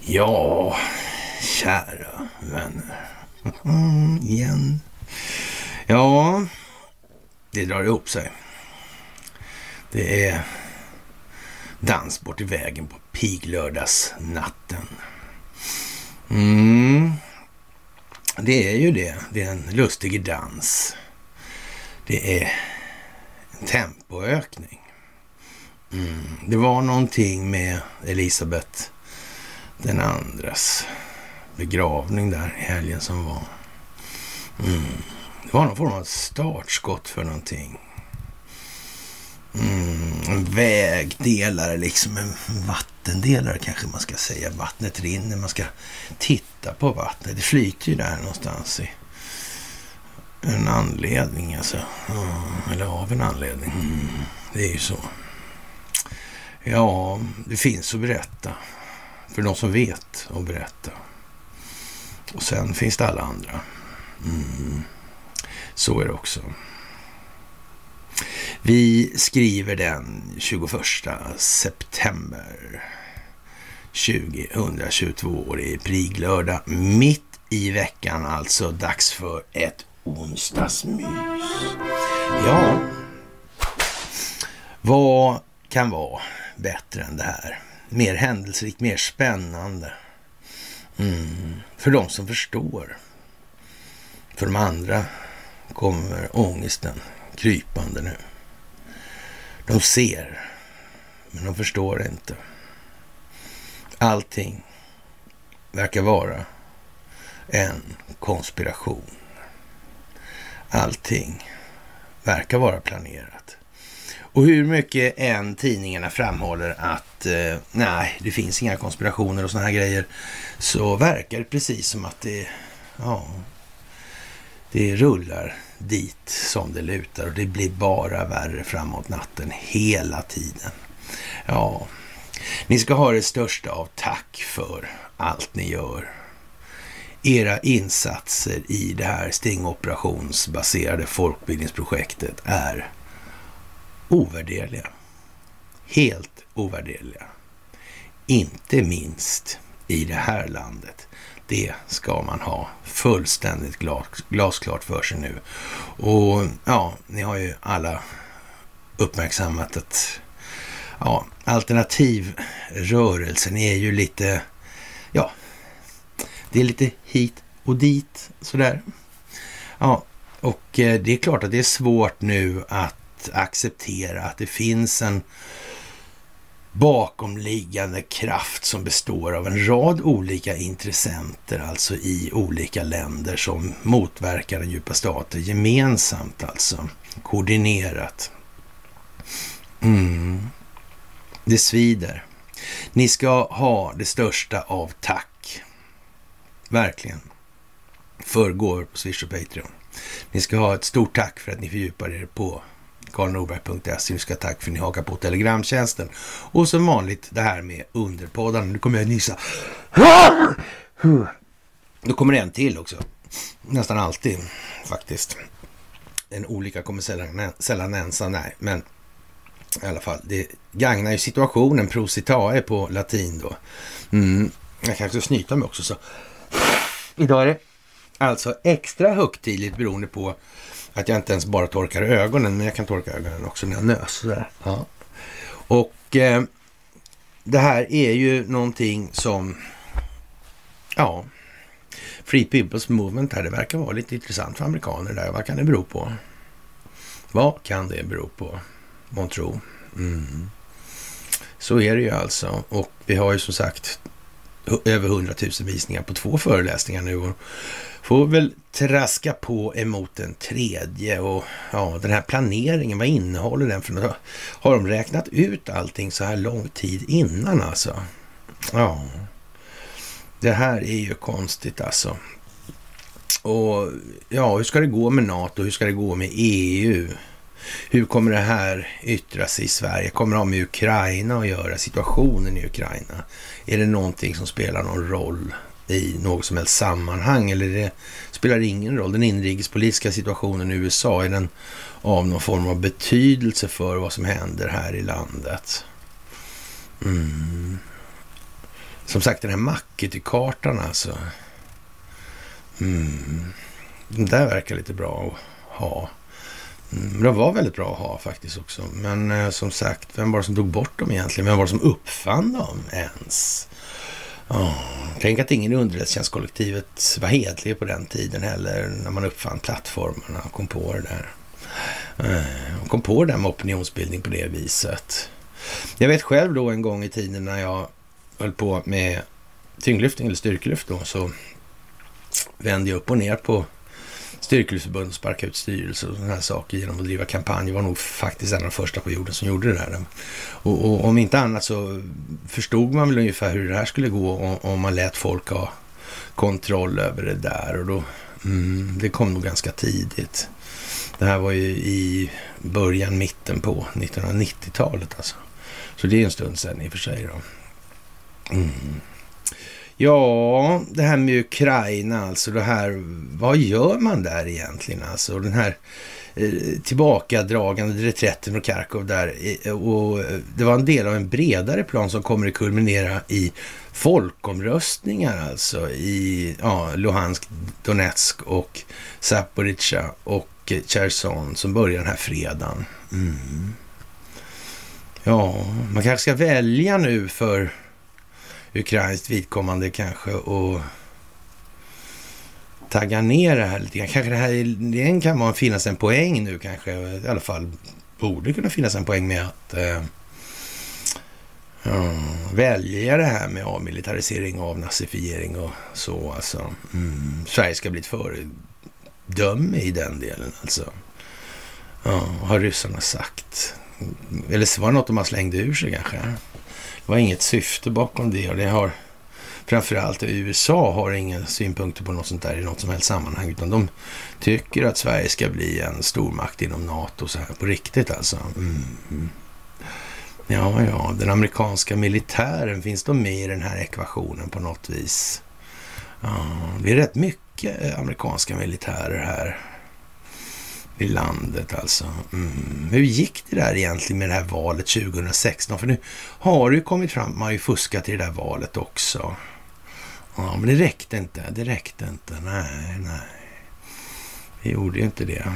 Ja, kära vänner. Mm, igen. Ja, det drar ihop sig. Det är dans bort i vägen på piglördagsnatten. Mm. Det är ju det. Det är en lustig dans. Det är tempoökning. Mm. Det var någonting med Elisabeth den andras begravning där i helgen som var. Mm. Det var någon form av startskott för någonting. Mm, en vägdelare, liksom en vattendelare kanske man ska säga. Vattnet rinner, man ska titta på vattnet. Det flyter ju där någonstans i en anledning alltså. Eller av en anledning. Mm, det är ju så. Ja, det finns att berätta. För de som vet och berätta. Och sen finns det alla andra. Mm. Så är det också. Vi skriver den 21 september 2022 år i priglördag. Mitt i veckan alltså. Dags för ett onsdagsmys. Ja, vad kan vara bättre än det här? Mer händelserikt, mer spännande. Mm. För de som förstår. För de andra kommer ångesten krypande nu. De ser, men de förstår inte. Allting verkar vara en konspiration. Allting verkar vara planerat. Och hur mycket än tidningarna framhåller att eh, nej, det finns inga konspirationer och sådana här grejer, så verkar det precis som att det, ja, det rullar dit som det lutar och det blir bara värre framåt natten hela tiden. Ja, ni ska ha det största av tack för allt ni gör. Era insatser i det här stingoperationsbaserade folkbildningsprojektet är ovärderliga. Helt ovärderliga. Inte minst i det här landet. Det ska man ha fullständigt glasklart för sig nu. Och ja, ni har ju alla uppmärksammat att ja, alternativrörelsen är ju lite, ja, det är lite hit och dit sådär. Ja, och eh, det är klart att det är svårt nu att acceptera att det finns en bakomliggande kraft som består av en rad olika intressenter, alltså i olika länder som motverkar den djupa staten gemensamt, alltså koordinerat. Mm. Det svider. Ni ska ha det största av tack. Verkligen. För gåvor på Swish och Patreon. Ni ska ha ett stort tack för att ni fördjupar er på karlnorberg.se. Ni ska ha tack för att ni hakar på Telegramtjänsten. Och som vanligt det här med underpoddarna. Nu kommer jag nysa. Då kommer det en till också. Nästan alltid faktiskt. En olycka kommer sällan, sällan ensam, nej, men i alla fall, det gagnar ju situationen. Prositae på latin då. Mm. Jag kanske ska snyta mig också så. Idag är det alltså extra högtidligt beroende på att jag inte ens bara torkar ögonen, men jag kan torka ögonen också när jag nös. Ja. Och eh, det här är ju någonting som, ja, Free People's Movement här, det verkar vara lite intressant för amerikaner där. Vad kan det bero på? Vad kan det bero på, månntro? Mm. Så är det ju alltså. Och vi har ju som sagt över 100 000 visningar på två föreläsningar nu. Får väl traska på emot en tredje och ja, den här planeringen, vad innehåller den för något? Har de räknat ut allting så här lång tid innan alltså? Ja, det här är ju konstigt alltså. Och ja, hur ska det gå med NATO? Hur ska det gå med EU? Hur kommer det här yttra sig i Sverige? Kommer det ha med Ukraina att göra? Situationen i Ukraina? Är det någonting som spelar någon roll i något som helst sammanhang? Eller det, spelar ingen roll. Den inrikespolitiska situationen i USA är den av någon form av betydelse för vad som händer här i landet. Mm. Som sagt, den här Mackety-kartan alltså. Mm. Den där verkar lite bra att ha. Mm, de var väldigt bra att ha faktiskt också. Men eh, som sagt, vem var det som tog bort dem egentligen? Vem var det som uppfann dem ens? Oh, tänk att ingen i underrättelsetjänstkollektivet var hedlig på den tiden heller, när man uppfann plattformarna och kom på det där. Eh, och kom på det där med opinionsbildning på det viset. Jag vet själv då en gång i tiden när jag höll på med tyngdlyftning eller styrkelyft då, så vände jag upp och ner på styrkelseförbund sparka ut styrelse och sådana här saker genom att driva kampanj. var nog faktiskt en av de första på jorden som gjorde det här. Och, och om inte annat så förstod man väl ungefär hur det här skulle gå om, om man lät folk ha kontroll över det där. Och då, mm, det kom nog ganska tidigt. Det här var ju i början, mitten på 1990-talet alltså. Så det är en stund sedan i och för sig då. Mm. Ja, det här med Ukraina alltså. Det här, vad gör man där egentligen alltså? Den här eh, tillbakadragande reträtten från Kharkov där. Eh, och eh, det var en del av en bredare plan som kommer att kulminera i folkomröstningar alltså i ja, Luhansk, Donetsk och Zaporizjzja och Cherson som börjar den här fredagen. Mm. Ja, man kanske ska välja nu för ukrainskt vidkommande kanske och tagga ner det här lite grann. Kanske det här det kan man finnas en poäng nu kanske, i alla fall borde kunna finnas en poäng med att eh, ja, välja det här med avmilitarisering, avnazifiering och så alltså. Mm. Sverige ska bli ett föredöme i den delen alltså. Ja, har ryssarna sagt. Eller var det något de har slängde ur sig kanske? Det var inget syfte bakom det och det har framförallt USA har inga synpunkter på något sånt där i något som helst sammanhang utan de tycker att Sverige ska bli en stormakt inom NATO så här på riktigt alltså. Mm. Ja, ja, den amerikanska militären, finns de med i den här ekvationen på något vis? Ja, det är rätt mycket amerikanska militärer här i landet alltså. Mm. Hur gick det där egentligen med det här valet 2016? För nu har det ju kommit fram, man har ju fuskat i det där valet också. Ja, men det räckte inte. Det räckte inte. Nej, nej. Det gjorde ju inte det.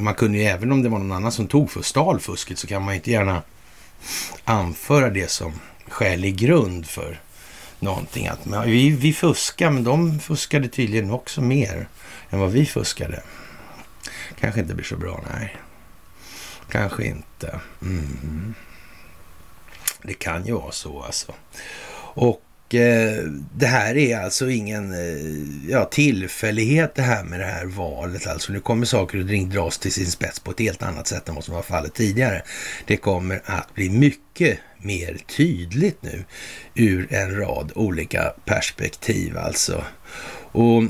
Man kunde ju, även om det var någon annan som tog för stal fusket, så kan man ju inte gärna anföra det som skälig grund för någonting. Att vi, vi fuskar, men de fuskade tydligen också mer än vad vi fuskade kanske inte blir så bra. Nej, kanske inte. Mm. Det kan ju vara så alltså. Och eh, det här är alltså ingen eh, ja, tillfällighet det här med det här valet. Alltså nu kommer saker och ting dras till sin spets på ett helt annat sätt än vad som var fallet tidigare. Det kommer att bli mycket mer tydligt nu ur en rad olika perspektiv alltså. Och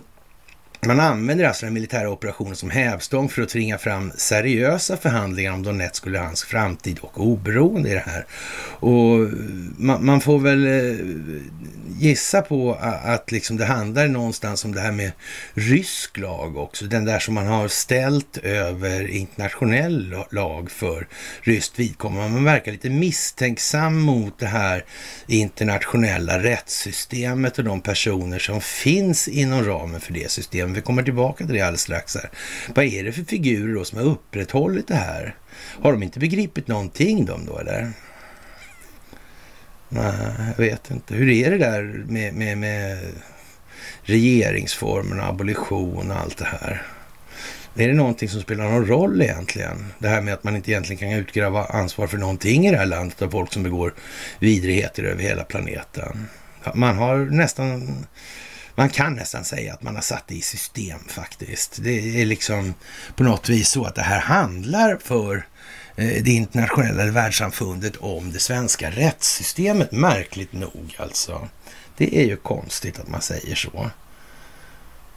man använder alltså den militära operationen som hävstång för att tvinga fram seriösa förhandlingar om Donetsk och Luhansk framtid och oberoende i det här. Och eh, man, man får väl eh, gissa på att liksom det handlar någonstans om det här med rysk lag också. Den där som man har ställt över internationell lag för ryskt vidkommande. Man verkar lite misstänksam mot det här internationella rättssystemet och de personer som finns inom ramen för det systemet. Vi kommer tillbaka till det alldeles strax här. Vad är det för figurer då som har upprätthållit det här? Har de inte begripit någonting de då eller? Nej, jag vet inte. Hur är det där med, med, med regeringsformen, abolition och allt det här? Är det någonting som spelar någon roll egentligen? Det här med att man inte egentligen kan utgräva ansvar för någonting i det här landet av folk som begår vidrigheter över hela planeten. Man har nästan, man kan nästan säga att man har satt det i system faktiskt. Det är liksom på något vis så att det här handlar för eh, det internationella världssamfundet om det svenska rättssystemet, märkligt nog alltså. Det är ju konstigt att man säger så.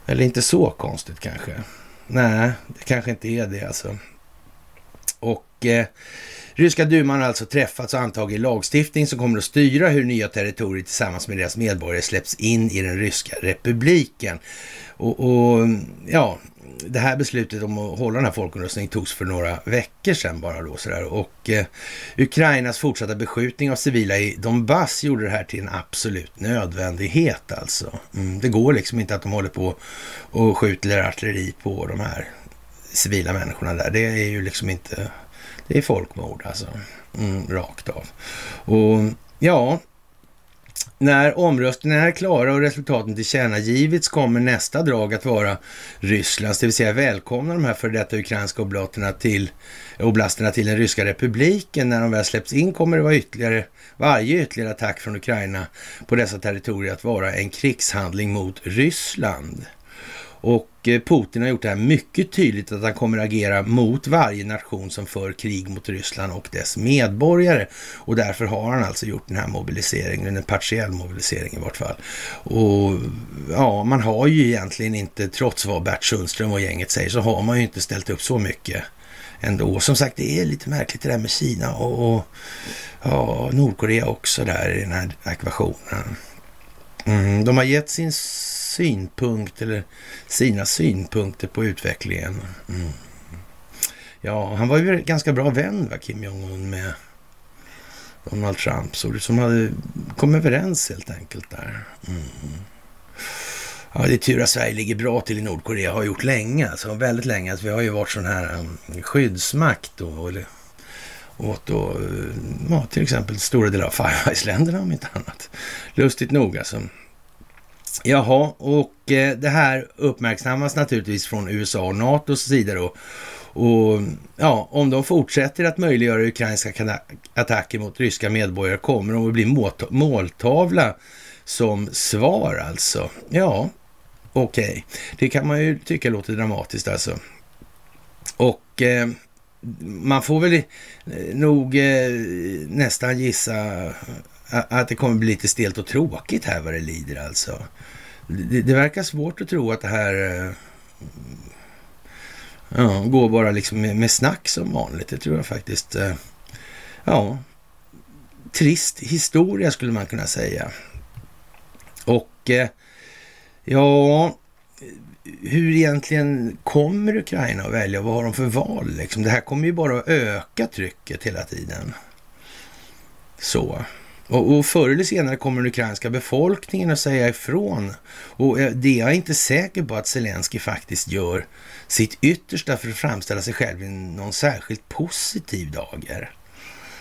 Eller inte så konstigt kanske. Nej, det kanske inte är det alltså. Och eh, Ryska duman har alltså träffats och antagit lagstiftning som kommer att styra hur nya territorier tillsammans med deras medborgare släpps in i den ryska republiken. Och, och ja, det här beslutet om att hålla den här folkomröstningen togs för några veckor sedan bara då sådär. Och eh, Ukrainas fortsatta beskjutning av civila i Donbass gjorde det här till en absolut nödvändighet alltså. Mm, det går liksom inte att de håller på och skjuter artilleri på de här civila människorna där. Det är ju liksom inte, det är folkmord alltså. Mm, rakt av. Och ja, när omröstningarna är klara och resultaten tillkännagivits kommer nästa drag att vara Rysslands, det vill säga välkomna de här före detta ukrainska oblaterna till, oblasterna till den ryska republiken. När de väl släpps in kommer det vara ytterligare, varje ytterligare attack från Ukraina på dessa territorier att vara en krigshandling mot Ryssland. Och eh, Putin har gjort det här mycket tydligt att han kommer agera mot varje nation som för krig mot Ryssland och dess medborgare. Och därför har han alltså gjort den här mobiliseringen, en partiell mobilisering i vart fall. Och ja, man har ju egentligen inte, trots vad Bert Sundström och gänget säger, så har man ju inte ställt upp så mycket ändå. Som sagt, det är lite märkligt det där med Kina och, och ja, Nordkorea också där i den här ekvationen. Mm, de har gett sin synpunkt eller sina synpunkter på utvecklingen. Mm. Ja, han var ju ganska bra vän, va, Kim Jong-Un med Donald Trump, så som hade kommit överens helt enkelt där. Mm. Ja, det är tur att Sverige ligger bra till i Nordkorea, har gjort länge, alltså väldigt länge. Alltså, vi har ju varit sån här um, skyddsmakt då, eller åt då, eh, ja, till exempel stora delar av Five Eyes-länderna om inte annat. Lustigt nog alltså. Jaha, och eh, det här uppmärksammas naturligtvis från USA och NATOs sida då. Och ja, om de fortsätter att möjliggöra ukrainska attacker mot ryska medborgare kommer de att bli måltavla som svar alltså. Ja, okej. Okay. Det kan man ju tycka låter dramatiskt alltså. Och eh, man får väl eh, nog eh, nästan gissa att det kommer bli lite stelt och tråkigt här vad det lider alltså. Det, det verkar svårt att tro att det här eh, ja, går bara liksom med, med snack som vanligt. Det tror jag faktiskt. Eh, ja, trist historia skulle man kunna säga. Och eh, ja, hur egentligen kommer Ukraina att välja? Vad har de för val? Liksom? Det här kommer ju bara att öka trycket hela tiden. Så. Och, och förr eller senare kommer den ukrainska befolkningen att säga ifrån. Och eh, det är jag inte säker på att Zelensky faktiskt gör sitt yttersta för att framställa sig själv i någon särskilt positiv dager.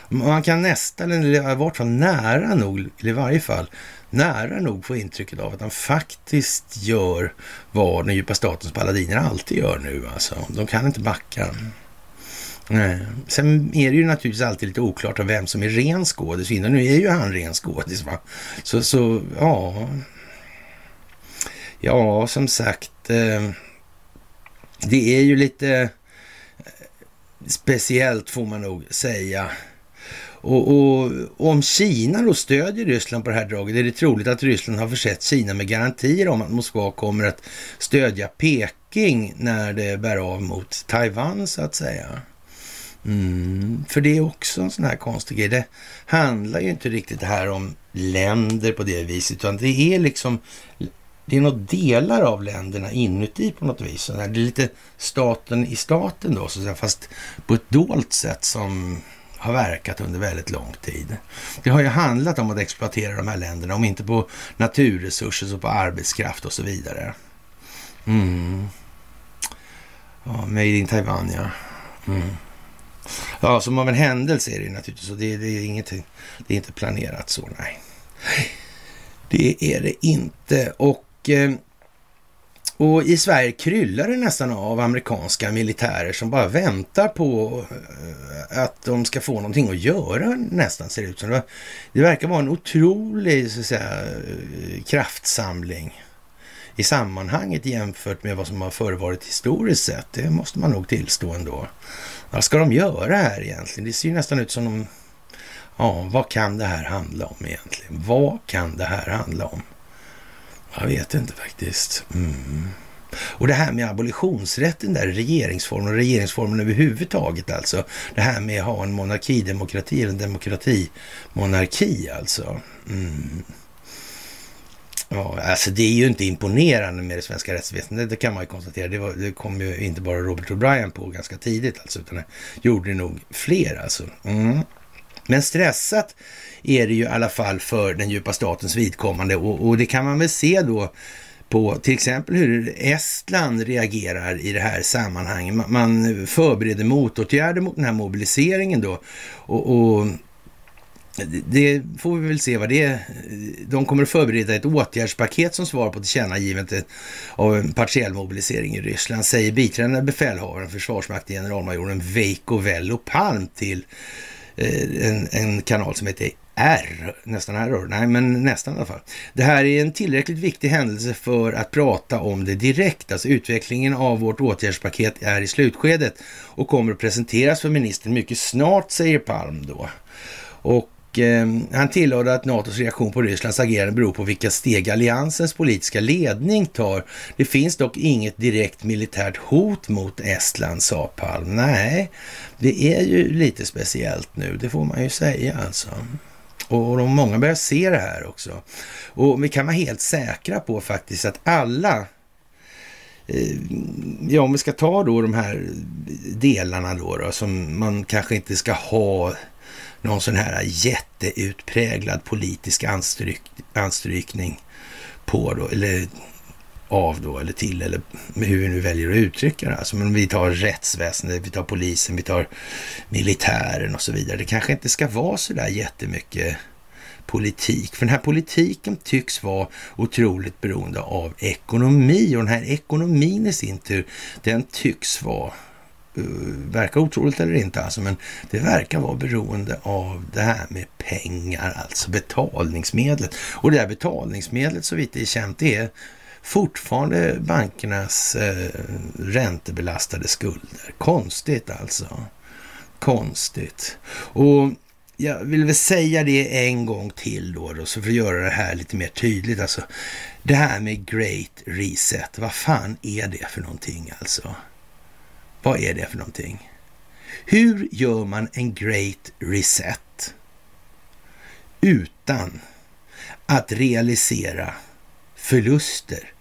Man kan nästan, eller i vart fall nära nog, eller i varje fall nära nog få intrycket av att han faktiskt gör vad den djupa statens paladiner alltid gör nu. Alltså. De kan inte backa. Nej. Sen är det ju naturligtvis alltid lite oklart av vem som är ren skådis. Nu är ju han ren skådis. Va? Så, så ja. Ja, som sagt. Eh, det är ju lite eh, speciellt får man nog säga. Och, och, och, om Kina då stödjer Ryssland på det här draget är det troligt att Ryssland har försett Kina med garantier om att Moskva kommer att stödja Peking när det bär av mot Taiwan så att säga. Mm, för det är också en sån här konstig grej. Det handlar ju inte riktigt det här om länder på det viset, utan det är liksom det är nog delar av länderna inuti på något vis. Det är lite staten i staten då, så att säga, fast på ett dolt sätt som har verkat under väldigt lång tid. Det har ju handlat om att exploatera de här länderna, om inte på naturresurser så på arbetskraft och så vidare. Mm. Ja, Made in Taiwan, ja. Mm. Ja, som av en händelse är det naturligtvis. Och det, det, är ingenting, det är inte planerat så, nej. Det är det inte. Och, eh, och i Sverige kryllar det nästan av amerikanska militärer som bara väntar på eh, att de ska få någonting att göra nästan, ser det ut som. Det verkar vara en otrolig så att säga, eh, kraftsamling i sammanhanget jämfört med vad som har förevarit historiskt sett. Det måste man nog tillstå ändå. Vad ska de göra här egentligen? Det ser ju nästan ut som de... Ja, vad kan det här handla om egentligen? Vad kan det här handla om? Jag vet inte faktiskt. Mm. Och det här med abolitionsrätten där, regeringsformen och regeringsformen överhuvudtaget alltså. Det här med att ha en monarkidemokrati eller en demokratimonarki alltså. Mm. Ja, alltså det är ju inte imponerande med det svenska rättsväsendet, det kan man ju konstatera. Det, var, det kom ju inte bara Robert O'Brien på ganska tidigt alltså, utan det gjorde det nog fler alltså. Mm. Men stressat är det ju i alla fall för den djupa statens vidkommande och, och det kan man väl se då på till exempel hur Estland reagerar i det här sammanhanget. Man förbereder motåtgärder mot den här mobiliseringen då och, och det får vi väl se vad det är. De kommer att förbereda ett åtgärdspaket som svar på tillkännagivandet av en partiell mobilisering i Ryssland, säger biträdande befälhavaren, försvarsmakten, generalmajoren Veikko Vello Palm till eh, en, en kanal som heter R, nästan R, nej men nästan i alla fall. Det här är en tillräckligt viktig händelse för att prata om det direkt. Alltså utvecklingen av vårt åtgärdspaket är i slutskedet och kommer att presenteras för ministern mycket snart, säger Palm då. Och Eh, han tillade att NATOs reaktion på Rysslands agerande beror på vilka steg alliansens politiska ledning tar. Det finns dock inget direkt militärt hot mot Estland, sa Palm. Nej, det är ju lite speciellt nu, det får man ju säga alltså. Och de många börjar se det här också. Och vi kan vara helt säkra på faktiskt att alla eh, Ja, om vi ska ta då de här delarna då, då som man kanske inte ska ha någon sån här jätteutpräglad politisk anstryk, anstrykning på då, eller av då, eller till, eller hur vi nu väljer att uttrycka det. Alltså, men vi tar rättsväsendet, vi tar polisen, vi tar militären och så vidare. Det kanske inte ska vara så där jättemycket politik. För den här politiken tycks vara otroligt beroende av ekonomi och den här ekonomin i sin tur, den tycks vara eh, uh, verkar otroligt eller inte alltså, men det verkar vara beroende av det här med pengar, alltså betalningsmedlet. Och det här betalningsmedlet så vitt det är känt, det är fortfarande bankernas eh, räntebelastade skulder. Konstigt alltså. Konstigt. Och jag vill väl säga det en gång till då, då, så för att göra det här lite mer tydligt. Alltså, det här med Great Reset, vad fan är det för någonting alltså? Vad är det för någonting? Hur gör man en Great Reset utan att realisera förluster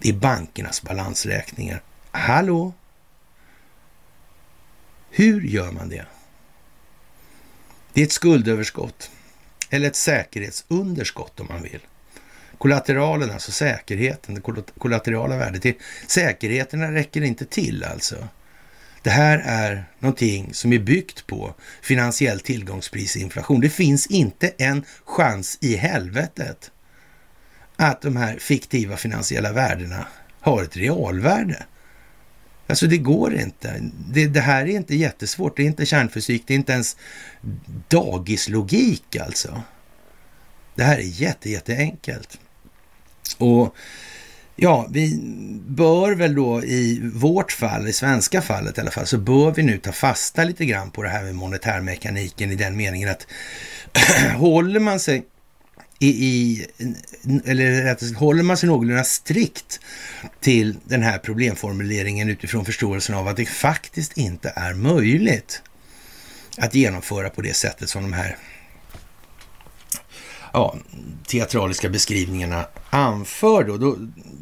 i bankernas balansräkningar? Hallå? Hur gör man det? Det är ett skuldöverskott eller ett säkerhetsunderskott om man vill. Kollateralen, alltså säkerheten, det kollaterala värdet. säkerheterna räcker inte till alltså. Det här är någonting som är byggt på finansiell tillgångsprisinflation. Det finns inte en chans i helvetet att de här fiktiva finansiella värdena har ett realvärde. Alltså det går inte. Det, det, här är inte jättesvårt. Det är inte kärnfysik. Det är inte ens dagislogik alltså. Det här är jätte, jätteenkelt. Och ja, vi bör väl då i vårt fall, i svenska fallet i alla fall, så bör vi nu ta fasta lite grann på det här med monetärmekaniken i den meningen att håller man sig i, i, eller rättare håller man sig någorlunda strikt till den här problemformuleringen utifrån förståelsen av att det faktiskt inte är möjligt att genomföra på det sättet som de här ja, teatraliska beskrivningarna anför då, då,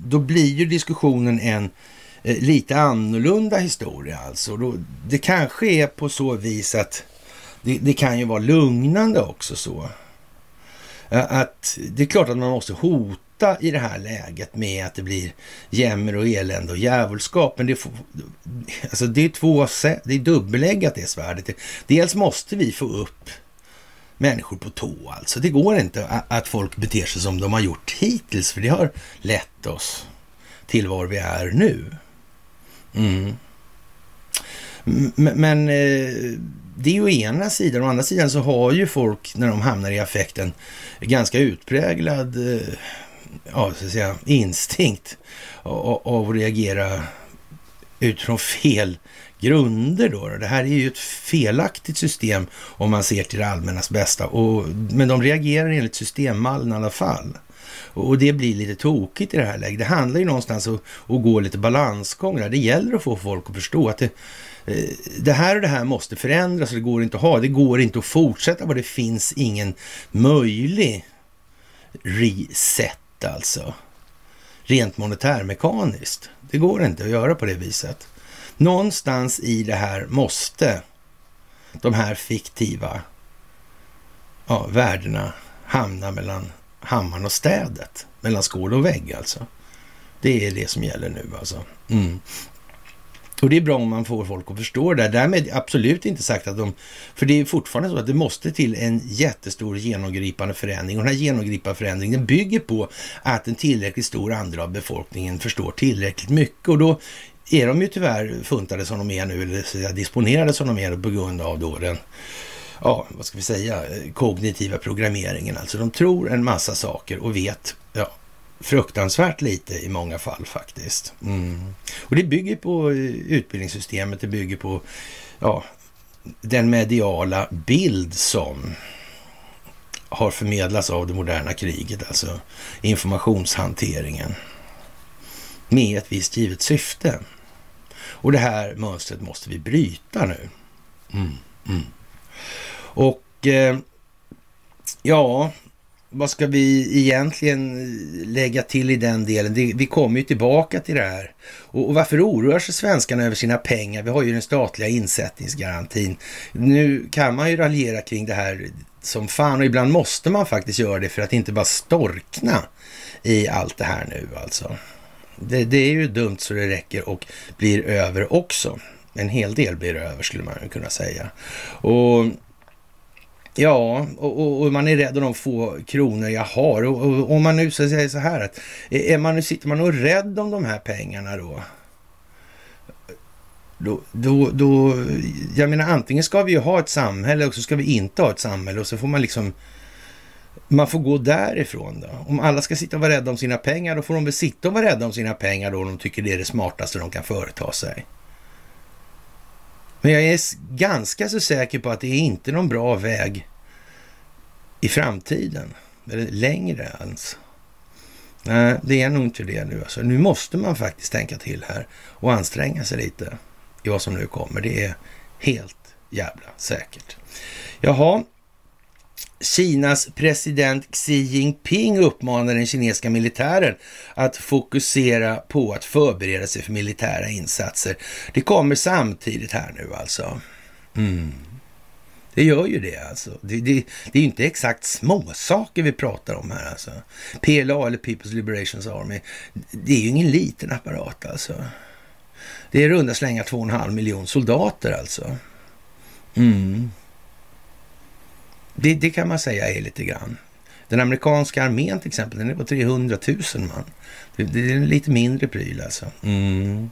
då blir ju diskussionen en eh, lite annorlunda historia alltså. Då, det kanske är på så vis att det, det kan ju vara lugnande också så. Eh, att det är klart att man måste hota i det här läget med att det blir jämmer och elände och djävulskap. Men det, får, alltså det är två, det är dubbeläggat det svärdet. Dels måste vi få upp människor på tå alltså. Det går inte att folk beter sig som de har gjort hittills, för det har lett oss till var vi är nu. Mm. Men eh, det är ju ena sidan. Å andra sidan så har ju folk, när de hamnar i affekten, ganska utpräglad eh, ja, så att säga, instinkt av att reagera utifrån fel grunder då. Det här är ju ett felaktigt system om man ser till det allmännas bästa. Och, men de reagerar enligt systemmallen i alla fall. Och det blir lite tokigt i det här läget. Det handlar ju någonstans om att gå lite balansgång där. Det gäller att få folk att förstå att det, Eh, det här och det här måste förändras och det går inte att ha. Det går inte att fortsätta det finns ingen möjlig reset alltså. Rent monetärmekaniskt. Det går inte att göra på det viset. Någonstans i det här måste de här fiktiva ja, värdena hamna mellan hammaren och städet. Mellan skål och vägg alltså. Det är det som gäller nu alltså. Mm. Och det är bra om man får folk att förstå det. Därmed absolut inte sagt att de... För det är fortfarande så att det måste till en jättestor genomgripande förändring. Och den här genomgripande förändringen bygger på att en tillräckligt stor andel av befolkningen förstår tillräckligt mycket. Och då är de ju tyvärr funtade som de är nu, eller disponerade som de är på grund av då den ja, vad ska vi säga, kognitiva programmeringen. Alltså de tror en massa saker och vet fruktansvärt lite i många fall faktiskt. Mm. Och det bygger på eh, utbildningssystemet, det bygger på ja, den mediala bild som har förmedlats av det moderna kriget, alltså informationshanteringen med ett visst givet syfte. Och det här mönstret måste vi bryta nu. Mm, mm. Och eh, ja, vad ska vi egentligen lägga till i den delen? Det, vi kommer ju tillbaka till det här. Och, och, varför oroar sig svenskarna över sina pengar? Vi har ju den statliga insättningsgarantin. Nu kan man ju raljera kring det här som fan och ibland måste man faktiskt göra det för att inte bara storkna i allt det här nu alltså. Det, det är ju dumt så det räcker och blir över också. En hel del blir över skulle man kunna säga. Och Ja, och, och, och, man är rädd om de få kronor jag har. Och, om man nu så säger så här att är man, sitter man och rädd om de här pengarna då? Då, då, då, jag menar antingen ska vi ju ha ett samhälle och så ska vi inte ha ett samhälle och så får man liksom man får gå därifrån då. Om alla ska sitta och vara rädda om sina pengar, då får de väl sitta och vara rädda om sina pengar då om de tycker det är det smartaste de kan företa sig. Men jag är ganska så säker på att det är inte någon bra väg i framtiden. Eller längre ens. Nej, det är nog inte det nu. Alltså. Nu måste man faktiskt tänka till här och anstränga sig lite i vad som nu kommer. Det är helt jävla säkert. Jaha, Kinas president Xi Jinping uppmanar den kinesiska militären att fokusera på att förbereda sig för militära insatser. Det kommer samtidigt här nu alltså. Mm. Det gör ju det alltså. Det, det, det är ju inte exakt småsaker vi pratar om här alltså. PLA eller People's Liberations Army, det är ju ingen liten apparat alltså. Det är runda slänga 2,5 miljon soldater alltså. Mm. Det, det, kan man säga är lite grann. Den amerikanska armén till exempel, den är på 300 000 man. Det, det är en lite mindre pryl alltså. Mm.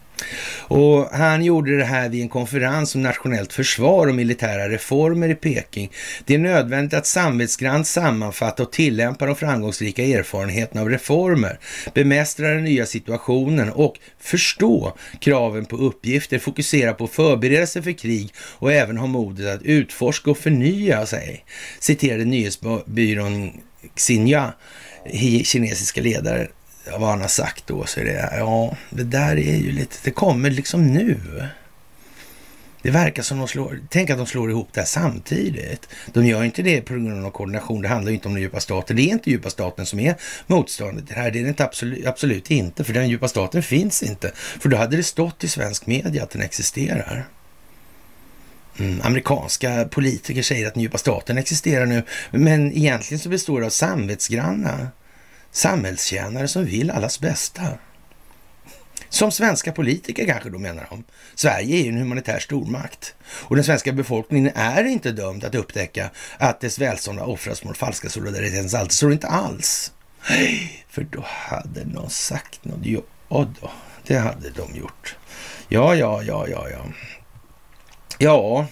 Och han gjorde det här vid en konferens om nationellt försvar och militära reformer i Peking. Det är nödvändigt att samvetsgrant sammanfatta och tillämpa de framgångsrika erfarenheterna av reformer, bemästra den nya situationen och förstå kraven på uppgifter, fokusera på förberedelse för krig och även ha modet att utforska och förnya sig, citerade nyhetsbyrån Xinhua, kinesiska ledare vad han har sagt då så är det, ja, det där är ju lite, det kommer liksom nu. Det verkar som de slår, tänk att de slår ihop det här samtidigt. De gör inte det på grund av koordination, det handlar ju inte om den djupa staten. Det är inte djupa staten som är motståndet det här, det är det inte absolut, absolut inte, för den djupa staten finns inte. För då hade det stått i svensk media att den existerar. Mm, amerikanska politiker säger att den djupa staten existerar nu, men egentligen så består det av samvetsgranna samhällstjänare som vill allas bästa. Som svenska politiker kanske då menar de. Sverige är ju en humanitär stormakt och den svenska befolkningen är inte dömd att upptäcka att dess välstånd har offrats mot falska solidaritetens allt. Så inte alls. För då hade någon sagt något. Ja då, det hade de gjort. Ja, ja, ja, ja, ja. Ja,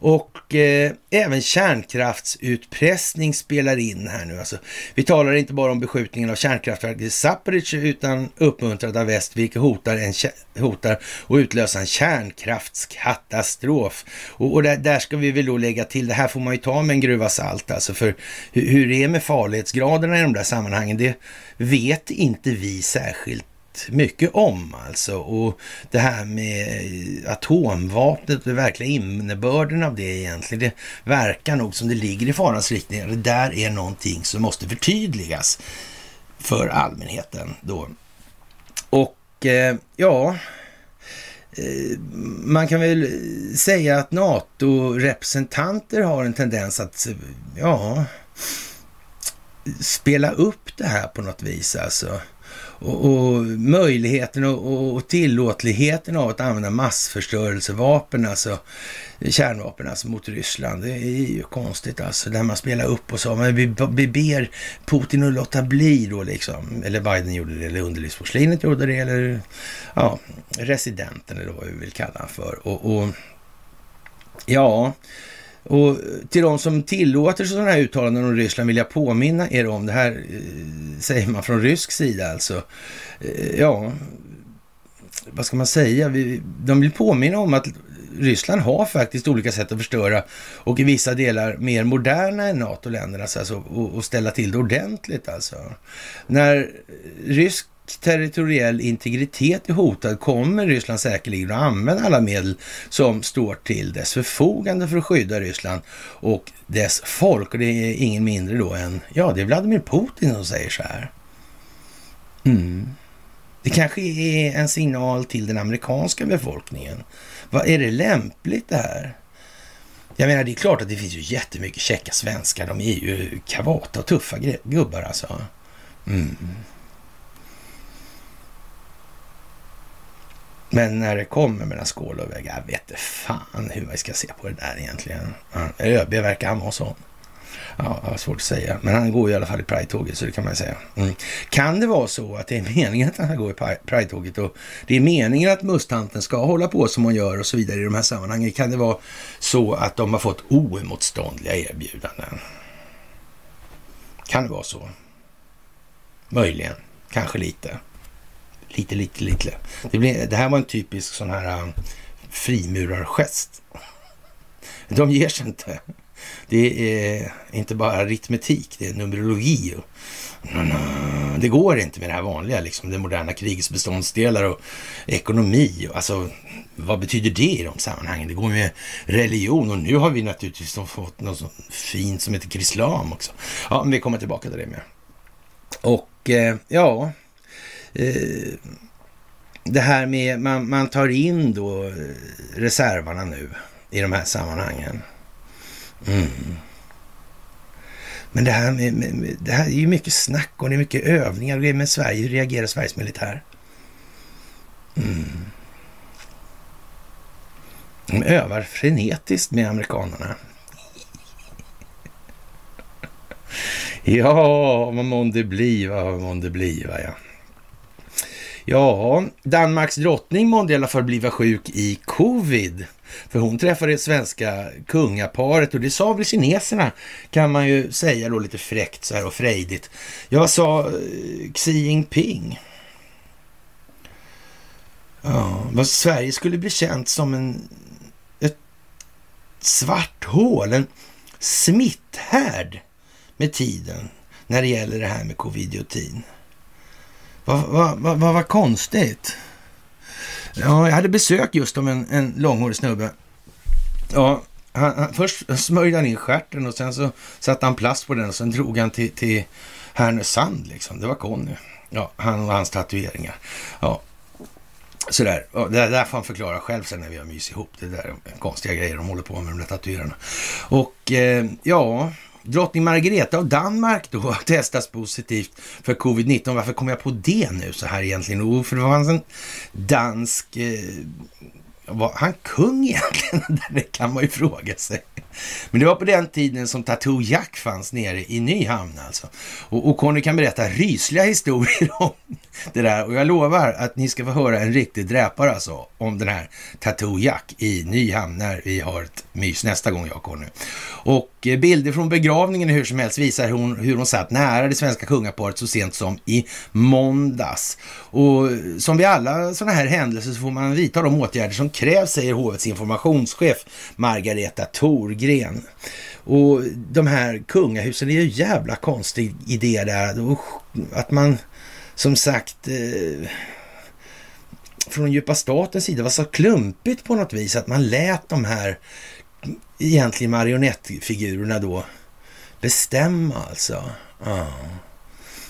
och eh, även kärnkraftsutpressning spelar in här nu. Alltså, vi talar inte bara om beskjutningen av kärnkraftverket i Zaporizjzja utan uppmuntrad av väst, vilket hotar, en, hotar att utlösa en kärnkraftskatastrof. Och, och där, där, ska vi väl då lägga till, det här får man ju ta med en gruva salt alltså, för hur, hur det är med farlighetsgraderna i de där sammanhangen, det vet inte vi särskilt mycket om alltså. Och det här med eh, atomvapnet, den verkliga innebörden av det egentligen, det verkar nog som det ligger i farans riktning. Det där är någonting som måste förtydligas för allmänheten då. Och eh, ja, eh, man kan väl säga att NATO-representanter har en tendens att, ja, spela upp det här på något vis alltså och, och möjligheten och, och tillåtligheten av att använda massförstörelsevapen, alltså kärnvapen alltså mot Ryssland. Det är ju konstigt alltså, där man spelar upp och så. Men vi, vi ber Putin att låta bli då liksom. Eller Biden gjorde det, eller underlivsporslinet gjorde det, eller ja, residenten eller vad vi vill kalla honom för. Och, och ja, och till de som tillåter sådana här uttalanden om Ryssland vill jag påminna er om, det här eh, säger man från rysk sida alltså. Eh, ja, vad ska man säga? De vill påminna om att Ryssland har faktiskt olika sätt att förstöra och i vissa delar mer moderna än NATO-länderna alltså, och, och ställa till det ordentligt alltså. När rysk territoriell integritet är hotad kommer Ryssland säkerligen att använda alla medel som står till dess förfogande för att skydda Ryssland och dess folk. Och det är ingen mindre då än, ja, det är Vladimir Putin som säger så här. Mm. Det kanske är en signal till den amerikanska befolkningen. Vad Är det lämpligt det här? Jag menar, det är klart att det finns ju jättemycket käcka svenskar. De är ju kavata och tuffa gubbar alltså. Mm. Men när det kommer mellan skål och vägg, jag vet inte fan hur vi ska se på det där egentligen. ÖB verkar han vara sån. Ja, det var svårt att säga. Men han går i alla fall i Pride-tåget, så det kan man säga. Mm. Kan det vara så att det är meningen att han går i Pride-tåget och det är meningen att mustanten ska hålla på som hon gör och så vidare i de här sammanhangen? Kan det vara så att de har fått oemotståndliga erbjudanden? Kan det vara så? Möjligen, kanske lite. Lite, lite, lite. Det, blir, det här var en typisk sån här um, frimurargest. De ger sig inte. Det är inte bara aritmetik, det är numerologi. Och, det går inte med det här vanliga, liksom, det moderna krigets beståndsdelar och ekonomi. Alltså, vad betyder det i de sammanhangen? Det går med religion och nu har vi naturligtvis fått något så fint som heter krislam också. Ja, men vi kommer tillbaka till det med. Och eh, ja, Eh, det här med, man, man tar in då reserverna reservarna nu i de här sammanhangen. Mm. Men det här, med, med, det här är ju mycket snack och det är mycket övningar med Sverige. Hur reagerar Sveriges militär? Mm. De övar frenetiskt med amerikanerna. ja, vad månde bliva, vad månde bliva, ja. Ja, Danmarks drottning månde i alla fall bliva sjuk i covid. För hon träffade det svenska kungaparet och det sa väl kineserna kan man ju säga då lite fräckt så här och frejdigt. Jag sa eh, Xi Jinping. Ja, vad Sverige skulle bli känt som en, ett svart hål, en smitthärd med tiden när det gäller det här med covid-19. Vad va, va, va, va konstigt. Ja, jag hade besök just av en, en långhårig snubbe. Ja, han, han, först smörjde han in stjärten och sen så satte han plast på den och sen drog han till, till Härnösand liksom. Det var Conny. Ja, han och hans tatueringar. Ja, sådär. Ja, det där får han förklara själv sen när vi har mys ihop. Det där är konstiga grejer de håller på med, de där tatuerarna. Och eh, ja, Drottning Margareta av Danmark då testas positivt för covid-19. Varför kom jag på det nu så här egentligen? Jo, för det fanns en dansk... Eh, var han kung egentligen? det kan man ju fråga sig. Men det var på den tiden som Tattoo Jack fanns nere i Nyhamn alltså. Och, och Conny kan berätta rysliga historier om det där. Och jag lovar att ni ska få höra en riktig dräpare alltså om den här Tattoo Jack i Nyhamn när vi har ett mys nästa gång jag och Conny. Och eh, bilder från begravningen hur som helst visar hon, hur hon satt nära det svenska kungaparet så sent som i måndags. Och eh, som vid alla sådana här händelser så får man vidta de åtgärder som krävs, säger hovets informationschef Margareta Thorgren. Och de här kungahusen, det är ju jävla konstig idé där. Att man som sagt eh, från djupa statens sida var så klumpigt på något vis att man lät de här egentligen marionettfigurerna då bestämma alltså. Ja.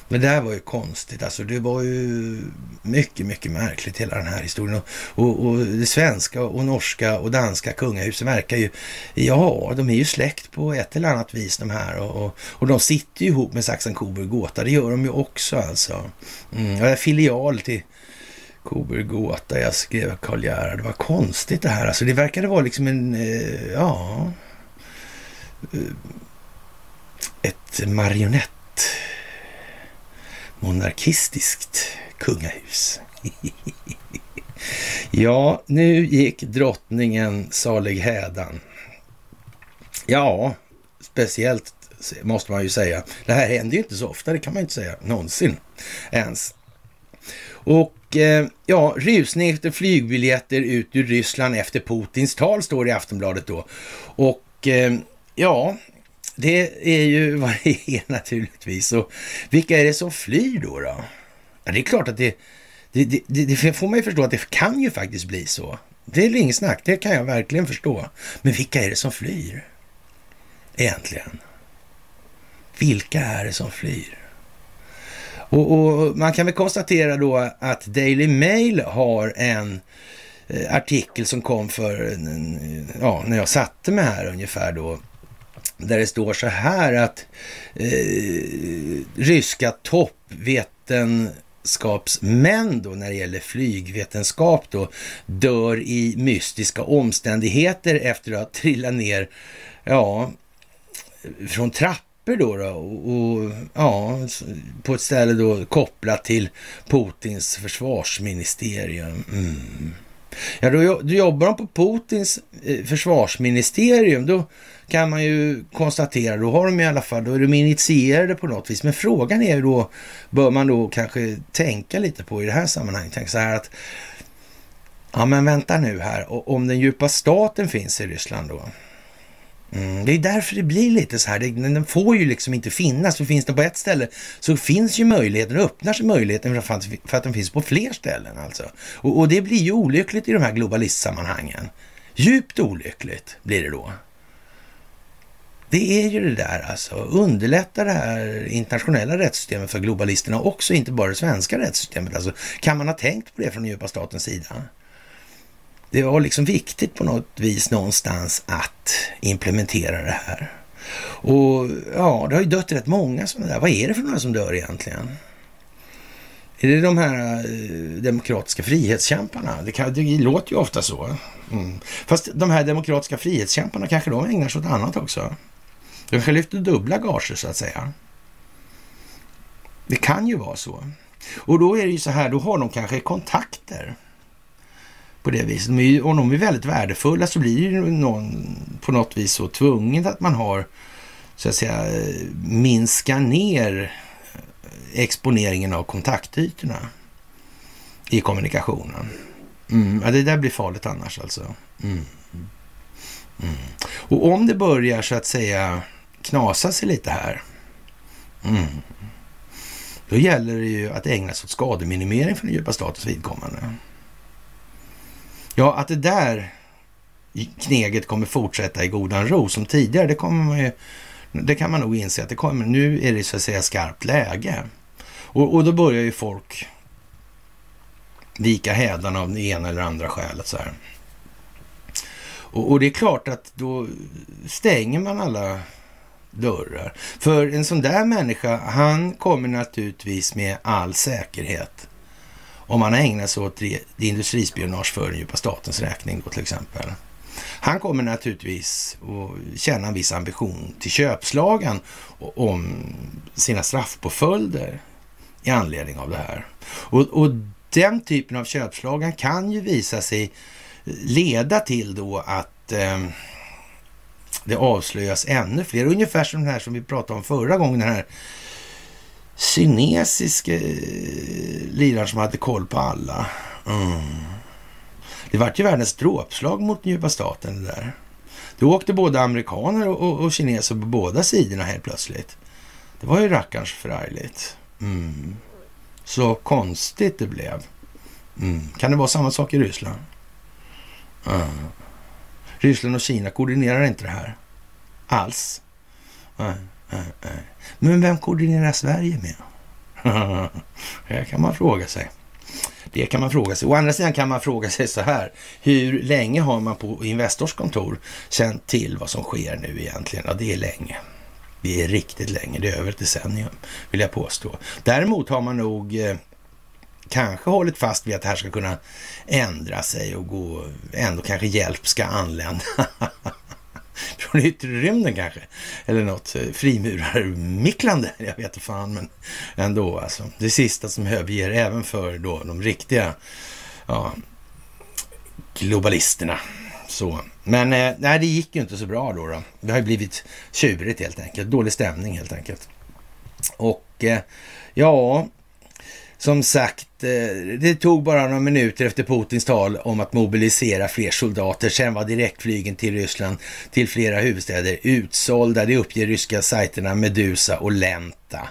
Men det här var ju konstigt. Alltså det var ju mycket, mycket märkligt hela den här historien. Och, och det svenska och norska och danska kungahuset verkar ju, ja, de är ju släkt på ett eller annat vis de här. Och, och, och de sitter ju ihop med Saxen, Coburg, Gotha. Det gör de ju också alltså. Mm, filial till Coburg, Gåta. Jag skrev Karl Gerhard. Det var konstigt det här. Alltså det verkade vara liksom en, eh, ja, eh, ett marionett monarkistiskt kungahus. ja, nu gick drottningen salig hädan. Ja, speciellt måste man ju säga. Det här händer ju inte så ofta, det kan man ju inte säga någonsin ens. Och Eh, ja, rusning efter flygbiljetter ut ur Ryssland efter Putins tal står det i Aftonbladet då. Och eh, ja, det är ju vad det är naturligtvis. Och vilka är det som flyr då? då? Ja, det är klart att det, det, det, det får man ju förstå att det kan ju faktiskt bli så. Det är inget snack, det kan jag verkligen förstå. Men vilka är det som flyr? Egentligen. Vilka är det som flyr? Och, och, man kan väl konstatera då att Daily Mail har en eh, artikel som kom för, ja, när jag satte mig här ungefär då, där det står så här att eh, ryska toppvetenskapsmän då när det gäller flygvetenskap då dör i mystiska omständigheter efter att ha trillat ner, ja, från papper då, då och, och, ja, på ett ställe då kopplat till Putins försvarsministerium. Mm. Ja, då, då jobbar de på Putins eh, försvarsministerium. Då kan man ju konstatera, då har de i alla fall, då är de initierade på något vis. Men frågan är ju då, bör man då kanske tänka lite på i det här sammanhanget, tänka så här att ja men vänta nu här, och om den djupa staten finns i Ryssland då, Mm, det är därför det blir lite så här. Den får ju liksom inte finnas. För finns den på ett ställe så finns ju möjligheten, öppnar sig möjligheten för att, för att den finns på fler ställen. Alltså. Och, och det blir ju olyckligt i de här globalistsammanhangen. Djupt olyckligt blir det då. Det är ju det där alltså, underlätta det här internationella rättssystemet för globalisterna också, inte bara det svenska rättssystemet. Alltså, kan man ha tänkt på det från den djupa statens sida? Det var liksom viktigt på något vis någonstans att implementera det här. Och ja, det har ju dött rätt många sådana där. Vad är det för några som dör egentligen? Är det de här eh, demokratiska frihetskämparna? Det, kan, det låter ju ofta så. Mm. Fast de här demokratiska frihetskämparna kanske de ägnar sig åt annat också. De kanske lyfter dubbla gager så att säga. Det kan ju vara så. Och då är det ju så här, då har de kanske kontakter på det viset. Om de är väldigt värdefulla så blir ju någon på något vis så tvunget att man har så att säga minska ner exponeringen av kontaktytorna i kommunikationen. Mm. Ja, det där blir farligt annars alltså. Mm. Mm. Och om det börjar så att säga knasa sig lite här. Mm. Då gäller det ju att ägna sig åt skademinimering för den djupa statens vidkommande. Ja, att det där kneget kommer fortsätta i godan ro som tidigare, det kommer man ju, det kan man nog inse att det kommer. Nu är det så att säga skarpt läge. Och, och då börjar ju folk vika hädarna av det ena eller andra skälet så här. Och, och, det är klart att då stänger man alla dörrar. För en sån där människa, han kommer naturligtvis med all säkerhet om han ägnar sig åt industrispionage för den djupa statens räkning då till exempel. Han kommer naturligtvis att känna en viss ambition till köpslagen om sina straffpåföljder i anledning av det här. Och, och den typen av köpslagan kan ju visa sig leda till då att eh, det avslöjas ännu fler. Ungefär som den här som vi pratade om förra gången, den här kinesiske eh, liraren som hade koll på alla. Mm. Det vart ju världens dråpslag mot den djupa staten det där. Då åkte både amerikaner och, och, och kineser på båda sidorna helt plötsligt. Det var ju rackarns förargligt. Mm. Så konstigt det blev. Mm. Kan det vara samma sak i Ryssland? Mm. Ryssland och Kina koordinerar inte det här alls. Mm. Men vem koordinerar Sverige med? det kan man fråga sig. Det kan man fråga sig. Å andra sidan kan man fråga sig så här. Hur länge har man på Investors kontor känt till vad som sker nu egentligen? Ja, det är länge. Det är riktigt länge. Det är över ett decennium, vill jag påstå. Däremot har man nog eh, kanske hållit fast vid att det här ska kunna ändra sig och gå, ändå kanske hjälp ska anlända. Från yttre rymden kanske. Eller något eh, frimurarmicklande. Jag vet inte fan, men ändå alltså. Det sista som överger även för då de riktiga ja, globalisterna. Så. Men eh, nej, det gick ju inte så bra då. då. Det har ju blivit tjurigt helt enkelt. Dålig stämning helt enkelt. Och eh, ja, som sagt, eh, det tog bara några minuter efter Putins tal om att mobilisera fler soldater. Sen var direktflygen till Ryssland till flera huvudstäder utsålda. Det uppger ryska sajterna Medusa och Lenta.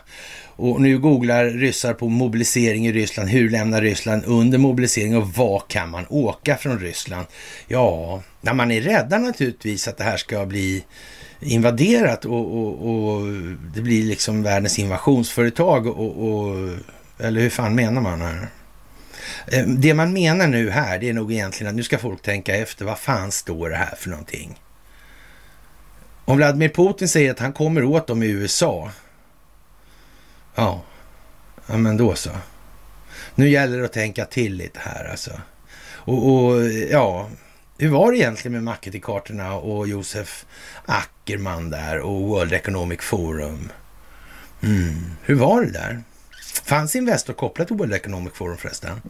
Och nu googlar ryssar på mobilisering i Ryssland. Hur lämnar Ryssland under mobilisering och vad kan man åka från Ryssland? Ja, när man är rädda naturligtvis att det här ska bli invaderat och, och, och det blir liksom världens invasionsföretag och, och eller hur fan menar man här? Eh, det man menar nu här, det är nog egentligen att nu ska folk tänka efter. Vad fan står det här för någonting? Om Vladimir Putin säger att han kommer åt dem i USA. Ja, ja men då så. Nu gäller det att tänka till lite här alltså. Och, och ja, hur var det egentligen med Maketi-kartorna och Josef Ackerman där och World Economic Forum? Mm. Hur var det där? Fanns Investor kopplat till World Economic Forum förresten?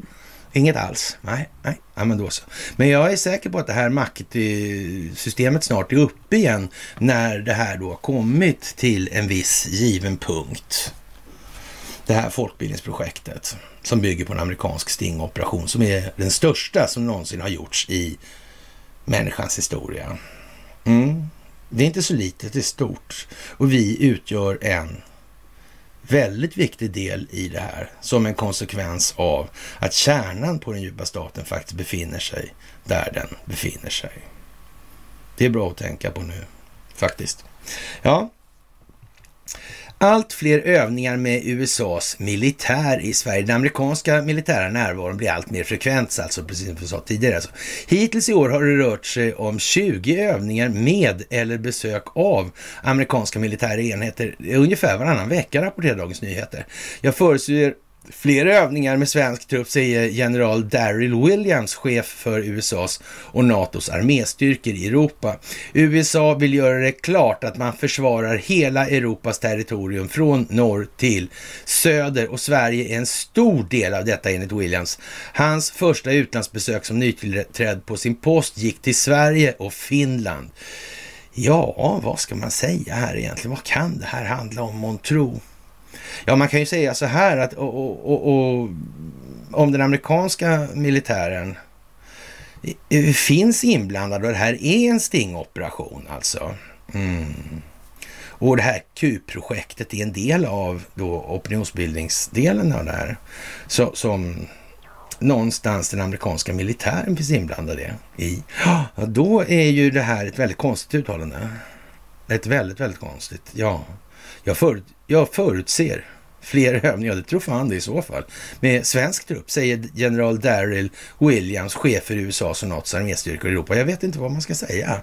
Inget alls? Nej, nej, ja, men då så. Men jag är säker på att det här maktsystemet snart är uppe igen när det här då har kommit till en viss given punkt. Det här folkbildningsprojektet som bygger på en amerikansk stingoperation som är den största som någonsin har gjorts i människans historia. Mm. Det är inte så litet, det är stort. Och vi utgör en väldigt viktig del i det här som en konsekvens av att kärnan på den djupa staten faktiskt befinner sig där den befinner sig. Det är bra att tänka på nu faktiskt. Ja, allt fler övningar med USAs militär i Sverige. Den amerikanska militära närvaron blir allt mer frekvent, alltså precis som vi sa tidigare. Alltså. Hittills i år har det rört sig om 20 övningar med eller besök av amerikanska militära enheter ungefär varannan vecka, rapporterar Dagens Nyheter. Jag förutser Fler övningar med svensk trupp, säger general Daryl Williams, chef för USAs och NATOs arméstyrkor i Europa. USA vill göra det klart att man försvarar hela Europas territorium från norr till söder och Sverige är en stor del av detta enligt Williams. Hans första utlandsbesök som nytillträdd på sin post gick till Sverige och Finland. Ja, vad ska man säga här egentligen? Vad kan det här handla om, månntro? Ja, man kan ju säga så här att och, och, och, och om den amerikanska militären finns inblandad och det här är en stingoperation alltså. Mm. Och det här Q-projektet är en del av då opinionsbildningsdelen av det här. Så, som någonstans den amerikanska militären finns inblandad i. Ja, då är ju det här ett väldigt konstigt uttalande. Ett väldigt, väldigt konstigt. Ja, jag, förut, jag förutser fler övningar, det tror fan det i så fall, med svensk trupp, säger general Daryl Williams, chef för USAs och NATOs arméstyrkor i Europa. Jag vet inte vad man ska säga.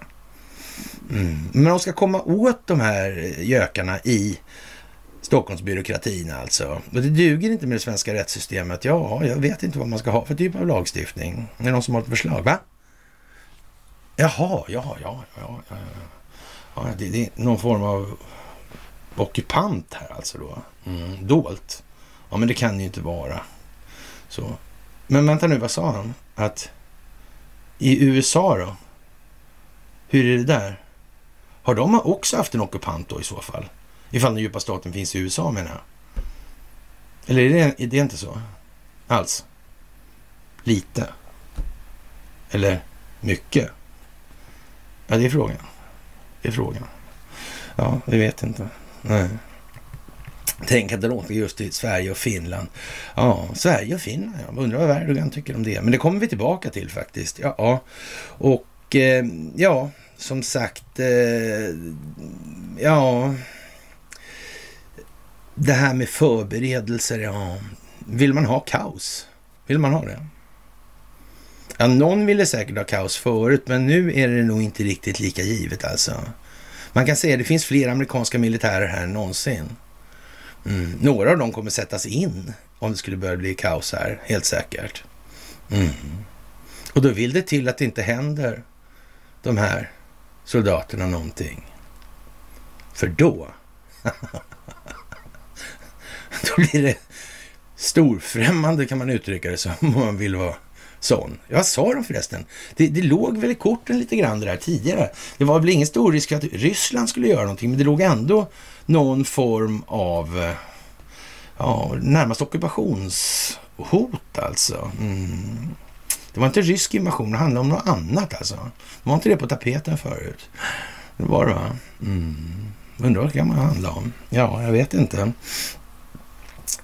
Mm. Men de ska komma åt de här gökarna i Stockholmsbyråkratin alltså. Och det duger inte med det svenska rättssystemet. Ja, jag vet inte vad man ska ha för typ av lagstiftning. Är det någon som har ett förslag? Va? Jaha, ja, ja, ja. ja, ja. det, det, är någon form av ockupant här alltså då. Mm, dolt. Ja, men det kan ju inte vara så. Men vänta nu, vad sa han? Att i USA då? Hur är det där? Har de också haft en ockupant då i så fall? Ifall den djupa staten finns i USA menar jag. Eller är det, är det inte så? Alls? Lite? Eller mycket? Ja, det är frågan. Det är frågan. Ja, vi vet inte. Nej. Tänk att det låter just i Sverige och Finland. Ja, Sverige och Finland. Jag undrar vad Erdogan tycker om det. Men det kommer vi tillbaka till faktiskt. Ja, och eh, ja, som sagt. Eh, ja, det här med förberedelser. Ja, vill man ha kaos? Vill man ha det? Ja, någon ville säkert ha kaos förut, men nu är det nog inte riktigt lika givet alltså. Man kan säga att det finns fler amerikanska militärer här än någonsin. Mm. Några av dem kommer sättas in om det skulle börja bli kaos här, helt säkert. Mm. Och då vill det till att det inte händer de här soldaterna någonting. För då, då blir det storfrämmande kan man uttrycka det som om man vill vara sån. Vad sa de förresten? Det, det låg väl i korten lite grann det där tidigare. Det var väl ingen stor risk att Ryssland skulle göra någonting, men det låg ändå någon form av eh, ja, närmast ockupationshot alltså. Mm. Det var inte rysk invasion, det handlade om något annat alltså. Det Var inte det på tapeten förut? Det var det va? Mm. Undrar vad det kan man handla om? Ja, jag vet inte.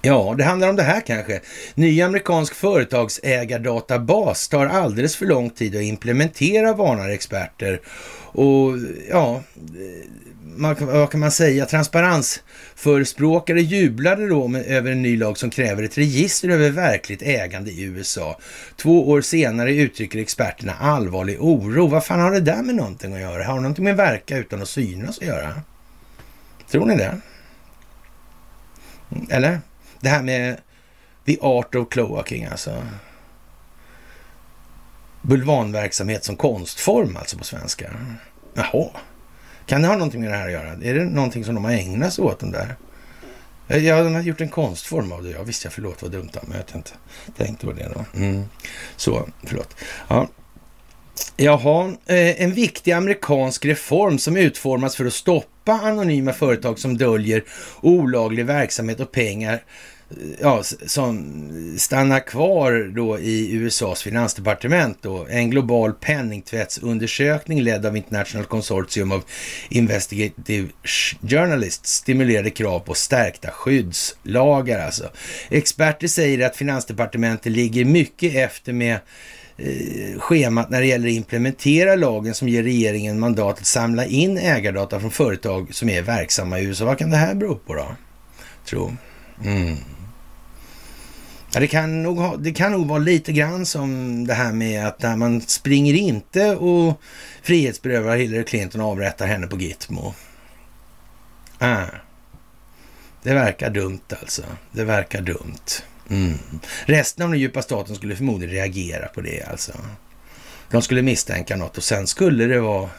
Ja, det handlar om det här kanske. Ny amerikansk företagsägardatabas tar alldeles för lång tid att implementera, varnar experter. Och ja, man, vad kan man säga? Transparensförespråkare jublade då med, över en ny lag som kräver ett register över verkligt ägande i USA. Två år senare uttrycker experterna allvarlig oro. Vad fan har det där med någonting att göra? Har det någonting med verka utan att synas att göra? Tror ni det? Eller? Det här med the art of cloaking alltså. Bulvanverksamhet som konstform alltså på svenska. Jaha. Kan det ha någonting med det här att göra? Är det någonting som de har ägnat sig åt den där? Eh, ja, de har gjort en konstform av det. Ja, visst, jag förlåt vad dumt men jag inte tänkte på det då. Mm. Så, förlåt. Ja. Jaha, eh, en viktig amerikansk reform som utformas för att stoppa anonyma företag som döljer olaglig verksamhet och pengar ja, som stannar kvar då i USAs finansdepartement. Då. En global penningtvättsundersökning ledd av International Consortium of Investigative Journalists stimulerade krav på stärkta skyddslagar. Alltså. Experter säger att finansdepartementet ligger mycket efter med eh, schemat när det gäller att implementera lagen som ger regeringen mandat att samla in ägardata från företag som är verksamma i USA. Vad kan det här bero på då? Tro. Mm. Ja, det, kan nog ha, det kan nog vara lite grann som det här med att när man springer inte och frihetsberövar Hillary Clinton och avrättar henne på Gitmo. Ah. Det verkar dumt alltså. Det verkar dumt. Mm. Resten av den djupa staten skulle förmodligen reagera på det alltså. De skulle misstänka något och sen skulle det vara...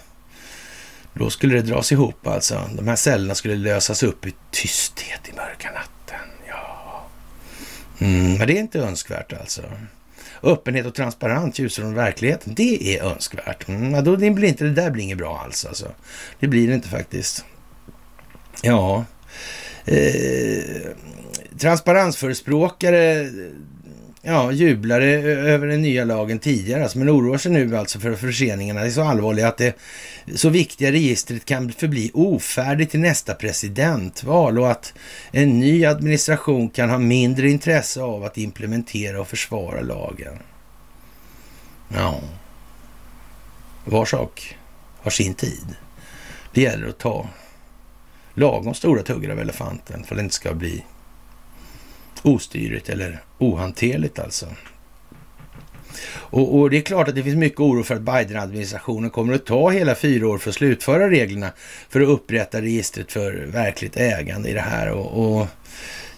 Då skulle det dras ihop alltså. De här cellerna skulle lösas upp i tysthet i mörka natt. Mm, men det är inte önskvärt alltså. Öppenhet och transparens, ljusare från verkligheten, det är önskvärt. Mm, då blir inte, det där blir inget bra alls alltså. Det blir det inte faktiskt. Ja. Eh, transparensförespråkare ja, jublade över den nya lagen tidigare, alltså, men oroar sig nu alltså för förseningarna. Det är så allvarliga att det så viktiga registret kan förbli ofärdigt till nästa presidentval och att en ny administration kan ha mindre intresse av att implementera och försvara lagen. Ja, var sak har sin tid. Det gäller att ta lagom stora tuggar av elefanten för att det inte ska bli ostyrigt eller ohanterligt alltså. Och, och, det är klart att det finns mycket oro för att Biden-administrationen kommer att ta hela fyra år för att slutföra reglerna för att upprätta registret för verkligt ägande i det här. Och, och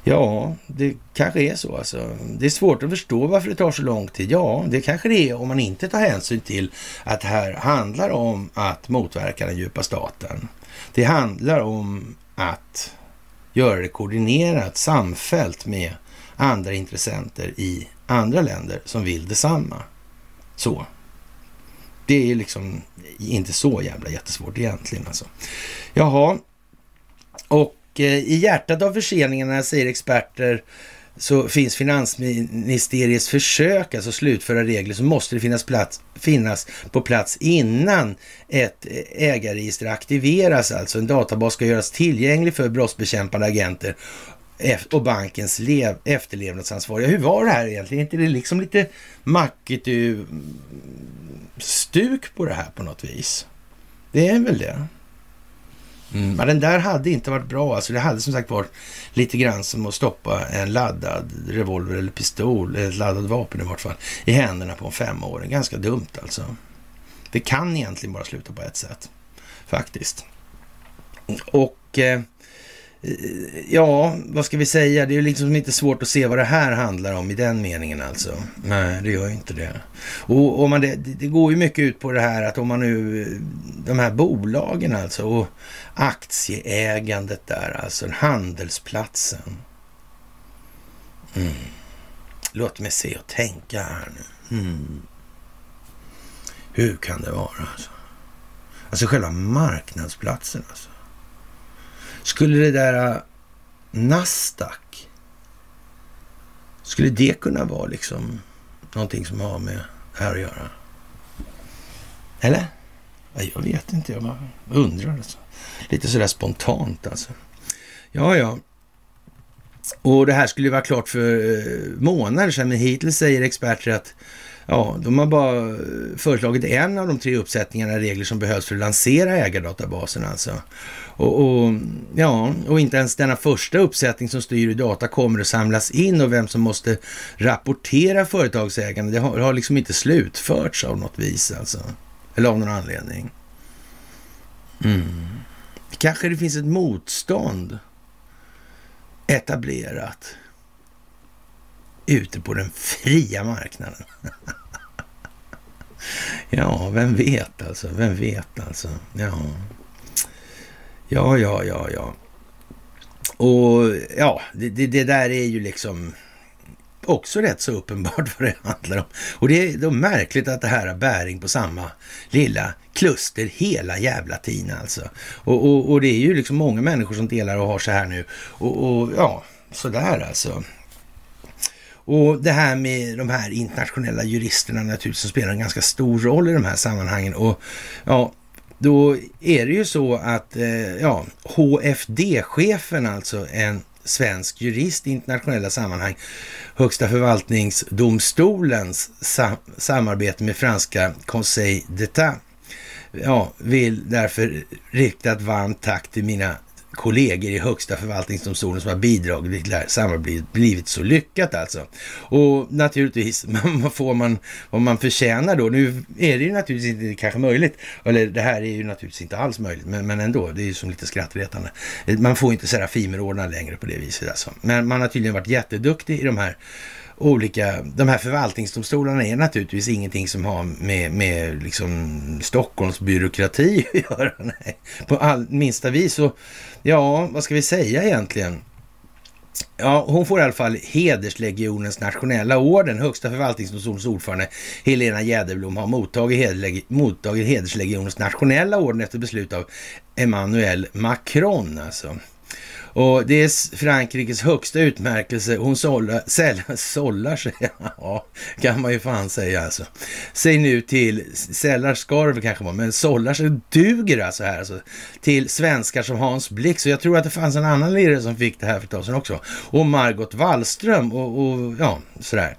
Ja, det kanske är så alltså. Det är svårt att förstå varför det tar så lång tid. Ja, det kanske det är om man inte tar hänsyn till att det här handlar om att motverka den djupa staten. Det handlar om att göra det koordinerat, samfällt med andra intressenter i andra länder som vill detsamma. Så. Det är liksom inte så jävla jättesvårt egentligen alltså. Jaha, och eh, i hjärtat av förseningarna säger experter så finns finansministeriets försök, alltså slutföra regler, så måste det finnas, plats, finnas på plats innan ett ägarregister aktiveras. Alltså en databas ska göras tillgänglig för brottsbekämpande agenter och bankens lev, efterlevnadsansvariga. Hur var det här egentligen? Är inte det liksom lite mackigt eh, stuk på det här på något vis? Det är väl det. Mm. Men den där hade inte varit bra. Alltså det hade som sagt varit lite grann som att stoppa en laddad revolver eller pistol, eller ett laddat vapen i vart fall, i händerna på en femåring. Ganska dumt alltså. Det kan egentligen bara sluta på ett sätt, faktiskt. Och eh, ja, vad ska vi säga? Det är liksom inte svårt att se vad det här handlar om i den meningen alltså. Nej, det gör ju inte det. Och, och man, det, det, går ju mycket ut på det här att om man nu, de här bolagen alltså och aktieägandet där, alltså handelsplatsen. Mm. Låt mig se och tänka här nu. Mm. Hur kan det vara alltså? Alltså själva marknadsplatsen alltså. Skulle det där äh, Nasdaq, skulle det kunna vara liksom någonting som har med det här att göra? Eller? Jag vet inte, jag bara undrar. Alltså. Lite sådär spontant alltså. Ja, ja. Och det här skulle vara klart för äh, månader sedan, men hittills säger experter att Ja, de har bara eh, föreslagit en av de tre uppsättningarna regler som behövs för att lansera ägardatabasen alltså. Och, och, ja, och inte ens denna första uppsättning som styr hur data kommer att samlas in och vem som måste rapportera företagsägande, det har, har liksom inte slutförts av något vis alltså. Eller av någon anledning. Mm. Kanske det finns ett motstånd etablerat ute på den fria marknaden. ja, vem vet alltså, vem vet alltså. Ja, ja, ja, ja. ja. Och ja, det, det, det där är ju liksom också rätt så uppenbart vad det handlar om. Och det är då märkligt att det här har bäring på samma lilla kluster hela jävla tiden alltså. Och, och, och det är ju liksom många människor som delar och har så här nu. Och, och ja, sådär alltså. Och det här med de här internationella juristerna naturligtvis som spelar en ganska stor roll i de här sammanhangen. Och ja, då är det ju så att eh, ja, HFD-chefen, alltså en svensk jurist i internationella sammanhang, Högsta förvaltningsdomstolens sam samarbete med franska Conseil d'État, ja, vill därför rikta ett varmt tack till mina kollegor i Högsta förvaltningsdomstolen som har bidragit till det här samarbetet blivit så lyckat alltså. Och naturligtvis får man vad man förtjänar då. Nu är det ju naturligtvis inte kanske möjligt, eller det här är ju naturligtvis inte alls möjligt, men, men ändå, det är ju som lite skrattretande. Man får inte Serafimerordnar längre på det viset alltså. Men man har tydligen varit jätteduktig i de här olika, de här förvaltningsdomstolarna är naturligtvis ingenting som har med, med liksom Stockholms byråkrati att göra. Nej. På all, minsta vis så, ja, vad ska vi säga egentligen? Ja, hon får i alla fall hederslegionens nationella orden. Högsta förvaltningsdomstolens ordförande Helena Jäderblom har mottagit, mottagit hederslegionens nationella orden efter beslut av Emmanuel Macron. Alltså. Och det är Frankrikes högsta utmärkelse. Hon sållar, sällan, sållar sig, ja, kan man ju fan säga alltså. Säg nu till, sällar ska det kanske vara, men sållar sig duger alltså här alltså. Till svenskar som Hans Blix. Och jag tror att det fanns en annan lirare som fick det här för ett tag sedan också. Och Margot Wallström och, och ja, sådär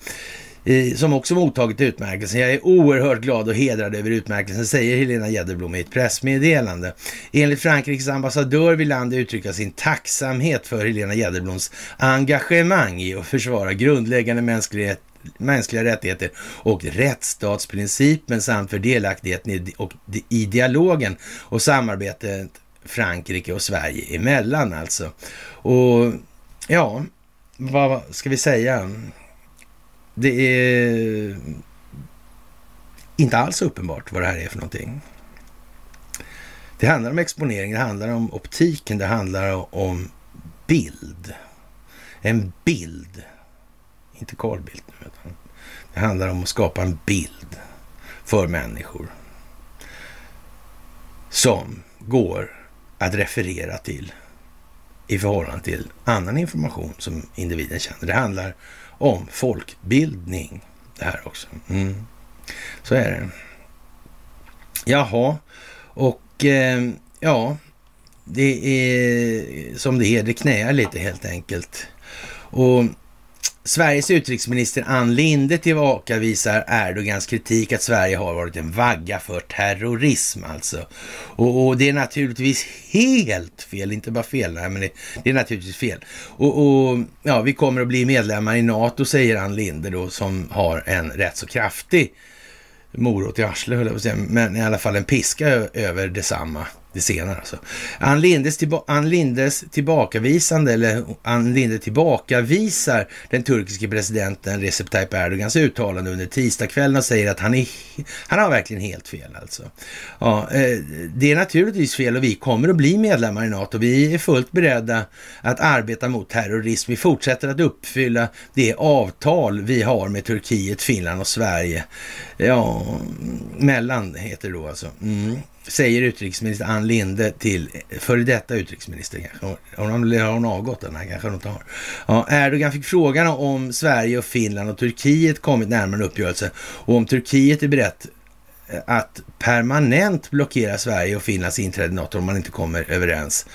som också mottagit utmärkelsen. Jag är oerhört glad och hedrad över utmärkelsen, säger Helena Jäderblom i ett pressmeddelande. Enligt Frankrikes ambassadör vill landet uttrycka sin tacksamhet för Helena Jäderbloms engagemang i att försvara grundläggande mänsklighet mänskliga rättigheter och rättsstatsprincipen samt för delaktigheten i, och, i dialogen och samarbetet Frankrike och Sverige emellan alltså. Och ja, vad ska vi säga? Det är inte alls uppenbart vad det här är för någonting. Det handlar om exponering, det handlar om optiken, det handlar om bild. En bild. Inte Carl Bildt nu, utan det handlar om att skapa en bild för människor som går att referera till i förhållande till annan information som individen känner. Det handlar om folkbildning det här också. Mm. Så är det. Jaha, och eh, ja, det är som det är. Det knäar lite helt enkelt. Och Sveriges utrikesminister Ann Linde tillbakavisar Erdogans kritik att Sverige har varit en vagga för terrorism alltså. Och, och det är naturligtvis helt fel, inte bara fel, nej, men det, det är naturligtvis fel. Och, och, ja, vi kommer att bli medlemmar i NATO, säger Ann Linde då, som har en rätt så kraftig morot i arslet, höll jag på att säga, men i alla fall en piska över detsamma det senare alltså. Ann Lindes, tillba Ann Lindes tillbakavisande, eller Ann Linde tillbakavisar den turkiske presidenten Recep Tayyip Erdogans uttalande under tisdagskvällen och säger att han, är, han har verkligen helt fel alltså. Ja, eh, det är naturligtvis fel och vi kommer att bli medlemmar i NATO. Vi är fullt beredda att arbeta mot terrorism. Vi fortsätter att uppfylla det avtal vi har med Turkiet, Finland och Sverige. Ja, mellan heter det då alltså. Mm säger utrikesminister Ann Linde till före detta utrikesminister kanske. Hon har hon avgått den här kanske hon inte har. Ja, Erdogan fick frågan om Sverige och Finland och Turkiet kommit närmare en uppgörelse och om Turkiet är berett att permanent blockera Sverige och Finlands inträde i NATO om man inte kommer överens.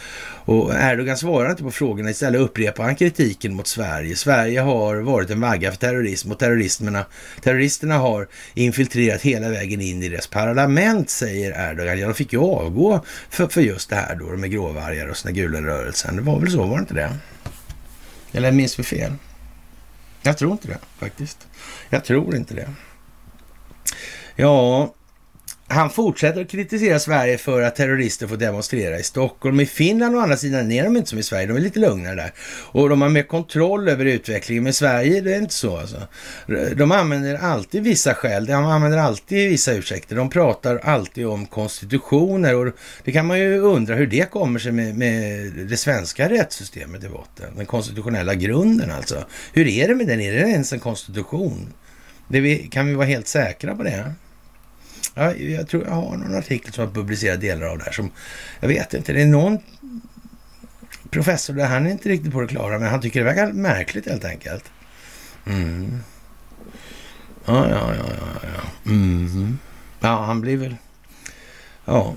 Och Erdogan svarar inte på frågorna, istället upprepar han kritiken mot Sverige. Sverige har varit en vagga för terrorism och terroristerna, terroristerna har infiltrerat hela vägen in i deras parlament, säger Erdogan. Ja, de fick ju avgå för, för just det här då med gråvargar och såna Gulenrörelsen. Det var väl så, var det inte det? Eller minns vi fel? Jag tror inte det faktiskt. Jag tror inte det. Ja, han fortsätter att kritisera Sverige för att terrorister får demonstrera i Stockholm. I Finland å andra sidan är de inte som i Sverige, de är lite lugnare där. Och de har mer kontroll över utvecklingen, men i Sverige det är inte så. Alltså. De använder alltid vissa skäl, de använder alltid vissa ursäkter. De pratar alltid om konstitutioner och det kan man ju undra hur det kommer sig med, med det svenska rättssystemet i botten. Den konstitutionella grunden alltså. Hur är det med den? Är det ens en konstitution? Det kan vi vara helt säkra på det? Ja, jag tror jag har någon artikel som har publicerat delar av det här som, jag vet inte, det är någon professor där, han är inte riktigt på det klara, men han tycker det verkar märkligt helt enkelt. Mm. Ja, ja, ja, ja, ja. Mm. Ja, han blir väl... Ja,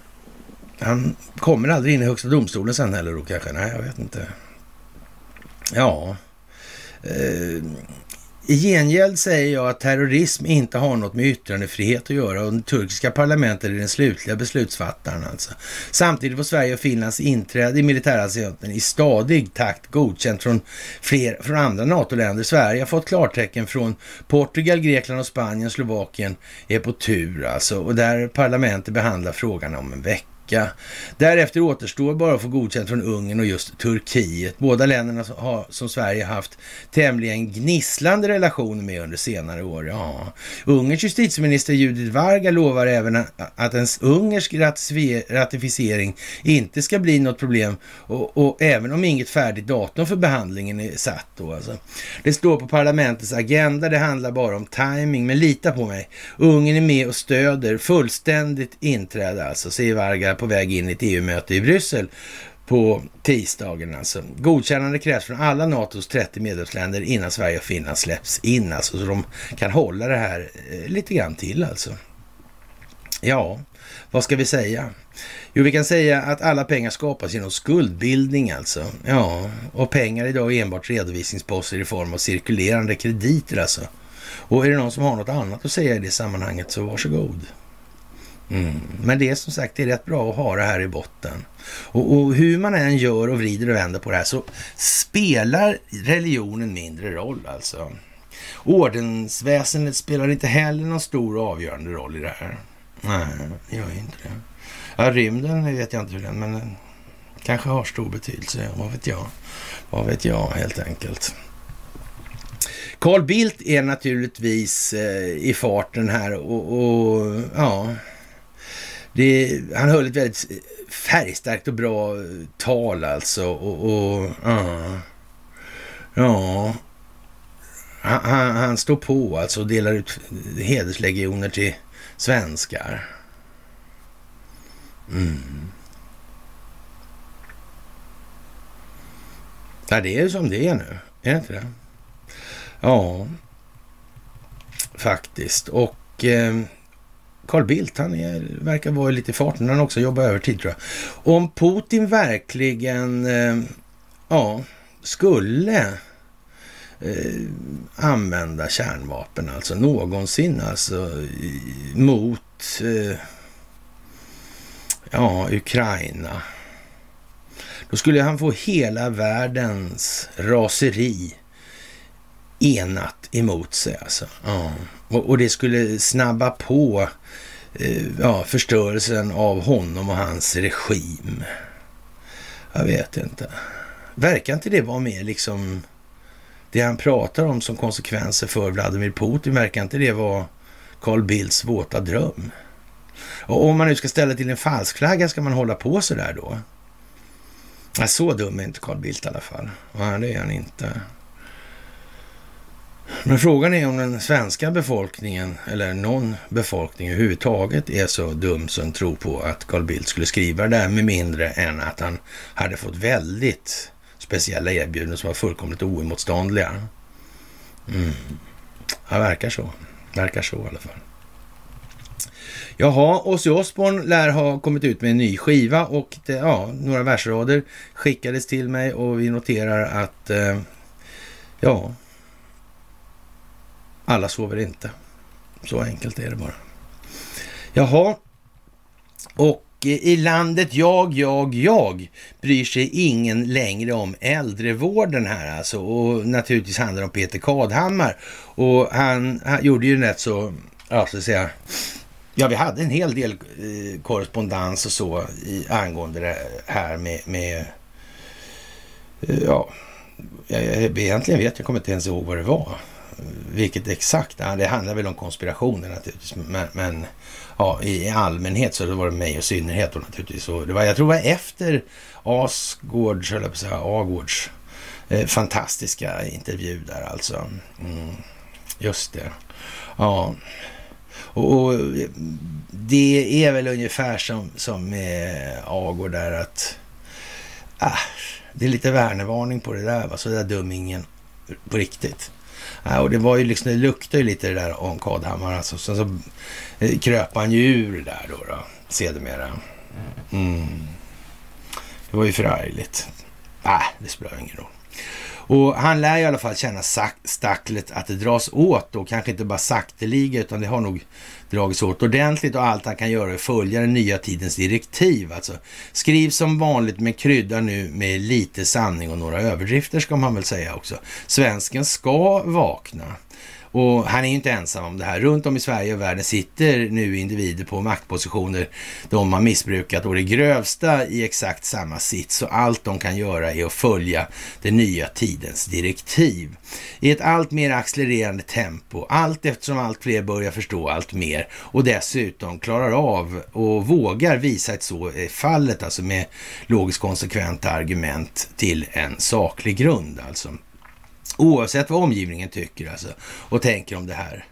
han kommer aldrig in i Högsta domstolen sen heller då kanske? Nej, jag vet inte. Ja. Eh, i gengäld säger jag att terrorism inte har något med yttrandefrihet att göra och det turkiska parlamentet är den slutliga beslutsfattaren alltså. Samtidigt får Sverige och Finlands inträde i militäralliansen i stadig takt godkänt från, fler, från andra NATO-länder. Sverige har fått klartecken från Portugal, Grekland och Spanien. Slovakien är på tur alltså och där parlamentet behandlar frågan om en vecka vecka. Därefter återstår bara att få godkänt från Ungern och just Turkiet. Båda länderna har, som Sverige haft tämligen gnisslande relationer med under senare år. Ja. Ungerns justitieminister Judith Varga lovar även att en ungersk ratificering inte ska bli något problem och, och, även om inget färdigt datum för behandlingen är satt då alltså. Det står på parlamentets agenda, det handlar bara om timing, men lita på mig. Ungern är med och stöder fullständigt inträde alltså, säger Varga på väg in i ett EU-möte i Bryssel på tisdagen alltså. Godkännande krävs från alla NATOs 30 medlemsländer innan Sverige och Finland släpps in alltså, så de kan hålla det här eh, lite grann till alltså. Ja, vad ska vi säga? Jo, vi kan säga att alla pengar skapas genom skuldbildning alltså. Ja, och pengar idag är enbart redovisningsposter i form av cirkulerande krediter alltså. Och är det någon som har något annat att säga i det sammanhanget så varsågod. Mm. Men det är som sagt det är rätt bra att ha det här i botten. Och, och, hur man än gör och vrider och vänder på det här så spelar religionen mindre roll alltså. Ordensväsendet spelar inte heller någon stor och avgörande roll i det här. Nej, det gör ju inte det. Ja, rymden vet jag inte hur den, men den kanske har stor betydelse. Vad vet jag? Vad vet jag helt enkelt. Carl Bildt är naturligtvis eh, i farten här och, och ja, det, han höll ett väldigt färgstarkt och bra tal alltså. Och, och ja, ja. Han, han, står på alltså och delar ut hederslegioner till svenskar. Mm. Ja, det är som det är nu. Är det inte det? Ja, faktiskt. Och eh, Carl Bildt, han är, verkar vara lite i farten. Han också jobbar övertid tror jag. Om Putin verkligen, eh, ja, skulle eh, använda kärnvapen, alltså någonsin, alltså mot, eh, ja, Ukraina. Då skulle han få hela världens raseri enat emot sig alltså. Ja. Och, och, det skulle snabba på eh, ja, förstörelsen av honom och hans regim. Jag vet inte. Verkar inte det vara mer liksom det han pratar om som konsekvenser för Vladimir Putin? Verkar inte det vara Carl Bildts våta dröm? Och om man nu ska ställa till en falskflagga, ska man hålla på så där då? Ja, så dum är inte Carl Bildt i alla fall. Ja, det är han inte. Men frågan är om den svenska befolkningen, eller någon befolkning överhuvudtaget, är så dum som tror på att Carl Bildt skulle skriva det där med mindre än att han hade fått väldigt speciella erbjudanden som var fullkomligt oemotståndliga. Mm. Ja, verkar så. Verkar så i alla fall. Jaha, Ozzy Osbourne lär ha kommit ut med en ny skiva och det, ja, några versrader skickades till mig och vi noterar att eh, ja, alla sover inte. Så enkelt är det bara. Jaha, och eh, i landet jag, jag, jag bryr sig ingen längre om äldrevården här alltså. Och naturligtvis handlar det om Peter Kadhammar. Och han, han gjorde ju rätt så, ja, så att säga, ja vi hade en hel del eh, korrespondens och så i, angående det här med, med eh, ja, jag, egentligen vet jag kommer inte ens ihåg vad det var. Vilket exakt, ja, det handlar väl om konspirationer naturligtvis. Men, men ja, i allmänhet så var det mig och synnerhet då naturligtvis. Och det var, jag tror det var efter Asgårds, höll jag på att säga, Agårds eh, fantastiska intervju där alltså. Mm, just det. Ja. Och, och, det är väl ungefär som, som med Agård där att äh, det är lite värnevarning på det där. Va? Så där dum ingen på riktigt. Ja, och det var ju liksom, det luktade ju lite det där om Kadhammar alltså. Sen så eh, kröp han ju ur det där då, då sedermera. Mm. Det var ju förargligt. Nej, det spelar ingen roll. Och han lär i alla fall känna stacklet att det dras åt och kanske inte bara sakteliga utan det har nog dragits åt ordentligt och allt han kan göra är att följa den nya tidens direktiv. Alltså skriv som vanligt men krydda nu med lite sanning och några överdrifter ska man väl säga också. Svensken ska vakna. Och han är ju inte ensam om det här. Runt om i Sverige och världen sitter nu individer på maktpositioner de har missbrukat och det grövsta i exakt samma sits. Och allt de kan göra är att följa den nya tidens direktiv. I ett allt mer accelererande tempo, allt eftersom allt fler börjar förstå allt mer och dessutom klarar av och vågar visa att så är fallet, alltså med logiskt konsekventa argument till en saklig grund alltså. Oavsett vad omgivningen tycker alltså, och tänker om det här.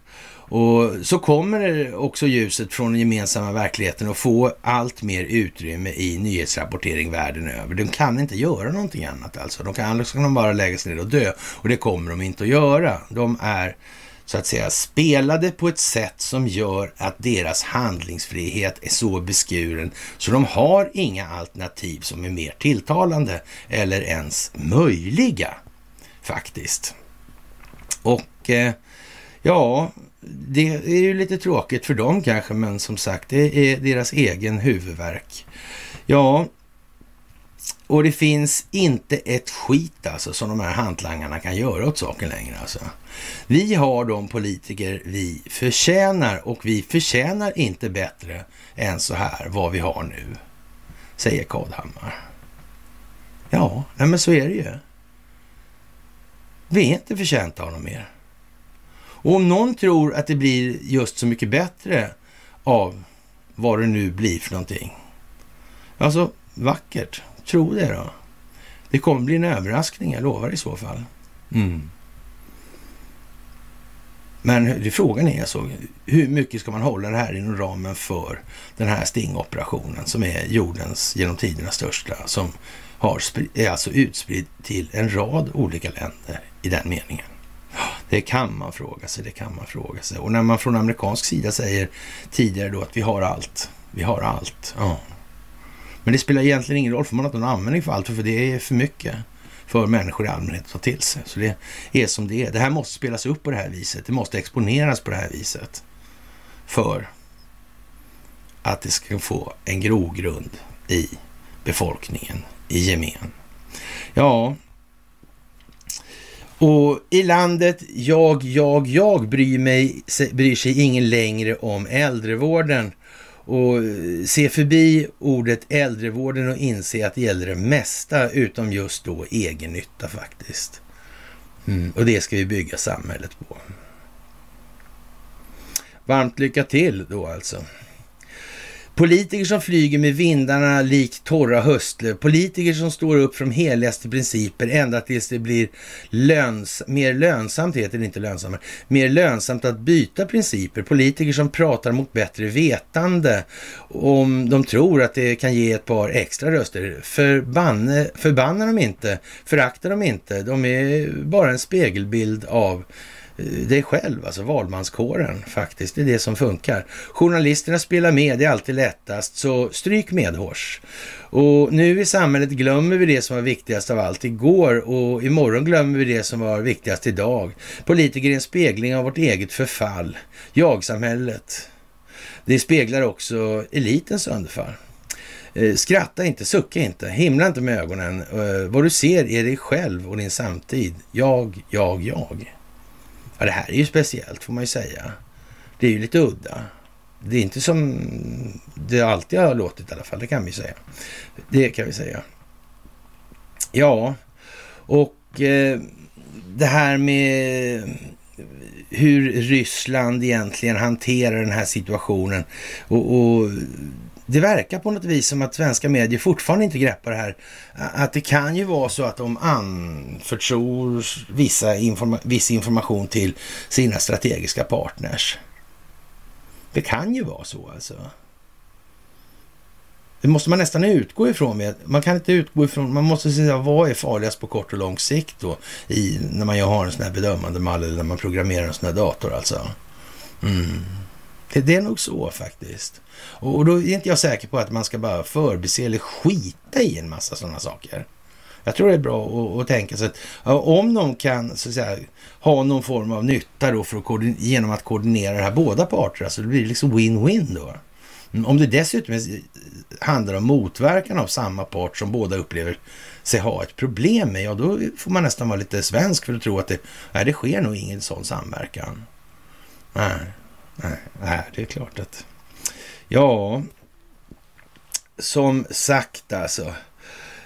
Och så kommer också ljuset från den gemensamma verkligheten att få allt mer utrymme i nyhetsrapportering världen över. De kan inte göra någonting annat alltså. De kan, annars kan de bara lägga sig ner och dö och det kommer de inte att göra. De är så att säga spelade på ett sätt som gör att deras handlingsfrihet är så beskuren så de har inga alternativ som är mer tilltalande eller ens möjliga faktiskt. Och eh, ja, det är ju lite tråkigt för dem kanske, men som sagt, det är deras egen huvudverk. Ja, och det finns inte ett skit alltså som de här hantlangarna kan göra åt saken längre alltså. Vi har de politiker vi förtjänar och vi förtjänar inte bättre än så här vad vi har nu, säger Kadhammar. Ja, nej men så är det ju. Vi är inte förtjänta av dem mer. Och om någon tror att det blir just så mycket bättre av vad det nu blir för någonting. Alltså, vackert. Tro det då. Det kommer bli en överraskning, jag lovar i så fall. Mm. Men frågan är alltså, hur mycket ska man hålla det här inom ramen för den här stingoperationen som är jordens genom tiderna största, som har, är alltså utspridd till en rad olika länder i den meningen. Det kan man fråga sig, det kan man fråga sig. Och när man från amerikansk sida säger tidigare då att vi har allt, vi har allt. Ja. Men det spelar egentligen ingen roll, för man har inte någon användning för allt, för det är för mycket för människor i allmänhet att ta till sig. Så det är som det är. Det här måste spelas upp på det här viset. Det måste exponeras på det här viset. För att det ska få en grogrund i befolkningen i gemen. Ja, och i landet jag, jag, jag bryr, mig, bryr sig ingen längre om äldrevården och eh, se förbi ordet äldrevården och inse att det gäller det mesta utom just då egennytta faktiskt. Mm. Och det ska vi bygga samhället på. Varmt lycka till då alltså. Politiker som flyger med vindarna likt torra höstlöv. Politiker som står upp för de heligaste principer ända tills det blir löns mer lönsamt, heter det inte lönsammare, mer lönsamt att byta principer. Politiker som pratar mot bättre vetande om de tror att det kan ge ett par extra röster. Förbanne, förbannar de inte, föraktar de inte. De är bara en spegelbild av Eh, dig själv, alltså valmanskåren faktiskt. Det är det som funkar. Journalisterna spelar med, det är alltid lättast, så stryk medhårs. Och nu i samhället glömmer vi det som var viktigast av allt igår och imorgon glömmer vi det som var viktigast idag. Politiker är en spegling av vårt eget förfall. Jag-samhället. Det speglar också elitens sönderfall. Eh, skratta inte, sucka inte, himla inte med ögonen. Eh, vad du ser är dig själv och din samtid. Jag, jag, jag. Ja, det här är ju speciellt får man ju säga. Det är ju lite udda. Det är inte som det alltid har låtit i alla fall, det kan vi säga. Det kan vi säga. Ja, och eh, det här med hur Ryssland egentligen hanterar den här situationen och, och det verkar på något vis som att svenska medier fortfarande inte greppar det här. Att det kan ju vara så att de anförtror vissa informa viss information till sina strategiska partners. Det kan ju vara så alltså. Det måste man nästan utgå ifrån. Med. Man kan inte utgå ifrån, man måste säga vad är farligast på kort och lång sikt då i, när man har en sån här bedömande mall eller när man programmerar en sån här dator alltså. Mm. Det, det är nog så faktiskt. Och då är inte jag säker på att man ska bara förbise eller skita i en massa sådana saker. Jag tror det är bra att, att tänka sig att om de kan så att säga, ha någon form av nytta då för att genom att koordinera det här båda parter, alltså det blir liksom win-win då. Mm, om det dessutom handlar om motverkan av samma part som båda upplever sig ha ett problem med, ja då får man nästan vara lite svensk för att tro att det, nej, det sker nog ingen sån samverkan. Nej, nej, nej, det är klart att Ja, som sagt alltså.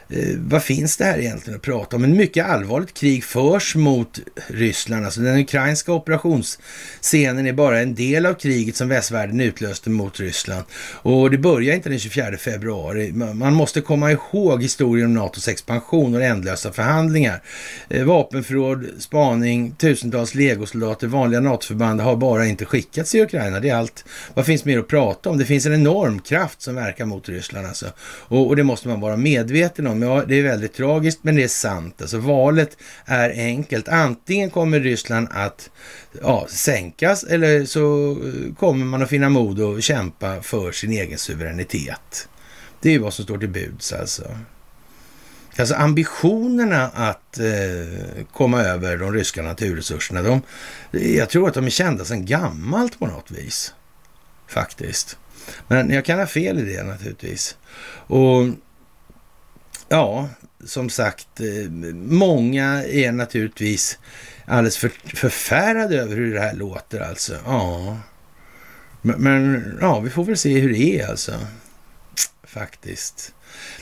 Eh, vad finns det här egentligen att prata om? En mycket allvarligt krig förs mot Ryssland. Alltså den ukrainska operationsscenen är bara en del av kriget som västvärlden utlöste mot Ryssland. Och det börjar inte den 24 februari. Man måste komma ihåg historien om NATOs expansion och ändlösa förhandlingar. Eh, vapenförråd, spaning, tusentals legosoldater, vanliga NATO-förband har bara inte skickats i Ukraina. Det är allt. Vad finns mer att prata om? Det finns en enorm kraft som verkar mot Ryssland alltså. Och, och det måste man vara medveten om. Ja, det är väldigt tragiskt, men det är sant. Alltså valet är enkelt. Antingen kommer Ryssland att ja, sänkas eller så eh, kommer man att finna mod och kämpa för sin egen suveränitet. Det är ju vad som står till buds alltså. Alltså ambitionerna att eh, komma över de ryska naturresurserna, de, jag tror att de är kända sedan gammalt på något vis. Faktiskt. Men jag kan ha fel i det naturligtvis. Och Ja, som sagt, eh, många är naturligtvis alldeles för, förfärade över hur det här låter alltså. Ja. Men, men, ja, vi får väl se hur det är alltså. Faktiskt.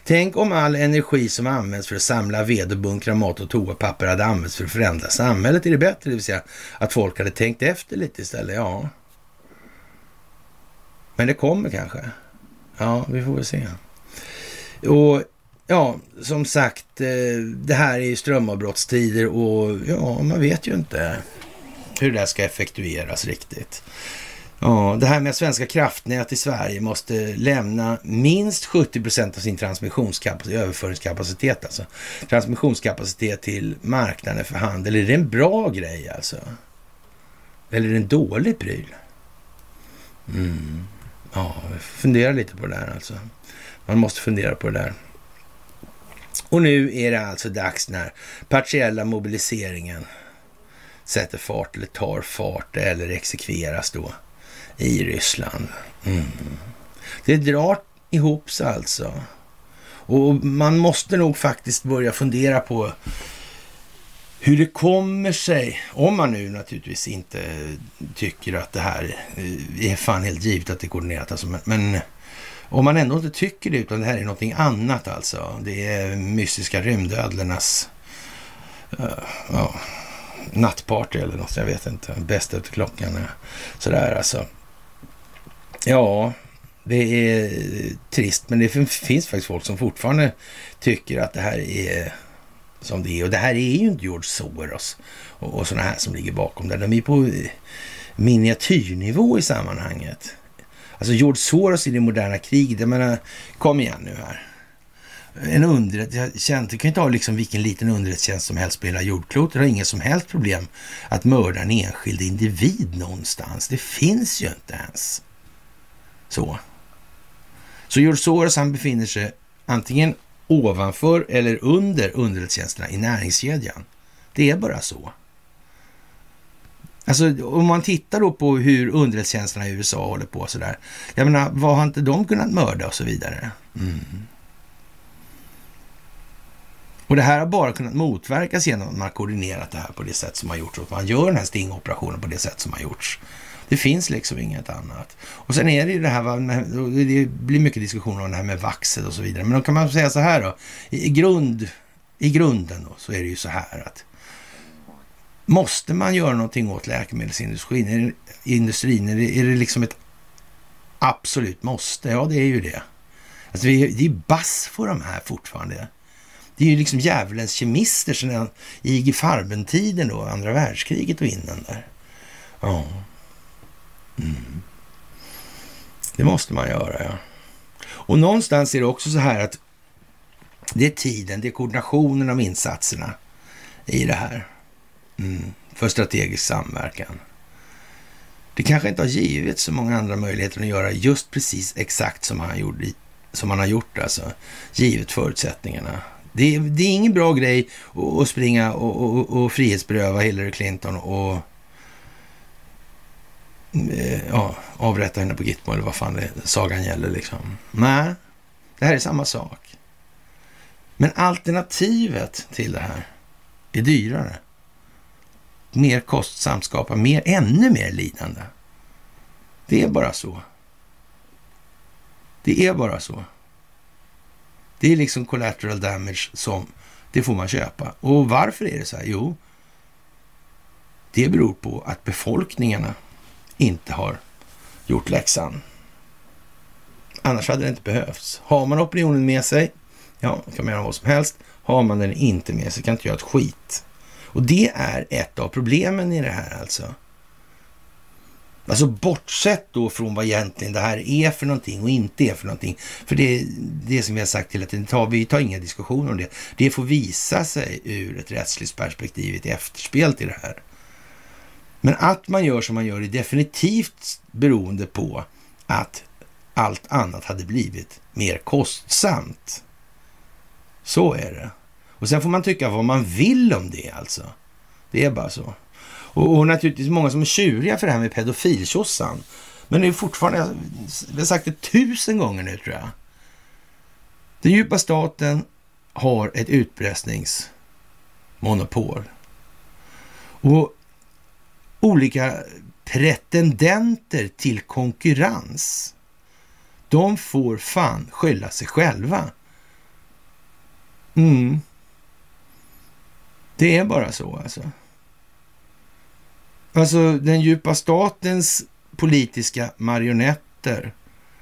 Tänk om all energi som används för att samla ved och bunkra mat och toapapper hade använts för att förändra samhället. Är det bättre? Det vill säga att folk hade tänkt efter lite istället. Ja. Men det kommer kanske. Ja, vi får väl se. Och ja, som sagt, eh, det här är ju strömavbrottstider och ja, man vet ju inte hur det här ska effektueras riktigt. Ja, det här med att Svenska kraftnät i Sverige måste lämna minst 70 procent av sin transmissionskapacitet, överföringskapacitet alltså. Transmissionskapacitet till marknaden för handel. Är det en bra grej alltså? Eller är det en dålig pryl? Mm. Ja, fundera lite på det där alltså. Man måste fundera på det där. Och nu är det alltså dags när partiella mobiliseringen sätter fart eller tar fart eller exekveras då i Ryssland. Mm. Det drar ihop sig alltså. Och man måste nog faktiskt börja fundera på hur det kommer sig, om man nu naturligtvis inte tycker att det här eh, är fan helt givet att det är koordinerat, alltså, men om man ändå inte tycker det, utan det här är någonting annat alltså. Det är mystiska rymdödlornas uh, uh, nattparty eller något, jag vet inte. Bäst efter klockan. Sådär alltså. Ja, det är trist, men det finns faktiskt folk som fortfarande tycker att det här är som det är. Och det här är ju inte George Soros och, och sådana här som ligger bakom det. De är på miniatyrnivå i sammanhanget. Alltså George Soros i det moderna kriget, jag menar, kom igen nu här. En underrättelsetjänst, du kan ju inte ha liksom vilken liten underrättelsetjänst som helst på hela jordklotet. du har inga som helst problem att mörda en enskild individ någonstans. Det finns ju inte ens. Så. Så George Soros han befinner sig antingen ovanför eller under underrättelsetjänsterna i näringskedjan. Det är bara så. Alltså om man tittar då på hur underrättelsetjänsterna i USA håller på sådär. Jag menar, vad har inte de kunnat mörda och så vidare? Mm. Och det här har bara kunnat motverkas genom att man har koordinerat det här på det sätt som har gjorts. Och att man gör den här stingoperationen på det sätt som har gjorts. Det finns liksom inget annat. Och sen är det ju det här, det blir mycket diskussioner om det här med vaxet och så vidare. Men då kan man säga så här då, i, grund, i grunden då, så är det ju så här att måste man göra någonting åt läkemedelsindustrin? Är det, industrin, är det, är det liksom ett absolut måste? Ja, det är ju det. Alltså, det är ju bass för de här fortfarande. Det är ju liksom djävulens kemister sedan IG Farben-tiden då, andra världskriget och innan där. Ja. Mm. Det måste man göra, ja. Och någonstans är det också så här att det är tiden, det är koordinationen av insatserna i det här. Mm. För strategisk samverkan. Det kanske inte har givit så många andra möjligheter att göra just precis exakt som han, gjorde, som han har gjort, alltså. Givet förutsättningarna. Det, det är ingen bra grej att springa och, och, och frihetsberöva Hillary Clinton och eh, ja, avrätta henne på Gitmo eller vad fan det, sagan gäller liksom. Nej, det här är samma sak. Men alternativet till det här är dyrare. Mer kostsamt, skapar mer, ännu mer lidande. Det är bara så. Det är bara så. Det är liksom collateral damage som det får man köpa. Och varför är det så här? Jo, det beror på att befolkningarna inte har gjort läxan. Annars hade det inte behövts. Har man opinionen med sig, ja, kan man göra vad som helst. Har man den inte med sig kan inte göra ett skit. Och det är ett av problemen i det här alltså. Alltså bortsett då från vad egentligen det här är för någonting och inte är för någonting. För det, det som vi har sagt hela tiden, tar, vi tar inga diskussioner om det. Det får visa sig ur ett rättsligt perspektiv, ett efterspel till det här. Men att man gör som man gör är definitivt beroende på att allt annat hade blivit mer kostsamt. Så är det. Och sen får man tycka vad man vill om det alltså. Det är bara så. Och, och naturligtvis många som är tjuriga för det här med pedofiltjossan. Men det är fortfarande, vi har sagt det tusen gånger nu tror jag. Den djupa staten har ett utpressningsmonopol. Och olika pretendenter till konkurrens. De får fan skylla sig själva Mm. Det är bara så alltså. Alltså den djupa statens politiska marionetter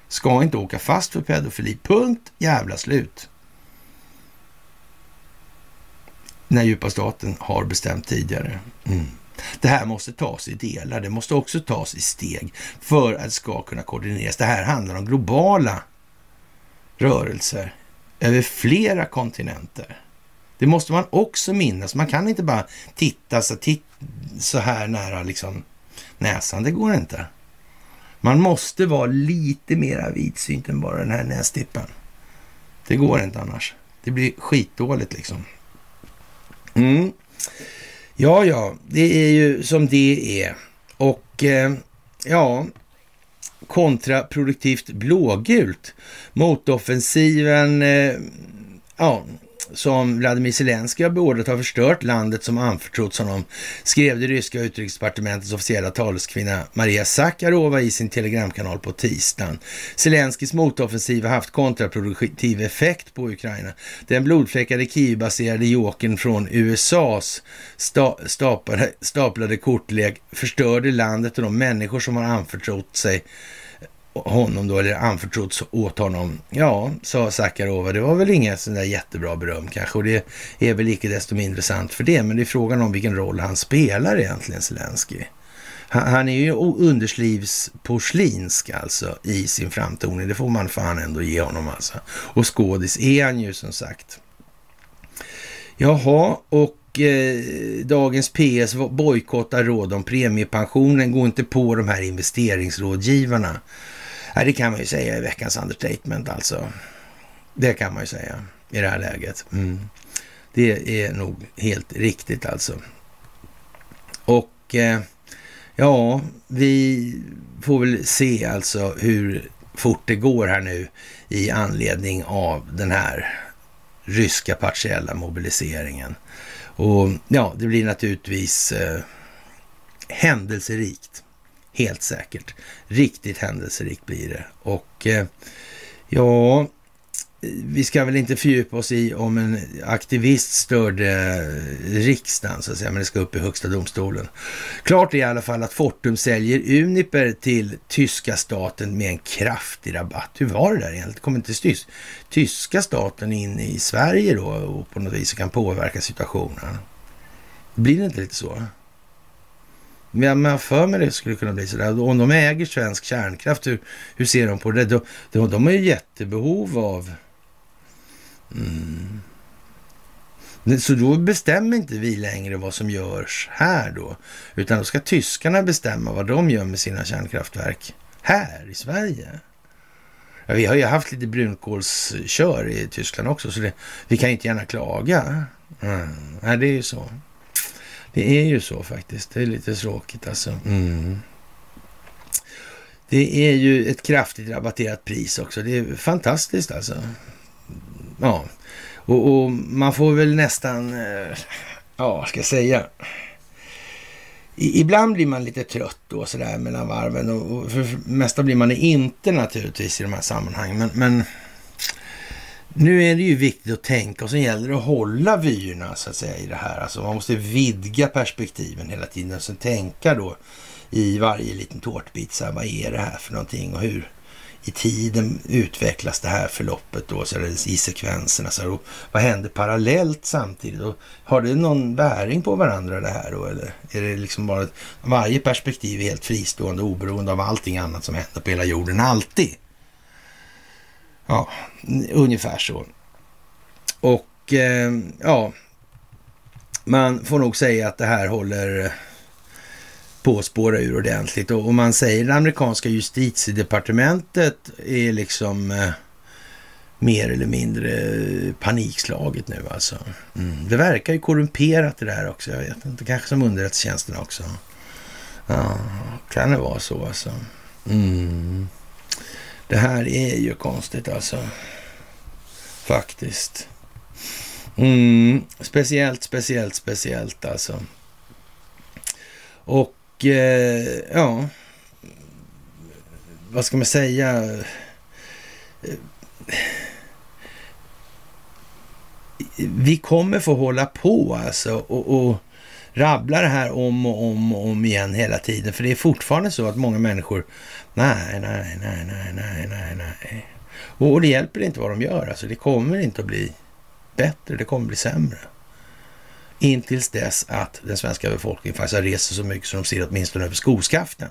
ska inte åka fast för pedofili. Punkt jävla slut. När djupa staten har bestämt tidigare. Mm. Det här måste tas i delar. Det måste också tas i steg för att det ska kunna koordineras. Det här handlar om globala rörelser över flera kontinenter. Det måste man också minnas. Man kan inte bara titta så, titt, så här nära liksom näsan. Det går inte. Man måste vara lite mera vidsynt än bara den här nästippen. Det går inte annars. Det blir skitdåligt liksom. Mm. Ja, ja, det är ju som det är. Och eh, ja, kontraproduktivt blågult. Motoffensiven, eh, ja, som Vladimir Zelenskyj har beordrat har förstört landet som anförtrotts honom, skrev det ryska utrikesdepartementets officiella taleskvinna Maria Sakarova i sin telegramkanal på tisdagen. Zelenskyjs motoffensiv har haft kontraproduktiv effekt på Ukraina. Den blodfläckade Kiev-baserade jokern från USAs sta staplade, staplade kortlek förstörde landet och de människor som har anförtrott sig honom då, eller anförtrotts åt honom. Ja, sa Sakarova, det var väl inget sån där jättebra beröm kanske och det är väl icke desto mindre sant för det, men det är frågan om vilken roll han spelar egentligen, Zelensky. Han, han är ju underslivsporslinsk alltså i sin framtoning, det får man fan ändå ge honom alltså. Och skådis är han ju som sagt. Jaha, och eh, dagens PS bojkottar råd om premiepensionen, går inte på de här investeringsrådgivarna. Ja, det kan man ju säga i veckans understatement alltså. Det kan man ju säga i det här läget. Mm. Det är nog helt riktigt alltså. Och eh, ja, vi får väl se alltså hur fort det går här nu i anledning av den här ryska partiella mobiliseringen. Och ja, det blir naturligtvis eh, händelserikt. Helt säkert. Riktigt händelserikt blir det. Och eh, ja, vi ska väl inte fördjupa oss i om en aktivist störde eh, riksdagen, så att säga, men det ska upp i högsta domstolen. Klart är i alla fall att Fortum säljer Uniper till tyska staten med en kraftig rabatt. Hur var det där egentligen? Kommer inte tyst. tyska staten in i Sverige då och på något vis kan påverka situationen? Blir det inte lite så? Men jag för mig det skulle kunna bli sådär. Om de äger svensk kärnkraft, hur, hur ser de på det? De, de, de har ju jättebehov av... Mm. Så då bestämmer inte vi längre vad som görs här då. Utan då ska tyskarna bestämma vad de gör med sina kärnkraftverk här i Sverige. Ja, vi har ju haft lite brunkolskör i Tyskland också, så det, vi kan ju inte gärna klaga. Mm. Nej, det är ju så. Det är ju så faktiskt. Det är lite tråkigt alltså. Mm. Det är ju ett kraftigt rabatterat pris också. Det är fantastiskt alltså. Ja, och, och man får väl nästan, eh, ja, ska jag säga. ibland blir man lite trött då sådär mellan varven och, och för det mesta blir man inte naturligtvis i de här sammanhangen. Men, men nu är det ju viktigt att tänka och så gäller det att hålla vyerna så att säga i det här. Alltså man måste vidga perspektiven hela tiden och sen tänka då i varje liten tårtbit. Så här, vad är det här för någonting och hur i tiden utvecklas det här förloppet då, så det, i sekvenserna. Så här, och vad händer parallellt samtidigt? Och har det någon bäring på varandra det här då? Eller är det liksom bara varje perspektiv är helt fristående oberoende av allting annat som händer på hela jorden alltid? Ja, ungefär så. Och eh, ja, man får nog säga att det här håller på att spåra ur ordentligt. Och, och man säger det amerikanska justitiedepartementet är liksom eh, mer eller mindre panikslaget nu alltså. Mm. Det verkar ju korrumperat det där också. Jag vet inte, kanske som underrättelsetjänsten också. Ja, kan det vara så alltså. Mm. Det här är ju konstigt alltså. Faktiskt. Mm, speciellt, speciellt, speciellt alltså. Och eh, ja, vad ska man säga? vi kommer få hålla på alltså och, och rabbla det här om och om och om igen hela tiden. För det är fortfarande så att många människor, nej, nej, nej, nej, nej, nej, nej. Och det hjälper inte vad de gör. Alltså, det kommer inte att bli bättre, det kommer att bli sämre. Intills dess att den svenska befolkningen faktiskt har rest sig så mycket så de ser åtminstone över skoskaften.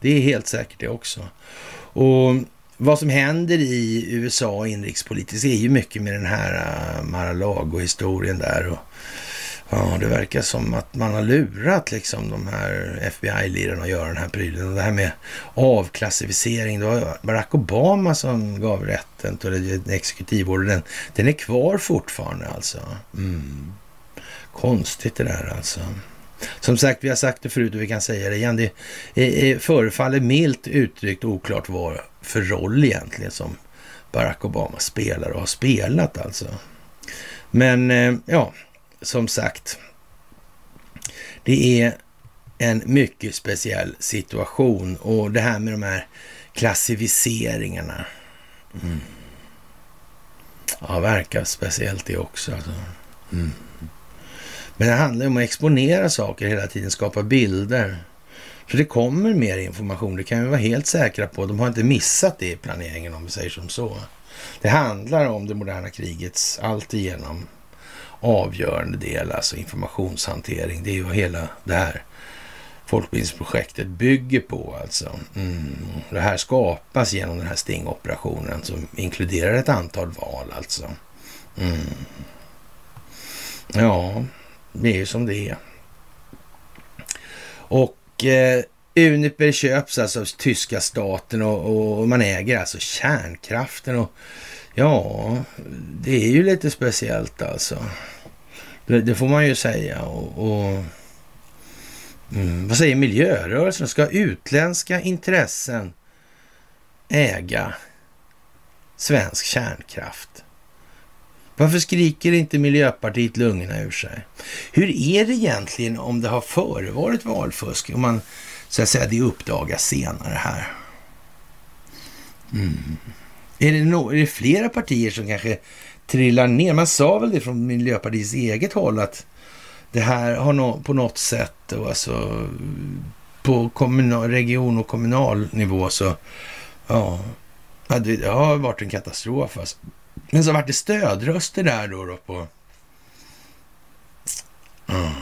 Det är helt säkert det också. Och vad som händer i USA inrikespolitiskt är ju mycket med den här äh, Mar-a-Lago-historien där. Och, ja, det verkar som att man har lurat liksom de här FBI-lirarna att göra den här prylen. Och det här med avklassificering, det var Barack Obama som gav rätten till exekutivorden. Den, den är kvar fortfarande alltså. Mm. Konstigt det där alltså. Som sagt, vi har sagt det förut och vi kan säga det igen. Det är, förefaller milt uttryckt oklart vad för roll egentligen som Barack Obama spelar och har spelat alltså. Men eh, ja, som sagt. Det är en mycket speciell situation och det här med de här klassificeringarna. Mm. Ja, verkar speciellt det också. Alltså. Mm. Men det handlar om att exponera saker hela tiden, skapa bilder. Så det kommer mer information, det kan vi vara helt säkra på. De har inte missat det i planeringen om vi säger som så. Det handlar om det moderna krigets alltigenom avgörande del, alltså informationshantering. Det är ju vad hela det här folkbildningsprojektet bygger på alltså. Mm. Det här skapas genom den här stingoperationen som inkluderar ett antal val alltså. Mm. Ja, det är ju som det är. Och eh, Uniper köps alltså av tyska staten och, och, man äger alltså kärnkraften. och Ja, det är ju lite speciellt alltså. Det, det får man ju säga. och, och mm, Vad säger miljörörelsen? Ska utländska intressen äga svensk kärnkraft? Varför skriker inte Miljöpartiet lungorna ur sig? Hur är det egentligen om det har förevarit valfusk? Om man så att säga det uppdagas senare här. Mm. Är, det no är det flera partier som kanske trillar ner? Man sa väl det från Miljöpartiets eget håll att det här har no på något sätt, då, alltså på region och kommunal nivå så, ja, det har varit en katastrof. Alltså. Men så vart det stödröster där då, då på mm,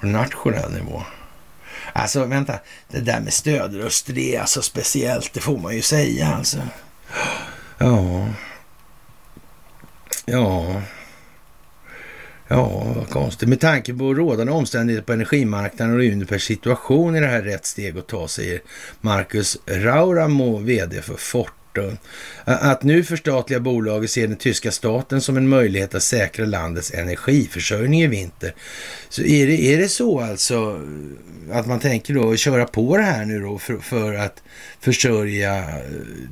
nationell nivå. Alltså vänta, det där med stödröster, det är alltså speciellt, det får man ju säga alltså. Ja. Ja. Ja, vad konstigt. Med tanke på rådande omständigheter på energimarknaden och Unipers situation är det här rätt steg att ta, säger Marcus Rauramo, vd för Fort att nu förstatliga bolaget ser den tyska staten som en möjlighet att säkra landets energiförsörjning i vinter. Så är det, är det så alltså eh, att man tänker då köra på det här nu då för, för att försörja eh,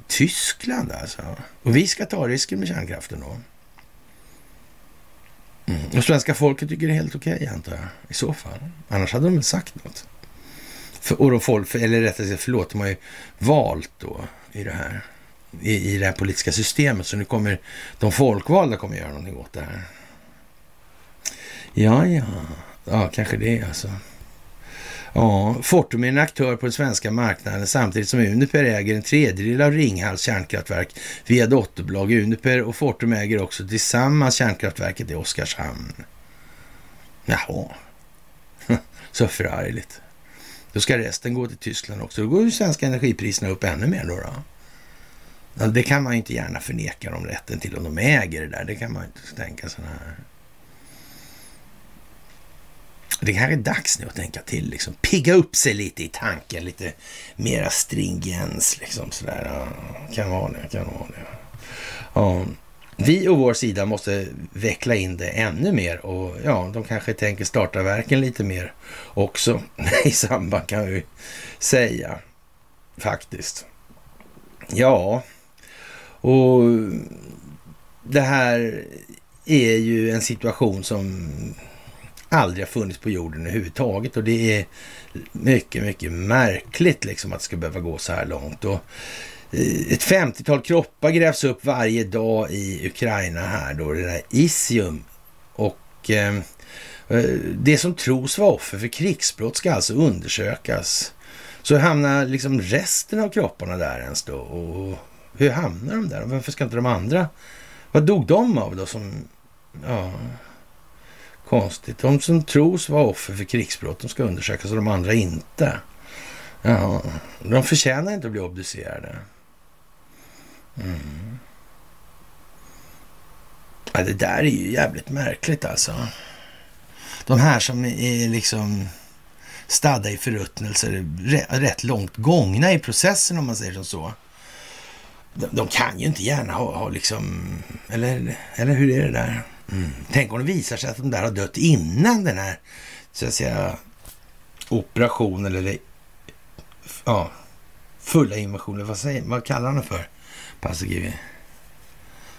Tyskland alltså? Och vi ska ta risken med kärnkraften då? Mm. Och svenska folket tycker det är helt okej okay, antar jag, i så fall. Annars hade de väl sagt något. För, och då folk, eller rättare sagt, förlåt, de har ju valt då i det här i, i det här politiska systemet. Så nu kommer de folkvalda kommer göra någonting åt det här. Ja, ja, ja, kanske det alltså. Ja, Fortum är en aktör på den svenska marknaden samtidigt som Uniper äger en tredjedel av Ringhals kärnkraftverk via dotterbolag. Uniper och Fortum äger också tillsammans kärnkraftverket i Oskarshamn. Jaha, så förargligt. Då ska resten gå till Tyskland också. Då går ju svenska energipriserna upp ännu mer då. då. Alltså, det kan man ju inte gärna förneka dem rätten till om de äger det där. Det kan man inte tänka sådana här. Det kanske är dags nu att tänka till, liksom. Pigga upp sig lite i tanken, lite mera stringens, liksom sådär. Ja, kan vara det, kan vara det. Ja. Vi och vår sida måste veckla in det ännu mer och ja, de kanske tänker starta verken lite mer också i samband kan vi säga faktiskt. Ja, och det här är ju en situation som aldrig har funnits på jorden överhuvudtaget och det är mycket, mycket märkligt liksom att det ska behöva gå så här långt. Och eh, ett 50-tal kroppar grävs upp varje dag i Ukraina här då, det där Isium. Och eh, eh, det som tros vara offer för krigsbrott ska alltså undersökas. Så hamnar liksom resten av kropparna där ens då? Och hur hamnar de där? Varför ska inte de andra... Vad dog de av då som... Ja, konstigt. De som tros vara offer för krigsbrott, de ska undersökas och de andra inte. Ja, de förtjänar inte att bli obducerade. Mm. Ja, det där är ju jävligt märkligt alltså. De här som är liksom stadda i förruttnelser, rätt långt gångna i processen om man säger som så. De, de kan ju inte gärna ha, ha liksom, eller, eller hur är det där? Mm. Tänk om det visar sig att de där har dött innan den här, så att säga, operationen eller ja, fulla invasionen. Vad, säger, vad kallar han det för? Paasikivi?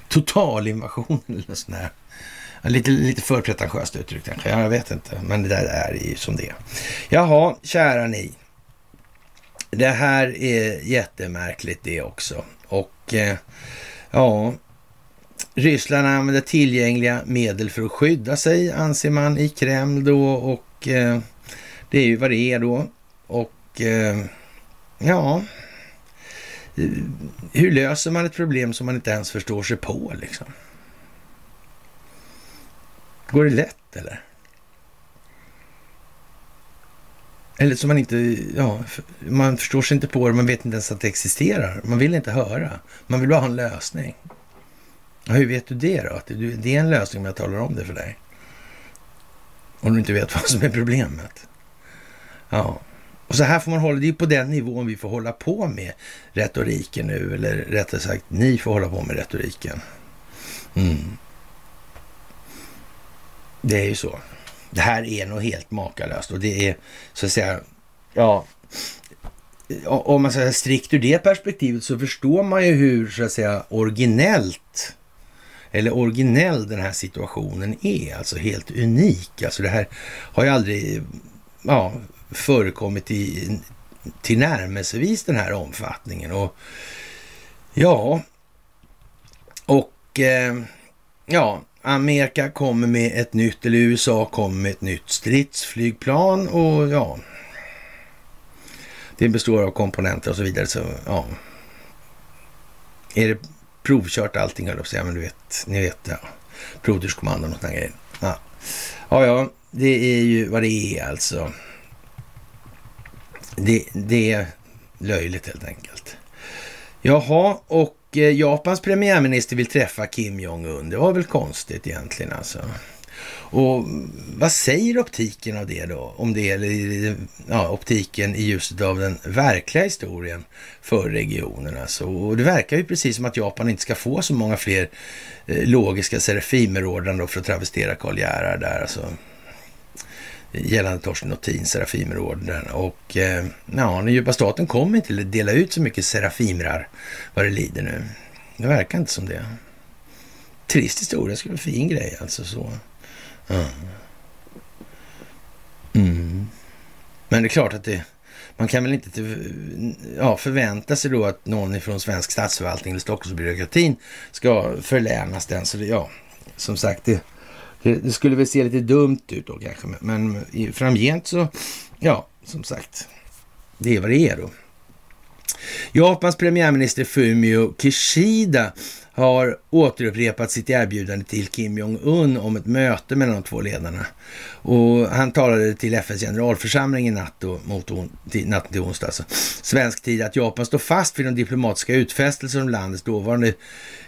Totalinvasion eller något sånt där. Lite, lite för pretentiöst uttryck. kanske. Jag vet inte. Men det där är ju som det är. Jaha, kära ni. Det här är jättemärkligt det också. Och eh, ja, Ryssland använder tillgängliga medel för att skydda sig, anser man i Kreml då. Och eh, det är ju vad det är då. Och eh, ja, hur löser man ett problem som man inte ens förstår sig på liksom? Går det lätt eller? Eller som man inte, ja, man förstår sig inte på det, man vet inte ens att det existerar. Man vill inte höra. Man vill bara ha en lösning. Ja, hur vet du det då? Att det är en lösning om jag talar om det för dig? Om du inte vet vad som är problemet. Ja, och så här får man hålla, det är på den nivån vi får hålla på med retoriken nu, eller rättare sagt, ni får hålla på med retoriken. Mm. Det är ju så. Det här är nog helt makalöst och det är så att säga, ja, om man säger strikt ur det perspektivet så förstår man ju hur så att säga originellt eller originell den här situationen är. Alltså helt unik. Alltså det här har ju aldrig ja, förekommit i tillnärmelsevis den här omfattningen. Och ja, och eh, ja, Amerika kommer med ett nytt, eller USA kommer med ett nytt stridsflygplan och ja, det består av komponenter och så vidare. Så ja, är det provkört allting höll jag säga, men du vet, ni vet, ja, provturskommandon och sådana grejer. Ja. ja, ja, det är ju vad det är alltså. Det, det är löjligt helt enkelt. Jaha, och Eh, Japans premiärminister vill träffa Kim Jong-Un. Det var väl konstigt egentligen alltså. Och vad säger optiken av det då? Om det gäller ja, optiken i ljuset av den verkliga historien för regionen alltså. Och det verkar ju precis som att Japan inte ska få så många fler eh, logiska då för att travestera Karl Gerhard där alltså gällande Torsten Notin, Serafimerorden. Och eh, ja, den djupa staten kommer inte att dela ut så mycket Serafimrar vad det lider nu. Det verkar inte som det. Trist historia, skulle vara en fin grej alltså så. Mm. Mm. Men det är klart att det, man kan väl inte ja, förvänta sig då att någon från svensk statsförvaltning eller Stockholmsbyråkratin ska förlänas den. Så det, ja, som sagt, det, det, det, skulle väl se lite dumt ut då kanske, men framgent så, ja, som sagt, det är vad det är då. Japans premiärminister Fumio Kishida har återupprepat sitt erbjudande till Kim Jong-Un om ett möte mellan de två ledarna. Och han talade till FNs generalförsamling i natt, och, mot on, till, natten till onsdag, alltså. svensk tid, att Japan står fast vid de diplomatiska utfästelser som landets dåvarande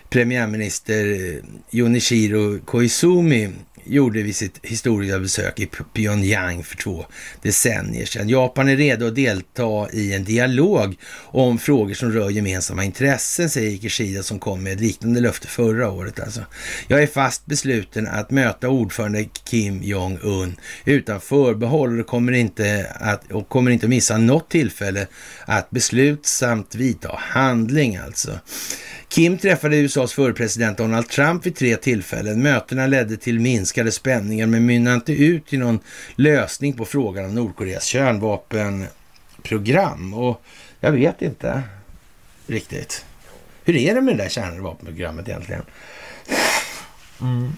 premiärminister eh, Junichiro Koizumi gjorde vid sitt historiska besök i Pyongyang för två decennier sedan. Japan är redo att delta i en dialog om frågor som rör gemensamma intressen, säger Kishida som kom med ett liknande löfte förra året. Alltså. Jag är fast besluten att möta ordförande Kim Jong-Un utan förbehåll och kommer inte att, och kommer inte att missa något tillfälle att beslutsamt vidta handling alltså. Kim träffade USAs förre president Donald Trump vid tre tillfällen. Mötena ledde till minskade spänningar men mynnade inte ut i någon lösning på frågan om Nordkoreas kärnvapenprogram. Och jag vet inte. riktigt. Hur är det med det där kärnvapenprogrammet egentligen? Mm.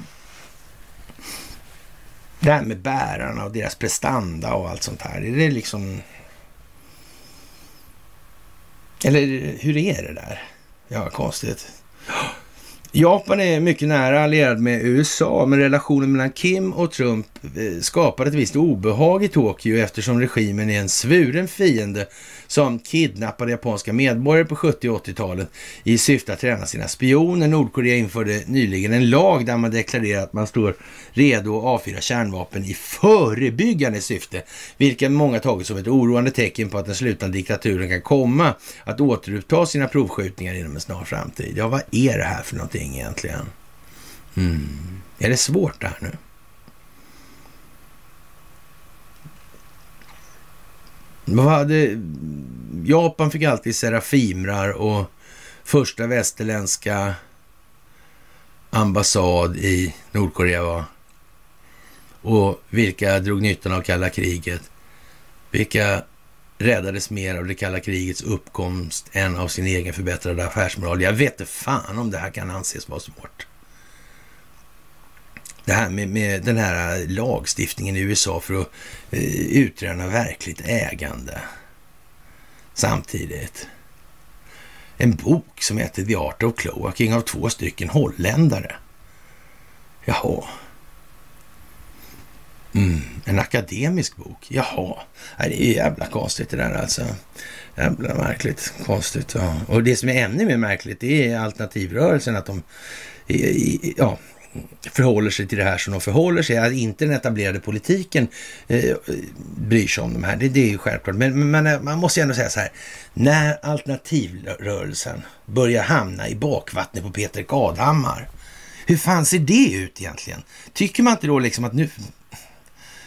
Det här med bärarna och deras prestanda och allt sånt här. Är det liksom... Eller hur är det där? Ja, konstigt. Japan är mycket nära allierad med USA, men relationen mellan Kim och Trump eh, skapade ett visst obehag i Tokyo eftersom regimen är en svuren fiende som kidnappade japanska medborgare på 70 och 80-talet i syfte att träna sina spioner. Nordkorea införde nyligen en lag där man deklarerar att man står redo att avfyra kärnvapen i förebyggande syfte, vilket många tagit som ett oroande tecken på att den slutna diktaturen kan komma att återuppta sina provskjutningar inom en snar framtid. Ja, vad är det här för någonting egentligen? Mm. Är det svårt det här nu? Vad hade... Japan fick alltid serafimrar och första västerländska ambassad i Nordkorea var. Och vilka drog nyttan av kalla kriget? Vilka räddades mer av det kalla krigets uppkomst än av sin egen förbättrade affärsmoral? Jag vet inte fan om det här kan anses vara svårt. Det här med, med den här lagstiftningen i USA för att eh, utröna verkligt ägande. Samtidigt. En bok som heter The Art of Cloaking av två stycken holländare. Jaha. Mm, en akademisk bok. Jaha. Det är jävla konstigt det där alltså. Jävla märkligt. Konstigt. Ja. Och det som är ännu mer märkligt det är alternativrörelsen. Att de ja, förhåller sig till det här som de förhåller sig. Att inte den etablerade politiken eh, bryr sig om de här, det, det är ju självklart. Men, men, eh, man måste ju ändå säga så här, när alternativrörelsen börjar hamna i bakvattnet på Peter Kadhammar, hur fan ser det ut egentligen? Tycker man inte då liksom att nu...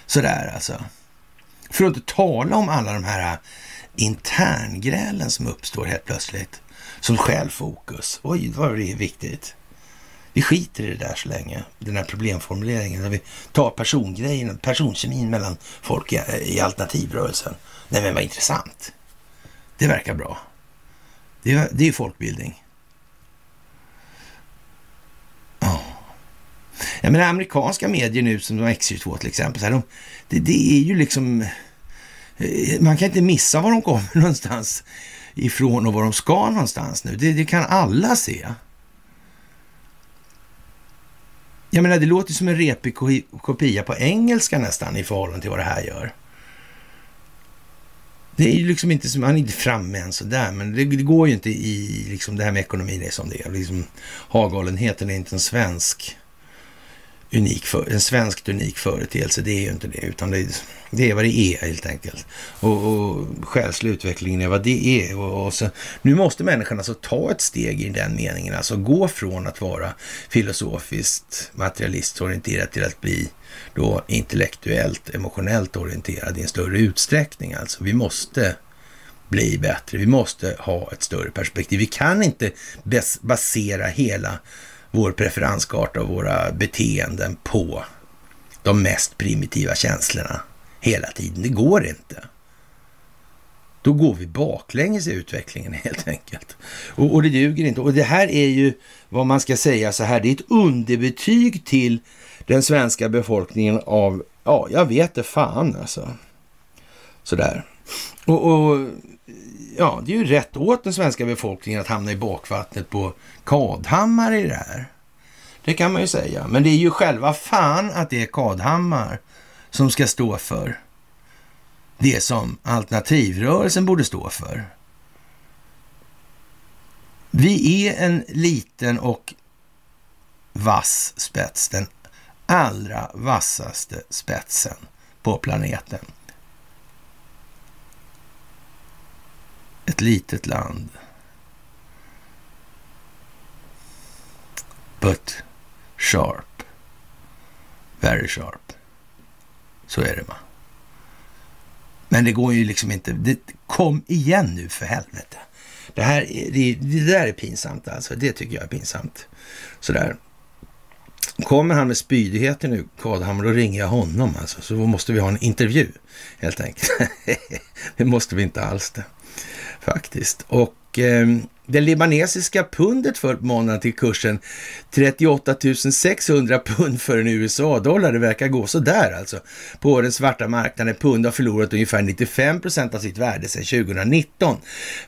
Sådär alltså. För att inte tala om alla de här eh, interngrälen som uppstår helt plötsligt. Som självfokus. Oj, vad det är viktigt. Vi skiter i det där så länge, den här problemformuleringen. Där vi tar persongrejen, personkemin mellan folk i, i alternativrörelsen. Nej men vad intressant. Det verkar bra. Det, är, det är folkbildning. Ja. Jag menar amerikanska medier nu som X22 till exempel. Så här, de, det, det är ju liksom... Eh, man kan inte missa var de kommer någonstans ifrån och var de ska någonstans nu. Det, det kan alla se. Jag menar, det låter som en repig kopia på engelska nästan i förhållande till vad det här gör. Det är ju liksom inte som, han är inte framme än sådär, men det, det, går ju inte i liksom det här med ekonomin är som det är. Liksom, Hagalenheten är inte en svensk unik för, en svenskt unik företeelse. Det är ju inte det, utan det, det är vad det är helt enkelt. Och, och själslig utveckling är vad det är. Och, och så, nu måste människan alltså ta ett steg i den meningen, alltså gå från att vara filosofiskt materialistorienterad till att bli då intellektuellt, emotionellt orienterad i en större utsträckning. Alltså vi måste bli bättre. Vi måste ha ett större perspektiv. Vi kan inte basera hela vår preferenskarta och våra beteenden på de mest primitiva känslorna hela tiden. Det går inte. Då går vi baklänges i utvecklingen helt enkelt. Och, och det duger inte. Och det här är ju vad man ska säga så här, det är ett underbetyg till den svenska befolkningen av, ja, jag vet det fan alltså. Sådär. Och, och ja, det är ju rätt åt den svenska befolkningen att hamna i bakvattnet på Kadhammar i det här. Det kan man ju säga. Men det är ju själva fan att det är Kadhammar som ska stå för det som alternativrörelsen borde stå för. Vi är en liten och vass spets, den allra vassaste spetsen på planeten. Ett litet land. But sharp. Very sharp. Så är det va. Men det går ju liksom inte. Det, kom igen nu för helvete. Det här det, det där är pinsamt alltså. Det tycker jag är pinsamt. Sådär. Kommer han med spydigheter nu, Kadhammar, då ringer jag honom alltså. Så måste vi ha en intervju helt enkelt. det måste vi inte alls det. Faktiskt. Och eh, det libanesiska pundet föll på måndagen till kursen 38 600 pund för en USA-dollar. Det verkar gå sådär alltså. På den svarta marknaden. Pund har förlorat ungefär 95 procent av sitt värde sedan 2019.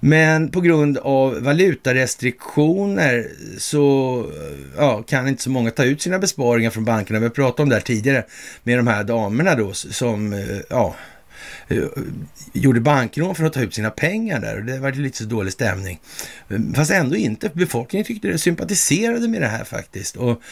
Men på grund av valutarestriktioner så eh, ja, kan inte så många ta ut sina besparingar från bankerna. Vi har pratat om det här tidigare med de här damerna då som eh, ja, Eh, gjorde bankrån för att ta ut sina pengar där och det var lite så dålig stämning. Eh, fast ändå inte, befolkningen tyckte det sympatiserade med det här faktiskt. Och,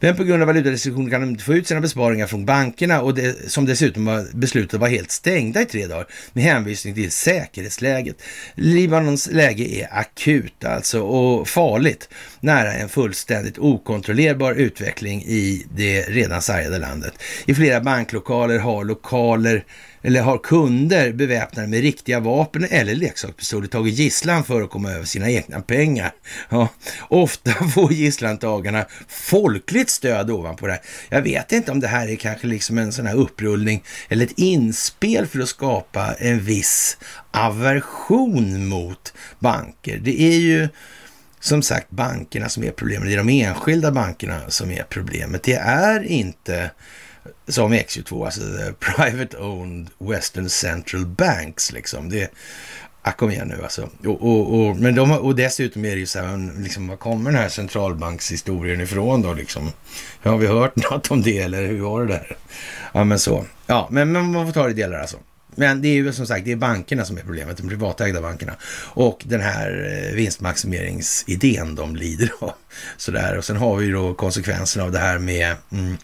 men på grund av valutarestriktioner kan de inte få ut sina besparingar från bankerna och det, som dessutom var beslutat var helt stängda i tre dagar med hänvisning till säkerhetsläget. Libanons läge är akut alltså och farligt nära en fullständigt okontrollerbar utveckling i det redan sargade landet. I flera banklokaler har lokaler eller har kunder beväpnade med riktiga vapen eller leksakspistoler tagit gisslan för att komma över sina egna pengar. Ja, ofta får gisslantagarna folkligt stöd ovanpå det här. Jag vet inte om det här är kanske liksom en sån här upprullning eller ett inspel för att skapa en viss aversion mot banker. Det är ju som sagt bankerna som är problemet. Det är de enskilda bankerna som är problemet. Det är inte som X22, alltså eh, Private Owned Western Central Banks liksom. Det, ah, kom igen nu alltså. Och, och, och, men de, och dessutom är det ju så här, liksom, var kommer den här centralbankshistorien ifrån då liksom? Har vi hört något om det eller hur var det där? Ja men så. Ja, men, men man får ta det i delar alltså. Men det är ju som sagt, det är bankerna som är problemet, de privatägda bankerna. Och den här eh, vinstmaximeringsidén de lider av. Sådär. Och sen har vi då konsekvenserna av det här med, mm,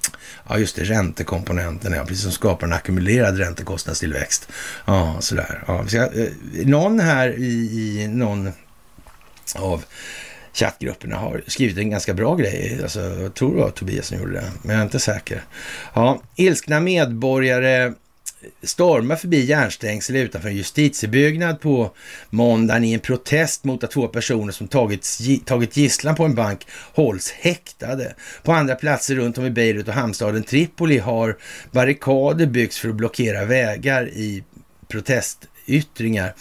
ja just det, räntekomponenten, ja, precis som skapar en ackumulerad räntekostnadstillväxt. Ja, sådär. Ja, ska, eh, någon här i, i någon av chattgrupperna har skrivit en ganska bra grej. Alltså, jag tror det var Tobias som gjorde det, men jag är inte säker. Ja, ilskna medborgare stormar förbi järnstängsel utanför en justitiebyggnad på måndagen i en protest mot att två personer som tagit, tagit gisslan på en bank hålls häktade. På andra platser runt om i Beirut och hamnstaden Tripoli har barrikader byggts för att blockera vägar i protestyttringar.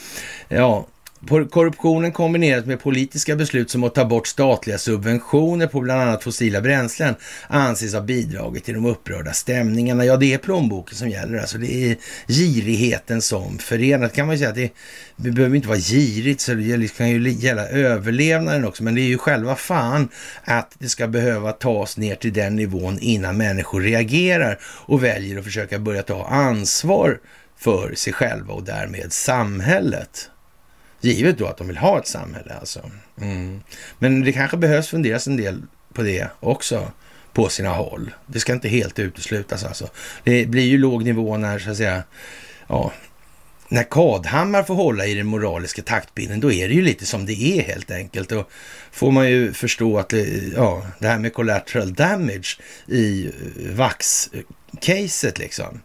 Ja, Korruptionen kombinerat med politiska beslut som att ta bort statliga subventioner på bland annat fossila bränslen anses ha bidragit till de upprörda stämningarna. Ja, det är plånboken som gäller. Alltså det är girigheten som förenat. Kan man ju säga att det, det behöver inte vara girigt, så det kan ju gälla överlevnaden också. Men det är ju själva fan att det ska behöva tas ner till den nivån innan människor reagerar och väljer att försöka börja ta ansvar för sig själva och därmed samhället. Givet då att de vill ha ett samhälle alltså. Mm. Men det kanske behövs funderas en del på det också på sina håll. Det ska inte helt uteslutas alltså. Det blir ju låg nivå när så att säga, ja, när Kadhammar får hålla i den moraliska taktpinnen, då är det ju lite som det är helt enkelt. Då får man ju förstå att det, ja, det här med collateral damage i eh, Vax-caset liksom.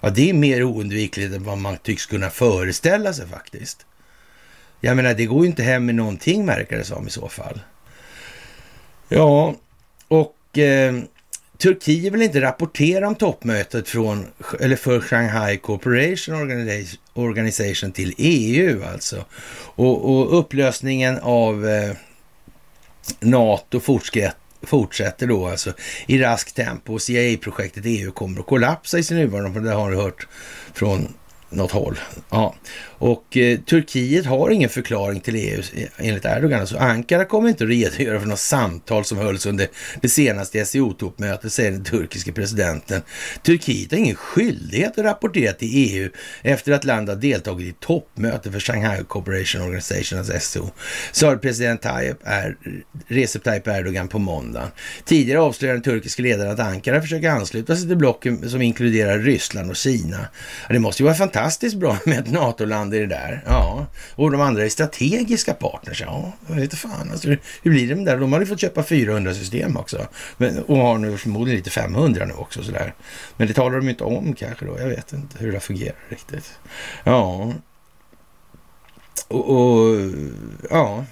Ja, det är mer oundvikligt än vad man tycks kunna föreställa sig faktiskt. Jag menar, det går ju inte hem med någonting verkar det som i så fall. Ja, och eh, Turkiet vill inte rapportera om toppmötet från, eller för Shanghai Cooperation Organization till EU alltså. Och, och upplösningen av eh, NATO fortsätter fortsätter då alltså i rask tempo. CIA-projektet EU kommer att kollapsa i sin nuvarande, form. det har du hört från något håll. Ja. Och eh, Turkiet har ingen förklaring till EU eh, enligt Erdogan. Alltså Ankara kommer inte att redogöra för något samtal som hölls under det senaste SEO-toppmötet, säger den turkiske presidenten. Turkiet har ingen skyldighet att rapportera till EU efter att landet har deltagit i toppmöte för Shanghai Cooperation Organization, alltså SEO, sa president Tayyip er, Recep Tayyip Erdogan på måndag. Tidigare avslöjade den turkiske ledaren att Ankara försöker ansluta sig till blocken som inkluderar Ryssland och Kina. Det måste ju vara fantastiskt bra med ett NATO-land i det där. Ja, och de andra är strategiska partners. Ja, jag vet fan. Alltså, hur blir det med det där? De har ju fått köpa 400 system också. Men, och har nu förmodligen lite 500 nu också sådär. Men det talar de inte om kanske då. Jag vet inte hur det fungerar riktigt. Ja. Och, och ja.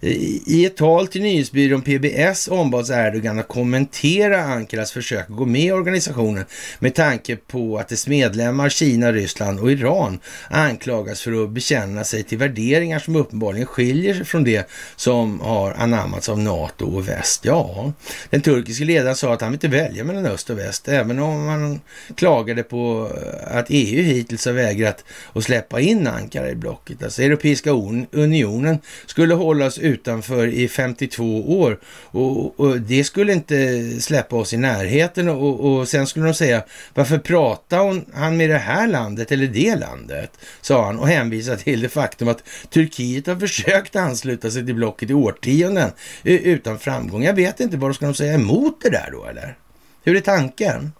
I ett tal till nyhetsbyrån PBS ombads Erdogan att kommentera Ankaras försök att gå med i organisationen med tanke på att dess medlemmar Kina, Ryssland och Iran anklagas för att bekänna sig till värderingar som uppenbarligen skiljer sig från det som har anammats av NATO och väst. Ja, den turkiske ledaren sa att han inte välja mellan öst och väst, även om han klagade på eh, att EU hittills har vägrat att släppa in Ankara i blocket. Alltså Europeiska unionen skulle hållas utanför i 52 år och, och det skulle inte släppa oss i närheten och, och sen skulle de säga varför pratar hon, han med det här landet eller det landet? Sa han och hänvisade till det faktum att Turkiet har försökt ansluta sig till blocket i årtionden utan framgång. Jag vet inte, vad ska de säga emot det där då eller? Hur är tanken?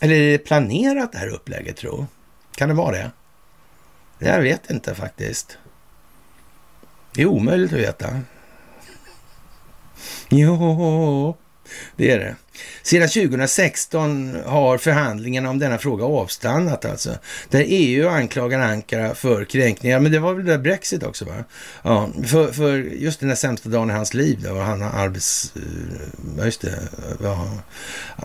Eller är det planerat det här upplägget tro? Kan det vara det? Jag vet inte faktiskt. Det är omöjligt att veta. Jo, det är det. Sedan 2016 har förhandlingarna om denna fråga avstannat alltså. Där EU anklagar Ankara för kränkningar. Men det var väl det där Brexit också va? Ja, för, för just den där sämsta dagen i hans liv. Då, han har arbets... Eh, ja, just det. Ja,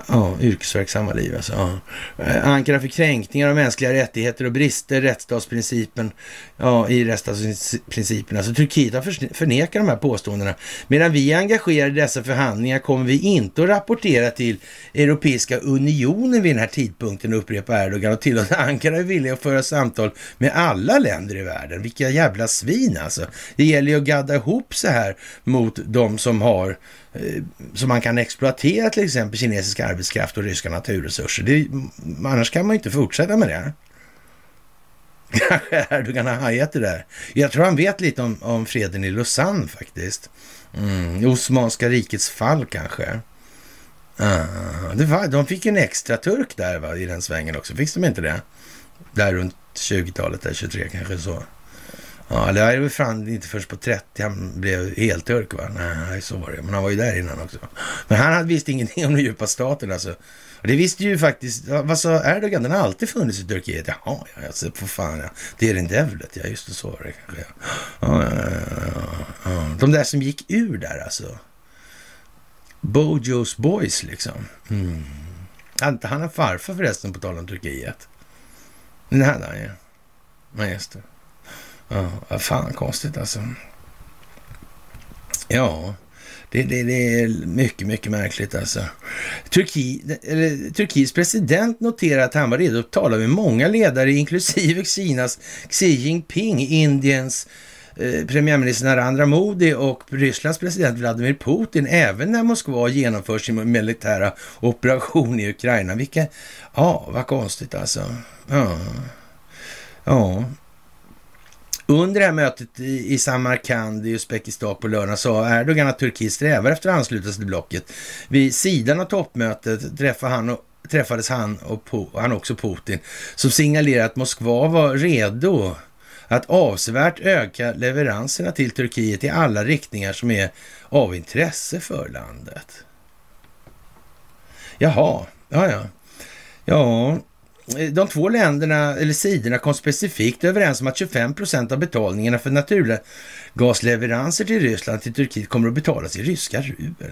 ja, yrkesverksamma liv alltså. Ja. Eh, Ankara för kränkningar av mänskliga rättigheter och brister rättsstatsprincipen. Ja, i rättsstatsprincipen. Alltså Turkiet har förnekat de här påståendena. Medan vi är engagerade i dessa förhandlingar kommer vi inte att rapportera referera till Europeiska unionen vid den här tidpunkten, upprepar Erdogan och tillåter Ankara är villiga att föra samtal med alla länder i världen. Vilka jävla svin alltså. Det gäller ju att gadda ihop så här mot de som har eh, som man kan exploatera till exempel kinesisk arbetskraft och ryska naturresurser. Det, annars kan man ju inte fortsätta med det. Kanske Erdogan har hajat det där. Jag tror han vet lite om, om freden i Lausanne faktiskt. Mm, Osmanska rikets fall kanske. Ah, det var, de fick en extra turk där va, i den svängen också. Fick de inte det? Där runt 20-talet, där 23 kanske så. Ja, det var fan inte först på 30 han blev helturk va? Nej, så var det. Men han var ju där innan också. Men han hade visst ingenting om den djupa staten alltså. Och det visste ju faktiskt, vad sa Erdogan? Den har alltid funnits i Turkiet. Jaha, ja, alltså, för fan ja. Det är den Devlet, ja just det, så var det kanske. Ja, ja, ja, ja. De där som gick ur där alltså. Bojos Boys liksom. Mm. Hade han en farfar förresten på tal om Turkiet? Det hade han ju. Ja, just det. Ja, fan konstigt alltså. Ja, det, det, det, är mycket, mycket märkligt alltså. Turki, eller, Turkiets president noterar att han var redo att tala med många ledare, inklusive Kinas Xi Jinping, Indiens Eh, premiärminister Narendra Modi och Rysslands president Vladimir Putin även när Moskva genomför sin militära operation i Ukraina. Vilka, ja, vad konstigt alltså. Ja, ja. Under det här mötet i, Samarkand i Uzbekistan på lördag sa Erdogan att Turkiet strävar efter att ansluta sig till blocket. Vid sidan av toppmötet träffade han och träffades han och han också Putin, som signalerade att Moskva var redo att avsevärt öka leveranserna till Turkiet i alla riktningar som är av intresse för landet. Jaha, ja, ja. Ja, de två länderna, eller sidorna, kom specifikt överens om att 25 procent av betalningarna för naturgasleveranser till Ryssland till Turkiet kommer att betalas i ryska rubel.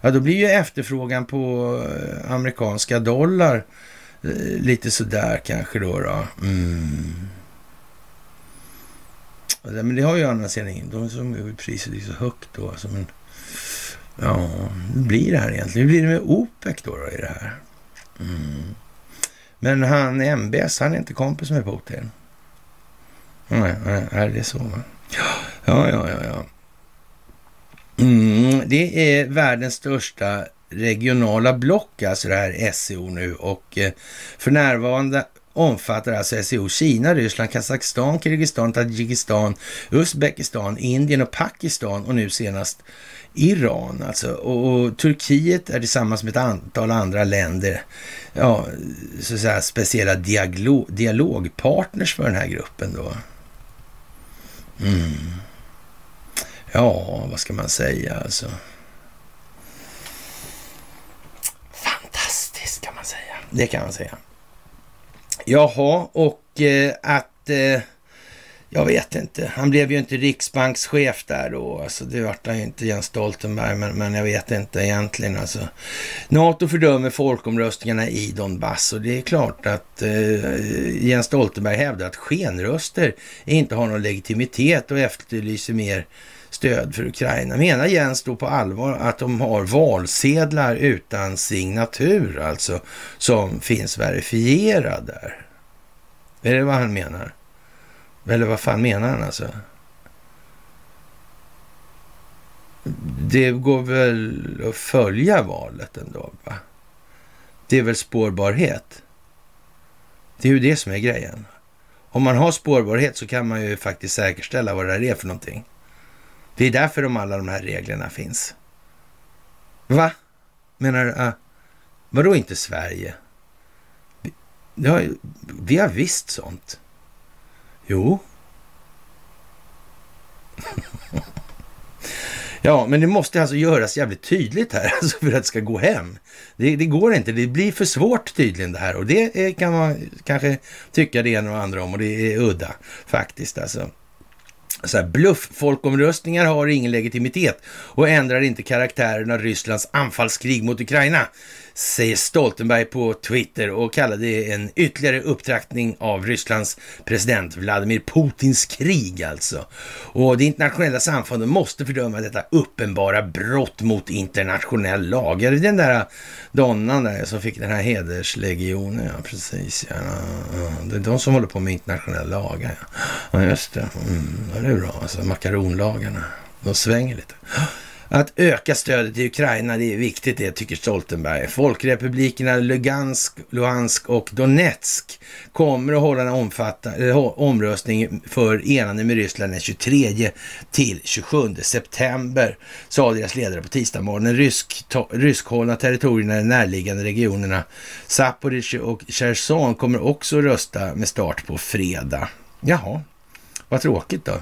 Ja, då blir ju efterfrågan på eh, amerikanska dollar eh, lite sådär kanske då. då. Mm. Men det har ju andra sidan De som priset är så högt då. Alltså, men, ja, hur blir det här egentligen? Hur blir det med OPEC då, då i det här? Mm. Men han MBS, han är inte kompis med Putin. Nej, nej, är det så? Va? Ja, ja, ja, ja. Mm, det är världens största regionala block, alltså det här SEO nu och eh, för närvarande omfattar alltså SEO Kina, Ryssland, Kazakstan, Kirgizistan, Tadzjikistan, Uzbekistan, Indien och Pakistan och nu senast Iran alltså. Och, och, Turkiet är tillsammans med ett antal andra länder, ja, så att säga speciella dialog, dialogpartners för den här gruppen då. Mm. Ja, vad ska man säga alltså? Fantastiskt kan man säga. Det kan man säga. Jaha, och eh, att eh, jag vet inte. Han blev ju inte riksbankschef där då. Alltså, det vart han ju inte, Jens Stoltenberg, men, men jag vet inte egentligen. Alltså. NATO fördömer folkomröstningarna i Donbass och det är klart att eh, Jens Stoltenberg hävdar att skenröster inte har någon legitimitet och efterlyser mer stöd för Ukraina. Menar Jens då på allvar att de har valsedlar utan signatur, alltså, som finns verifierad där? Är det vad han menar? Eller vad fan menar han alltså? Det går väl att följa valet ändå, va? Det är väl spårbarhet? Det är ju det som är grejen. Om man har spårbarhet så kan man ju faktiskt säkerställa vad det här är för någonting. Det är därför de alla de här reglerna finns. Va? Menar du? Uh, vadå inte Sverige? Vi, har, vi har visst sånt. Jo. ja, men det måste alltså göras jävligt tydligt här alltså för att det ska gå hem. Det, det, går inte, det blir för svårt tydligen det här och det kan man kanske tycka det ena och andra om och det är udda faktiskt alltså så här, bluff-folkomröstningar har ingen legitimitet och ändrar inte karaktären av Rysslands anfallskrig mot Ukraina säger Stoltenberg på Twitter och kallar det en ytterligare upptraktning av Rysslands president Vladimir Putins krig alltså. Och det internationella samfundet måste fördöma detta uppenbara brott mot internationell lag. Är det den där äh, donnan där som fick den här hederslegionen? Ja, precis. Ja. Det är de som håller på med internationella lagar. Ja, ja just det. Mm, det är bra. Alltså makaronlagarna. De svänger lite. Att öka stödet till Ukraina, det är viktigt det, tycker Stoltenberg. Folkrepublikerna Lugansk, Luhansk och Donetsk kommer att hålla en omfattande eh, omröstning för enande med Ryssland den 23 till 27 september, sa deras ledare på tisdagsmorgonen. Rysk, ryskhållna territorierna i de närliggande regionerna Zaporizjzja och Cherson kommer också att rösta med start på fredag. Jaha, vad tråkigt då.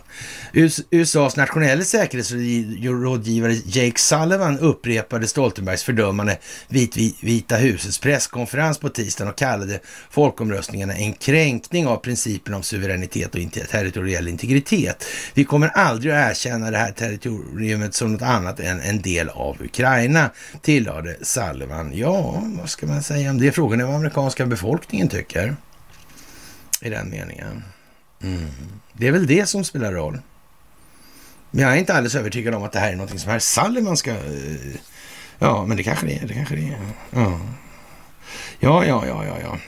USAs nationella säkerhetsrådgivare Jake Sullivan upprepade Stoltenbergs fördömande vid Vita husets presskonferens på tisdagen och kallade folkomröstningarna en kränkning av principen om suveränitet och territoriell integritet. Vi kommer aldrig att erkänna det här territoriet som något annat än en del av Ukraina, tillade Sullivan. Ja, vad ska man säga om det? Frågan är vad amerikanska befolkningen tycker i den meningen. Mm. Det är väl det som spelar roll. Men jag är inte alldeles övertygad om att det här är någonting som herr Salliman ska... Eh, ja, men det kanske det är. Det kanske det är. Ja, ja, ja, ja, ja. ja.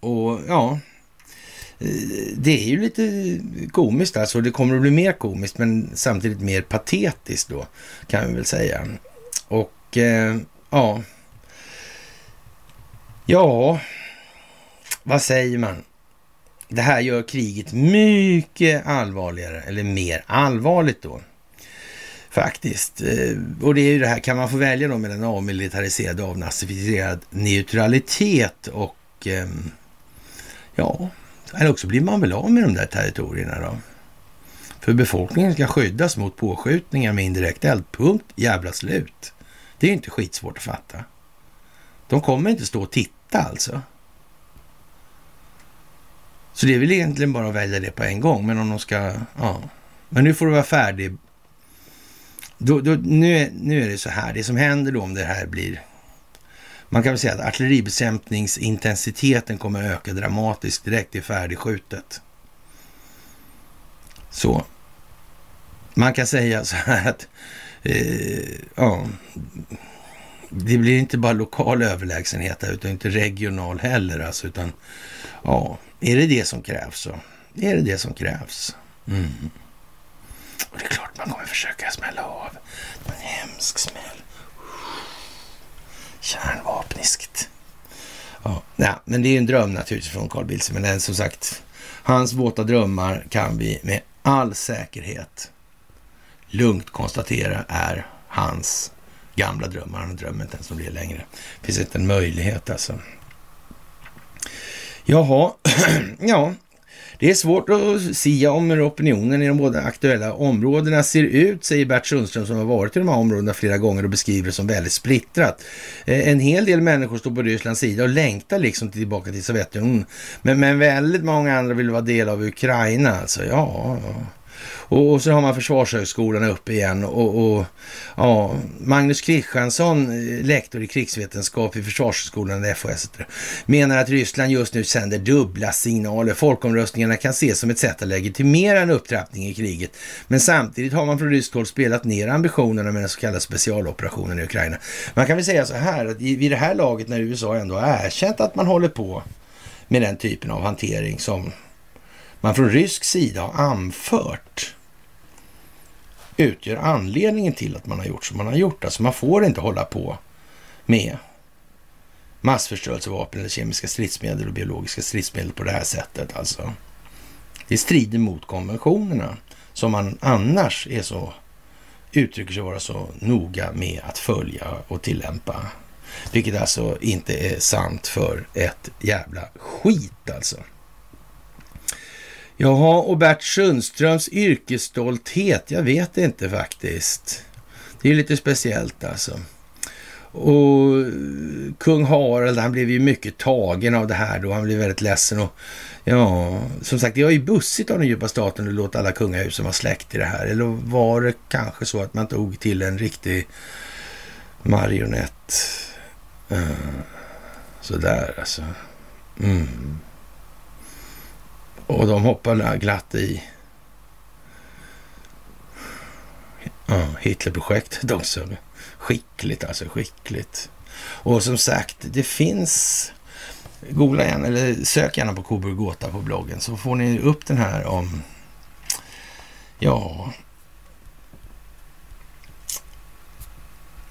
Och ja, eh, det är ju lite komiskt alltså. Det kommer att bli mer komiskt, men samtidigt mer patetiskt då, kan vi väl säga. Och eh, ja, ja, vad säger man? Det här gör kriget mycket allvarligare, eller mer allvarligt då. Faktiskt. Eh, och det är ju det här, kan man få välja då mellan avmilitariserad och avnazifierad neutralitet och ehm, ja, eller också blir man väl av med de där territorierna då. För befolkningen ska skyddas mot påskjutningar med indirekt eld. Punkt jävla slut. Det är ju inte skitsvårt att fatta. De kommer inte stå och titta alltså. Så det är väl egentligen bara att välja det på en gång. Men om de ska, ja. Men nu får du vara färdig. Då, då, nu, är, nu är det så här, det som händer då om det här blir... Man kan väl säga att artilleribekämpningsintensiteten kommer att öka dramatiskt direkt i färdigskjutet. Så. Man kan säga så här att, eh, ja, det blir inte bara lokal överlägsenhet utan inte regional heller alltså, utan ja, är det det som krävs så är det det som krävs. Mm. Och det är klart man kommer försöka smälla av. En hemsk smäll. Kärnvapniskt. Ja, ja, men det är en dröm naturligtvis från Carl Bildt. Men som sagt, hans våta drömmar kan vi med all säkerhet lugnt konstatera är hans gamla drömmar. Han drömmer inte ens om det längre. Det finns inte en möjlighet alltså. Jaha, ja, Det är svårt att sia om hur opinionen i de båda aktuella områdena ser ut, säger Bert Sundström som har varit i de här områdena flera gånger och beskriver det som väldigt splittrat. Eh, en hel del människor står på Rysslands sida och längtar liksom tillbaka till Sovjetunionen. Men, men väldigt många andra vill vara del av Ukraina alltså. Ja, ja. Och, och så har man Försvarshögskolan upp igen och, och ja, Magnus Kristiansson, eh, lektor i krigsvetenskap vid Försvarshögskolan, FHS, menar att Ryssland just nu sänder dubbla signaler. Folkomröstningarna kan ses som ett sätt att legitimera en upptrappning i kriget. Men samtidigt har man från ryskt håll spelat ner ambitionerna med den så kallade specialoperationen i Ukraina. Man kan väl säga så här att vid det här laget när USA ändå har erkänt att man håller på med den typen av hantering som man från rysk sida har anfört utgör anledningen till att man har gjort som man har gjort. Alltså man får inte hålla på med massförstörelsevapen eller kemiska stridsmedel och biologiska stridsmedel på det här sättet. Alltså. Det strider mot konventionerna som man annars är så uttrycker sig vara så noga med att följa och tillämpa. Vilket alltså inte är sant för ett jävla skit alltså. Jaha, och Bert Sundströms yrkesstolthet, jag vet inte faktiskt. Det är lite speciellt alltså. Och eh, kung Harald, han blev ju mycket tagen av det här då. Han blev väldigt ledsen och ja, som sagt, det var ju bussigt av den djupa staten att låta alla kungahusen vara släkt i det här. Eller var det kanske så att man tog till en riktig marionett? Uh, sådär alltså. Mm. Och de hoppar glatt i ja, Hitlerprojektet också. Skickligt alltså, skickligt. Och som sagt, det finns... Googla gärna, eller sök gärna på Coburg Gåta på bloggen så får ni upp den här om... Ja...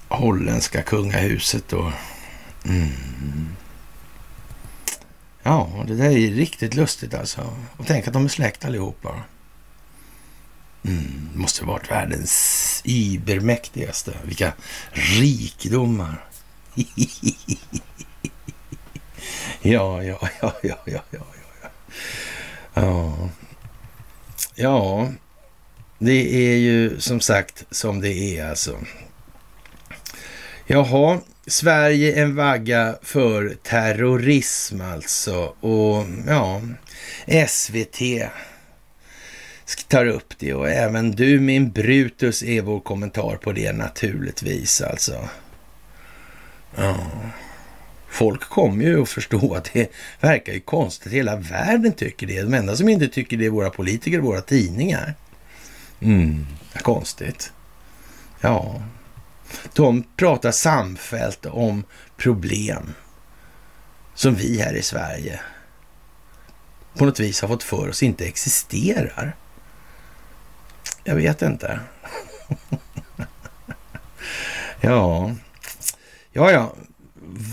Holländska kungahuset och... Mm. Ja, det där är riktigt lustigt alltså. Och tänk att de är släkt allihopa. Mm, måste varit världens ibermäktigaste. Vilka rikedomar. ja, ja, ja, ja, ja, ja, ja. Ja, ja, det är ju som sagt som det är alltså. Jaha, Sverige en vagga för terrorism alltså. Och ja, SVT tar upp det och även du min Brutus är vår kommentar på det naturligtvis alltså. Ja. Folk kommer ju att förstå att det verkar ju konstigt. Hela världen tycker det. De enda som inte tycker det är våra politiker och våra tidningar. Mm, konstigt. Ja, de pratar samfällt om problem som vi här i Sverige på något vis har fått för oss inte existerar. Jag vet inte. ja, ja, ja.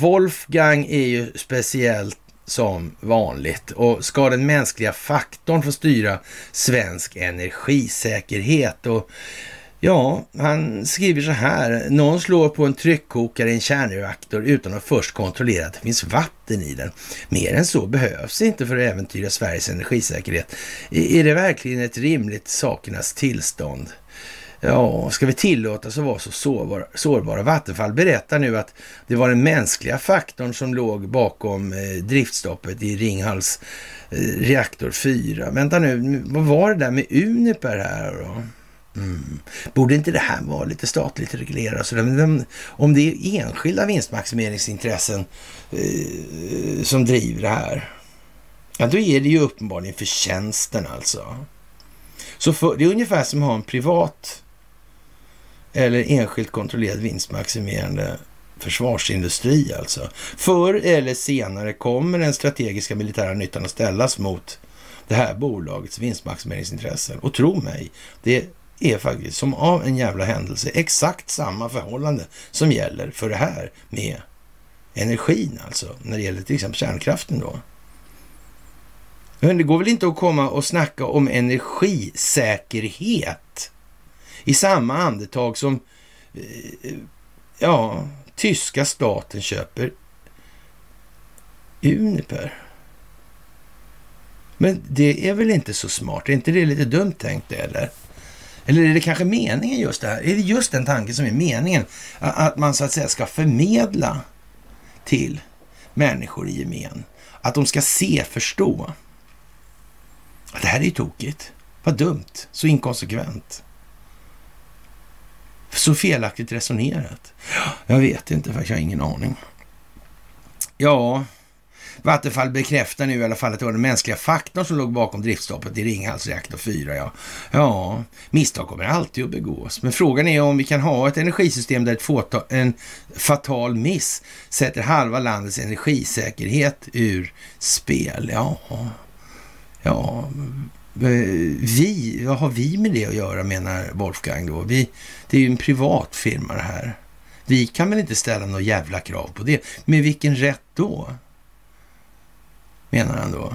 Wolfgang är ju speciellt som vanligt och ska den mänskliga faktorn få styra svensk energisäkerhet och Ja, han skriver så här. Någon slår på en tryckkokare i en kärnreaktor utan att först kontrollera att det finns vatten i den. Mer än så behövs inte för att äventyra Sveriges energisäkerhet. Är det verkligen ett rimligt sakernas tillstånd? Ja, ska vi tillåtas att vara så sårbara, sårbara? Vattenfall berättar nu att det var den mänskliga faktorn som låg bakom eh, driftstoppet i Ringhals eh, reaktor 4. Vänta nu, vad var det där med Uniper här då? Mm. Borde inte det här vara lite statligt reglerat? Så den, om det är enskilda vinstmaximeringsintressen eh, som driver det här, ja då är det ju uppenbarligen förtjänsten alltså. Så för, det är ungefär som att ha en privat eller enskilt kontrollerad vinstmaximerande försvarsindustri alltså. Förr eller senare kommer den strategiska militära nyttan att ställas mot det här bolagets vinstmaximeringsintressen. Och tro mig, det är faktiskt som av en jävla händelse exakt samma förhållande som gäller för det här med energin alltså, när det gäller till exempel kärnkraften då. Men det går väl inte att komma och snacka om energisäkerhet i samma andetag som eh, ja, tyska staten köper Uniper. Men det är väl inte så smart? Är inte det lite dumt tänkt eller? Eller är det kanske meningen just det här? Är det just den tanken som är meningen? Att man så att säga ska förmedla till människor i gemen. Att de ska se, förstå. Det här är ju tokigt. Vad dumt. Så inkonsekvent. Så felaktigt resonerat. Jag vet inte, för jag har ingen aning. Ja, Vattenfall bekräftar nu i alla fall att det var den mänskliga faktorn som låg bakom driftstoppet i Ringhals reaktor 4. Ja. ja, misstag kommer alltid att begås. Men frågan är om vi kan ha ett energisystem där ett fåtal, en fatal miss sätter halva landets energisäkerhet ur spel. Ja, ja, vi, vad har vi med det att göra menar Wolfgang då? Vi, det är ju en privat firma det här. Vi kan väl inte ställa några jävla krav på det. Med vilken rätt då? Menar han då.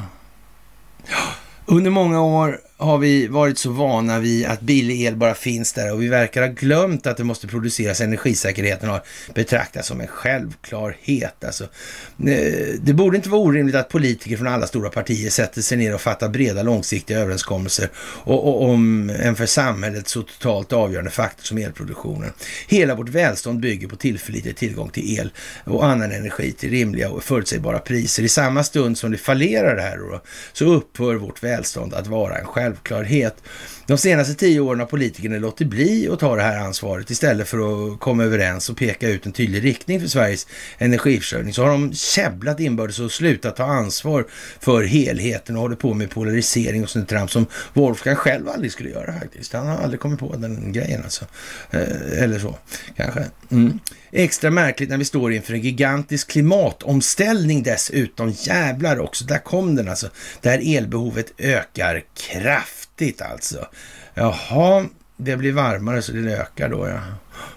Under många år har vi varit så vana vid att billig el bara finns där och vi verkar ha glömt att det måste produceras. Energisäkerheten har betraktats som en självklarhet. Alltså, eh, det borde inte vara orimligt att politiker från alla stora partier sätter sig ner och fattar breda långsiktiga överenskommelser och, och, om en för samhället så totalt avgörande faktor som elproduktionen. Hela vårt välstånd bygger på tillförlitlig tillgång till el och annan energi till rimliga och förutsägbara priser. I samma stund som det fallerar det här då, så upphör vårt välstånd att vara en självklarhet självklarhet. De senaste tio åren har politikerna låtit bli att ta det här ansvaret istället för att komma överens och peka ut en tydlig riktning för Sveriges energiförsörjning. Så har de käbblat inbördes och slutat ta ansvar för helheten och håller på med polarisering och sånt trams som Wolfgang själv aldrig skulle göra faktiskt. Han har aldrig kommit på den grejen alltså. Eh, eller så, kanske. Mm. Extra märkligt när vi står inför en gigantisk klimatomställning dessutom. Jävlar också, där kom den alltså. Där elbehovet ökar kraftigt alltså. Jaha, det blir varmare så det ökar då ja.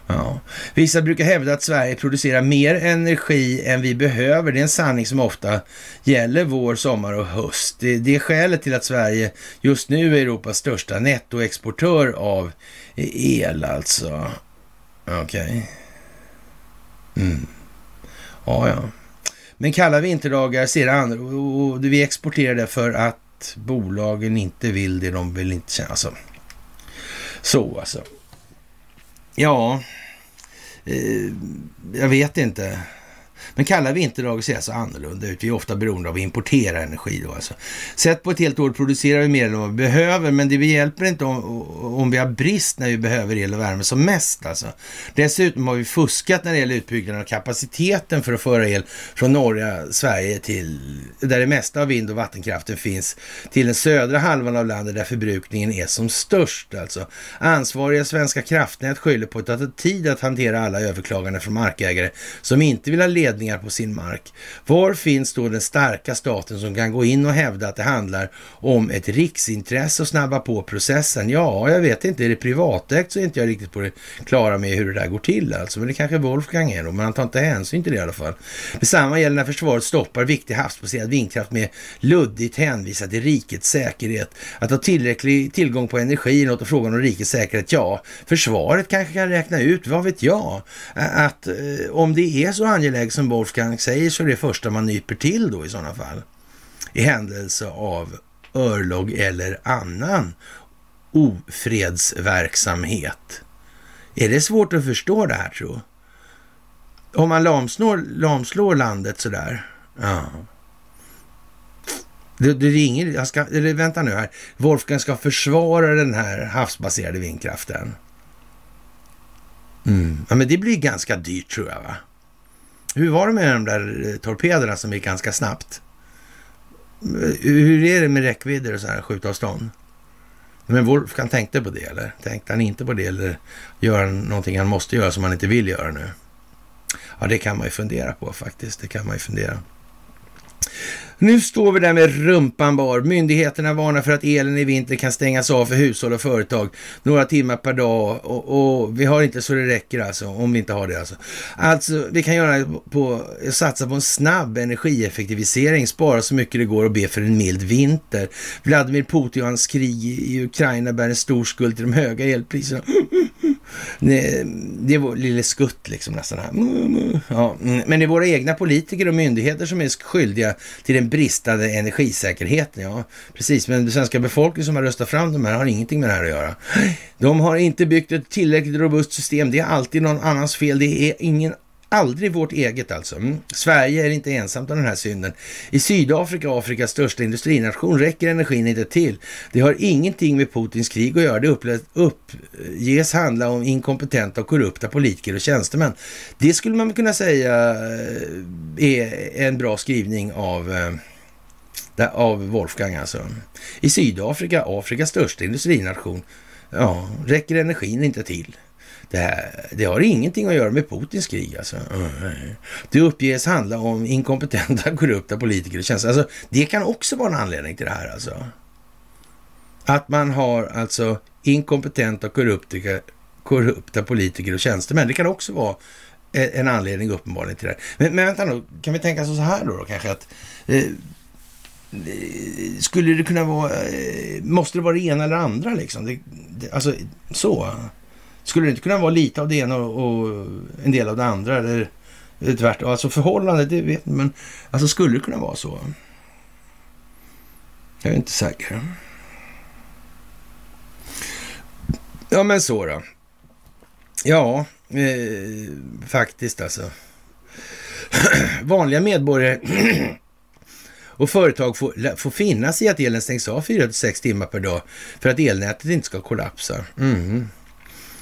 ja. Vissa brukar hävda att Sverige producerar mer energi än vi behöver. Det är en sanning som ofta gäller vår, sommar och höst. Det, det är skälet till att Sverige just nu är Europas största nettoexportör av el alltså. Okej. Okay. Mm. Ja, ja. Men kalla vinterdagar ser andra och vi exporterar det för att bolagen inte vill det de vill inte känna. Alltså. Så alltså. Ja, eh, jag vet inte. Men kalla vinterdagar ser alltså annorlunda ut. Vi är ofta beroende av att importera energi då alltså. Sett på ett helt år producerar vi mer än vad vi behöver, men det hjälper inte om, om vi har brist när vi behöver el och värme som mest alltså. Dessutom har vi fuskat när det gäller utbyggnaden av kapaciteten för att föra el från norra Sverige till, där det mesta av vind och vattenkraften finns, till den södra halvan av landet där förbrukningen är som störst alltså. Ansvariga Svenska kraftnät skyller på att det tar tid att hantera alla överklaganden från markägare som inte vill ha ledningar på sin mark. Var finns då den starka staten som kan gå in och hävda att det handlar om ett riksintresse och snabba på processen? Ja, jag vet inte. Är det privatägt så är inte jag riktigt på det klara med hur det där går till alltså. Men det kanske Wolfgang är då, men han tar inte hänsyn till det i alla fall. Detsamma gäller när försvaret stoppar viktig havsbaserad vindkraft med luddigt hänvisat till rikets säkerhet. Att ha tillräcklig tillgång på energi är något och frågan om rikets säkerhet. Ja, försvaret kanske kan räkna ut, vad vet jag, att eh, om det är så angeläget som Wolfgang säger så är det första man nyper till då i sådana fall. I händelse av örlog eller annan ofredsverksamhet. Är det svårt att förstå det här tro? Om man lamslår, lamslår landet sådär. Ja. Det, det ringer, jag ska, eller vänta nu här. Wolfgang ska försvara den här havsbaserade vindkraften. Mm. Ja, men det blir ganska dyrt tror jag va? Hur var det med de där eh, torpederna som gick ganska snabbt? Hur är det med räckvidder och så här skjutavstånd? Men Wolfgang tänkte på det eller? Tänkte han inte på det eller gör han någonting han måste göra som han inte vill göra nu? Ja, det kan man ju fundera på faktiskt. Det kan man ju fundera. Nu står vi där med rumpan bar. Myndigheterna varnar för att elen i vinter kan stängas av för hushåll och företag några timmar per dag och, och vi har inte så det räcker alltså, om vi inte har det alltså. Alltså, vi kan göra på, satsa på en snabb energieffektivisering, spara så mycket det går och be för en mild vinter. Vladimir Putin och hans krig i Ukraina bär en stor skuld till de höga elpriserna. Det är vår lille skutt liksom nästan här. Mm, mm, mm. Ja, men det är våra egna politiker och myndigheter som är skyldiga till den bristande energisäkerheten. Ja, precis. Men den svenska befolkningen som har röstat fram de här har ingenting med det här att göra. De har inte byggt ett tillräckligt robust system. Det är alltid någon annans fel. Det är ingen Aldrig vårt eget alltså. Mm. Sverige är inte ensamt om den här synden. I Sydafrika, Afrikas största industrination, räcker energin inte till. Det har ingenting med Putins krig att göra. Det uppges handla om inkompetenta och korrupta politiker och tjänstemän. Det skulle man kunna säga eh, är en bra skrivning av eh, av Wolfgang alltså. I Sydafrika, Afrikas största industrination, ja, räcker energin inte till. Det, här, det har ingenting att göra med Putins krig alltså. Det uppges handla om inkompetenta, korrupta politiker och tjänstemän. Alltså, det kan också vara en anledning till det här alltså. Att man har alltså inkompetenta, korrupta, korrupta politiker och tjänstemän. Det kan också vara e-, en anledning uppenbarligen till det här. Men, men vänta nu, kan vi tänka så här då, då kanske att eh, skulle det kunna vara, eh, måste det vara det ena eller andra liksom? Det, det, alltså så. Skulle det inte kunna vara lite av det ena och, och en del av det andra? Eller tvärtom? Alltså förhållande, det vet man men alltså skulle det kunna vara så? Jag är inte säker. Ja, men så då. Ja, eh, faktiskt alltså. Vanliga medborgare och företag får, får finna sig i att elen stängs av 4-6 timmar per dag för att elnätet inte ska kollapsa. Mm.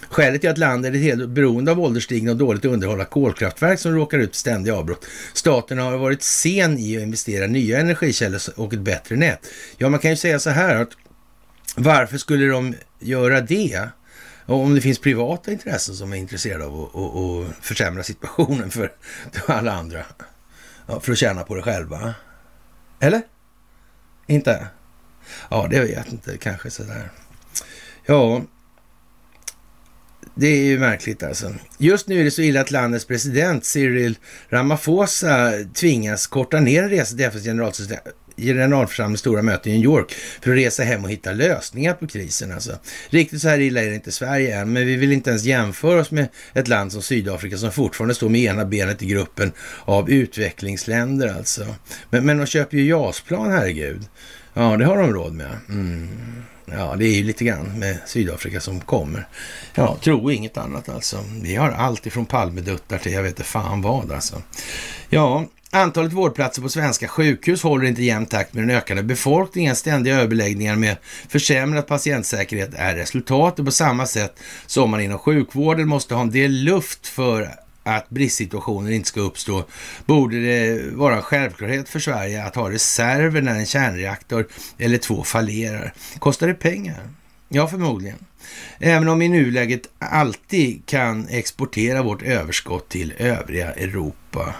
Skälet är att landet är helt beroende av ålderstigna och dåligt underhållna kolkraftverk som råkar ut för ständiga avbrott. Staten har varit sen i att investera i nya energikällor och ett bättre nät. Ja, man kan ju säga så här att varför skulle de göra det? Och om det finns privata intressen som är intresserade av att, att, att försämra situationen för alla andra. Ja, för att tjäna på det själva. Eller? Inte? Ja, det vet jag inte. Kanske sådär. Ja, det är ju märkligt alltså. Just nu är det så illa att landets president Cyril Ramaphosa tvingas korta ner en resa till FNs generalförsamlings stora möte i New York för att resa hem och hitta lösningar på krisen. Alltså. Riktigt så här illa är det inte i Sverige än, men vi vill inte ens jämföra oss med ett land som Sydafrika som fortfarande står med ena benet i gruppen av utvecklingsländer alltså. Men, men de köper ju JAS-plan, herregud. Ja, det har de råd med. Mm. Ja, det är ju lite grann med Sydafrika som kommer. Ja, tro inget annat alltså. Vi har allt ifrån Palmeduttar till jag vet inte fan vad alltså. Ja, Antalet vårdplatser på svenska sjukhus håller inte jämn takt med den ökande befolkningen. Ständiga överläggningar med försämrad patientsäkerhet är resultatet på samma sätt som man inom sjukvården måste ha en del luft för att bristsituationer inte ska uppstå borde det vara en självklarhet för Sverige att ha reserver när en kärnreaktor eller två fallerar. Kostar det pengar? Ja, förmodligen. Även om vi i nuläget alltid kan exportera vårt överskott till övriga Europa.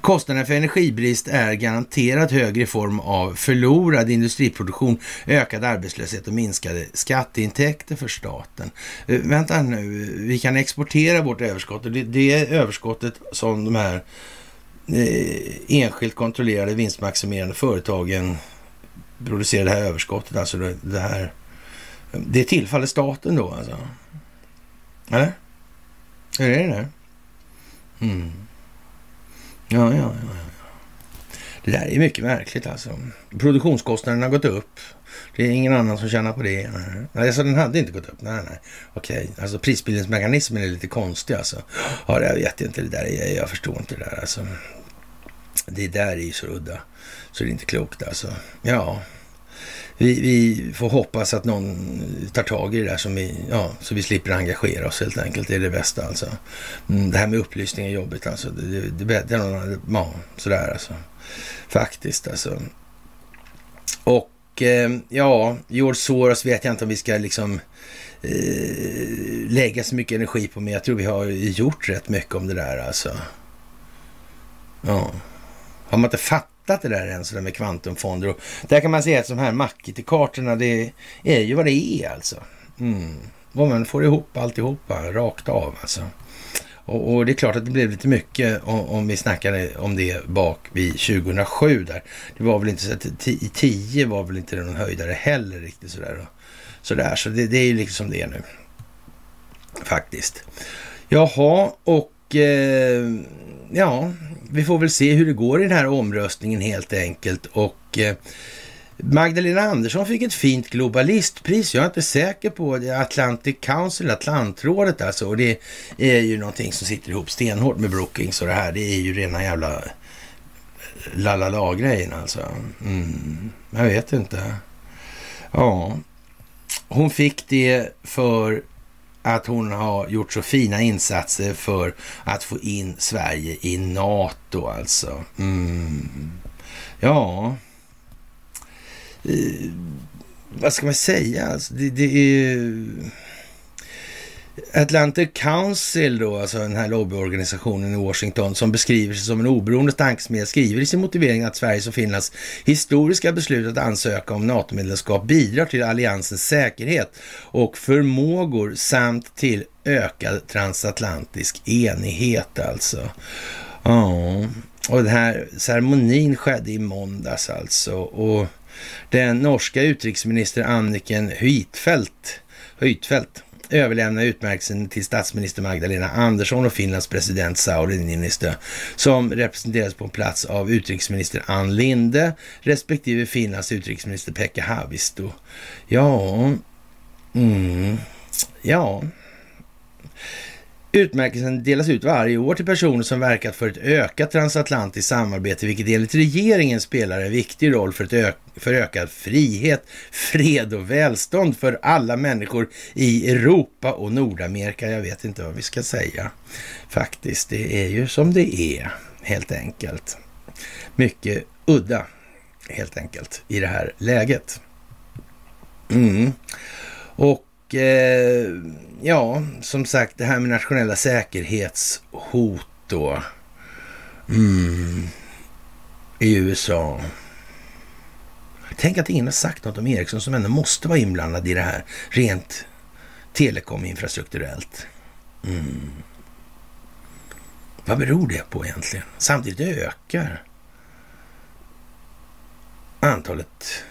Kostnaden för energibrist är garanterat högre i form av förlorad industriproduktion, ökad arbetslöshet och minskade skatteintäkter för staten. Uh, vänta nu, vi kan exportera vårt överskott och det, det överskottet som de här eh, enskilt kontrollerade vinstmaximerande företagen producerar det här överskottet, alltså det, det här. Det tillfaller staten då alltså? Eller? Hur är det där? Mm. Ja, ja, ja. Det där är mycket märkligt alltså. Produktionskostnaderna har gått upp. Det är ingen annan som tjänar på det. Nej, alltså den hade inte gått upp. Nej, nej. Okej, alltså prisbildningsmekanismen är lite konstig alltså. Ja, jag vet inte det där. Jag, jag förstår inte det där alltså. Det där är ju så udda. Så det är inte klokt alltså. Ja, vi, vi, får hoppas att någon tar tag i det där som vi, ja, så vi slipper engagera oss helt enkelt. Det är det bästa alltså. Mm, det här med upplysning är jobbigt alltså. Det, det, det, det är någon, ja, sådär alltså. Faktiskt alltså. Och eh, ja, George Soros vet jag inte om vi ska liksom eh, lägga så mycket energi på, men jag tror vi har gjort rätt mycket om det där alltså. Ja. Har man inte fattat fattat det där än, så där med kvantumfonder. Och där kan man säga att de här McKitty-kartorna, det är ju vad det är alltså. Mm. Vad man får ihop alltihopa rakt av alltså. Och, och, det är klart att det blev lite mycket om, om, vi snackade om det bak vid 2007 där. Det var väl inte så att i 10 var väl inte någon höjdare heller riktigt sådär. Och, sådär. Så det, det är ju liksom det nu. Faktiskt. Jaha, och eh, ja, vi får väl se hur det går i den här omröstningen helt enkelt. Och eh, Magdalena Andersson fick ett fint globalistpris. Jag är inte säker på det. Atlantic Council, Atlantrådet alltså. Och det är ju någonting som sitter ihop stenhårt med Brookings och det här. Det är ju rena jävla eh, lalala-grejen alltså. Mm, jag vet inte. Ja, hon fick det för att hon har gjort så fina insatser för att få in Sverige i NATO alltså. Mm. Ja, eh, vad ska man säga? Alltså, det, det är Atlantic Council då, alltså den här lobbyorganisationen i Washington som beskriver sig som en oberoende tankesmedja skriver i sin motivering att Sveriges och Finlands historiska beslut att ansöka om NATO-medlemskap bidrar till alliansens säkerhet och förmågor samt till ökad transatlantisk enighet alltså. Ja, och den här ceremonin skedde i måndags alltså och den norska utrikesministern Anniken Huitfeldt, Huitfeldt överlämna utmärkelsen till statsminister Magdalena Andersson och Finlands president Sauli Niinistö som representeras på plats av utrikesminister Ann Linde respektive Finlands utrikesminister Pekka Haavisto. Ja, mm, ja. Utmärkelsen delas ut varje år till personer som verkat för ett ökat transatlantiskt samarbete, vilket enligt regeringen spelar en viktig roll för, ett ök för ökad frihet, fred och välstånd för alla människor i Europa och Nordamerika. Jag vet inte vad vi ska säga faktiskt. Det är ju som det är, helt enkelt. Mycket udda, helt enkelt, i det här läget. Mm. Och eh, ja, som sagt, det här med nationella säkerhetshot då. Mm. I USA. Tänk att ingen har sagt något om Ericsson som ändå måste vara inblandad i det här rent telekominfrastrukturellt. Mm. Vad beror det på egentligen? Samtidigt ökar antalet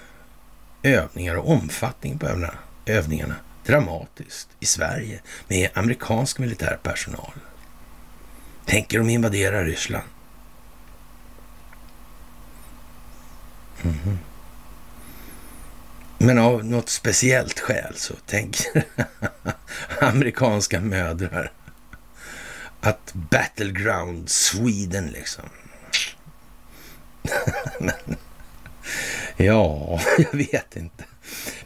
övningar och omfattning på övningarna dramatiskt i Sverige med amerikansk militär personal. Tänker de invadera Ryssland? Mm. Men av något speciellt skäl så tänker amerikanska mödrar att Battleground Sweden liksom. ja, jag vet inte.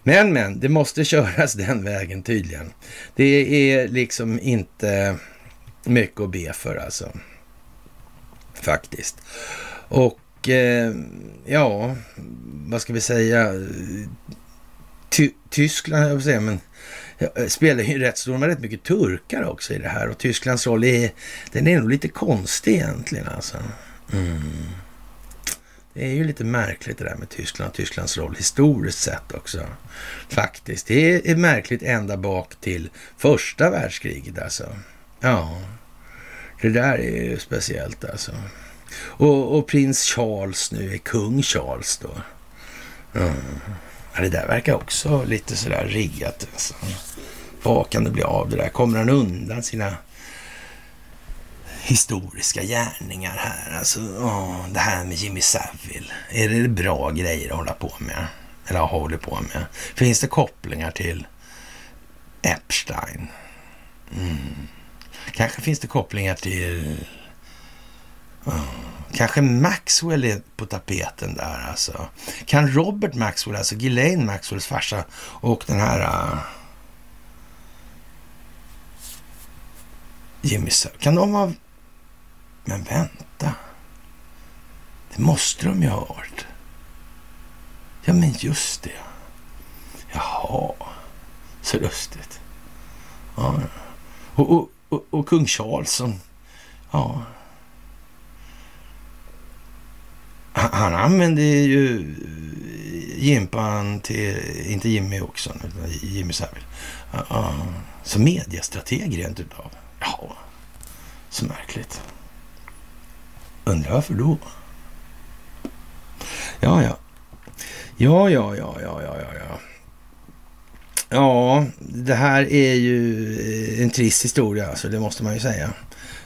Men, men, det måste köras den vägen tydligen. Det är liksom inte mycket att be för alltså. Faktiskt. Och eh, ja, vad ska vi säga? Ty Tyskland, jag vill säga, men eh, spelar ju rätt stor, de har rätt mycket turkar också i det här och Tysklands roll är, den är nog lite konstig egentligen alltså. Mm. Det är ju lite märkligt det där med Tyskland och Tysklands roll historiskt sett också. Faktiskt. Det är märkligt ända bak till första världskriget alltså. Ja, det där är ju speciellt alltså. Och, och prins Charles nu är kung Charles då. Mm. Ja, det där verkar också lite sådär riggat. Alltså. Vad kan det bli av det där? Kommer han undan sina historiska gärningar här? Alltså, åh, det här med Jimmy Savile. Är det bra grejer att hålla på med? Eller håller på med? Finns det kopplingar till Epstein? Mm. Kanske finns det kopplingar till... Oh. Kanske Maxwell är på tapeten där alltså. Kan Robert Maxwell, alltså Ghislaine Maxwells farsa och den här uh, Jimmy kan de vara... Men vänta. Det måste de ju ha varit. Ja, men just det. Jaha, så lustigt. Ja. Och, och, och, och kung Charles som... Ja, han använde ju eh, Jimpan till, inte Jimmy också, utan Jimmy Savile, uh, som mediestrateg, rent utav. Ja, så märkligt. Undrar varför då? Ja, ja. Ja, ja, ja, ja, ja, ja. Ja, det här är ju eh, en trist historia, alltså, det måste man ju säga.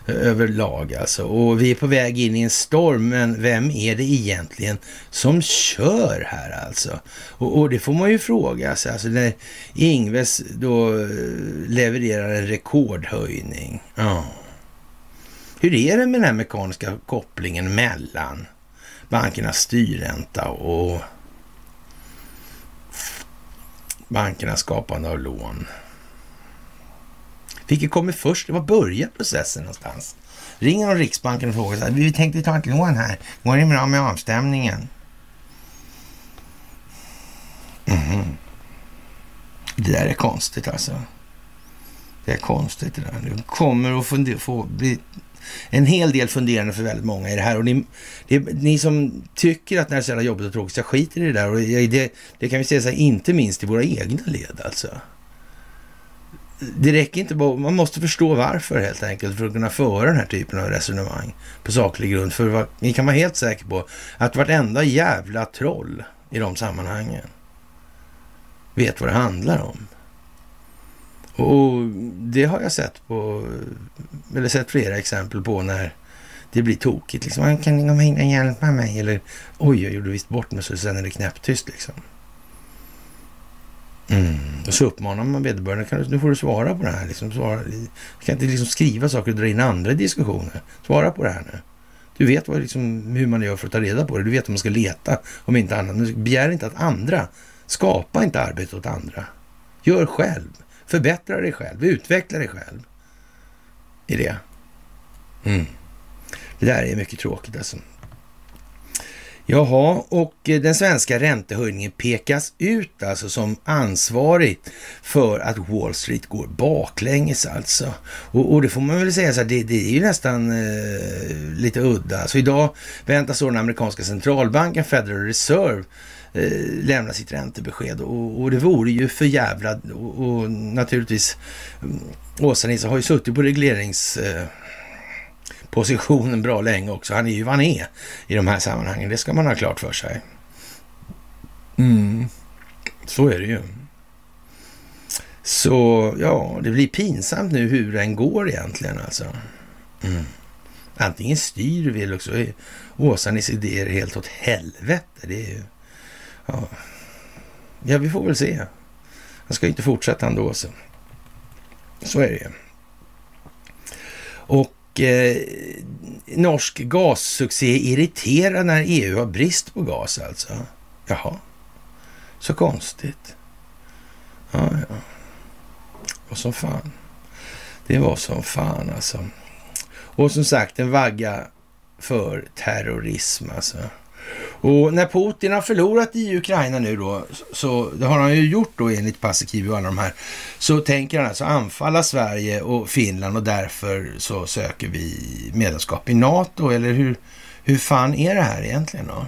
Överlag alltså. Och vi är på väg in i en storm, men vem är det egentligen som kör här alltså? Och, och det får man ju fråga sig. Alltså när Ingves då eh, levererar en rekordhöjning. Ja. Hur är det med den här mekaniska kopplingen mellan bankernas styrränta och bankernas skapande av lån? Vilket kommer först? Var börjar processen någonstans? Ringer de Riksbanken och frågar så här, vi tänkte ta ett lån här, går det bra med avstämningen? Mm. Det där är konstigt alltså. Det är konstigt det där. Du kommer att få bli en hel del funderande för väldigt många i det här. Och ni, det, ni som tycker att det här är så jävla jobbigt och tråkigt, jag skiter i det där. Och det, det kan vi säga så här, inte minst i våra egna led alltså det räcker inte bara, man måste förstå varför helt enkelt för att kunna föra den här typen av resonemang på saklig grund. För ni kan vara helt säker på att vartenda jävla troll i de sammanhangen vet vad det handlar om. Och det har jag sett på, eller sett flera exempel på när det blir tokigt. Liksom, ah, kan ni komma in och hjälpa mig? Eller oj, jag gjorde visst bort mig så sen är det knäpptyst liksom. Mm. Och så uppmanar man vederbörande, nu får du svara på det här. Liksom, svara, du kan inte liksom skriva saker och dra in andra i diskussioner. Svara på det här nu. Du vet vad, liksom, hur man gör för att ta reda på det. Du vet hur man ska leta, om inte annat. Men begär inte att andra, skapa inte arbete åt andra. Gör själv. Förbättra dig själv. Utveckla dig själv. I det. Mm. Det där är mycket tråkigt alltså. Jaha, och eh, den svenska räntehöjningen pekas ut alltså som ansvarig för att Wall Street går baklänges alltså. Och, och det får man väl säga så här, det, det är ju nästan eh, lite udda. Så idag väntas då den amerikanska centralbanken Federal Reserve lämna sitt räntebesked och, och det vore ju för jävla och, och naturligtvis mm, Åsa-Nisse har ju suttit på reglerings eh, bra länge också. Han är ju vad han är i de här sammanhangen. Det ska man ha klart för sig. Mm. Så är det ju. Så ja, det blir pinsamt nu hur den går egentligen alltså. Mm. Antingen styr vi eller också är Åsanis idéer helt åt helvete. Det är ju, ja. ja, vi får väl se. Han ska inte fortsätta ändå. Så, så är det ju. Och eh, norsk gassuccé irriterar när EU har brist på gas alltså. Jaha, så konstigt. Ja, ja. Vad som fan. Det var som fan alltså. Och som sagt en vagga för terrorism alltså. Och när Putin har förlorat i Ukraina nu då, så det har han ju gjort då enligt Paasikivi och alla de här, så tänker han alltså anfalla Sverige och Finland och därför så söker vi medlemskap i NATO, eller hur, hur fan är det här egentligen då?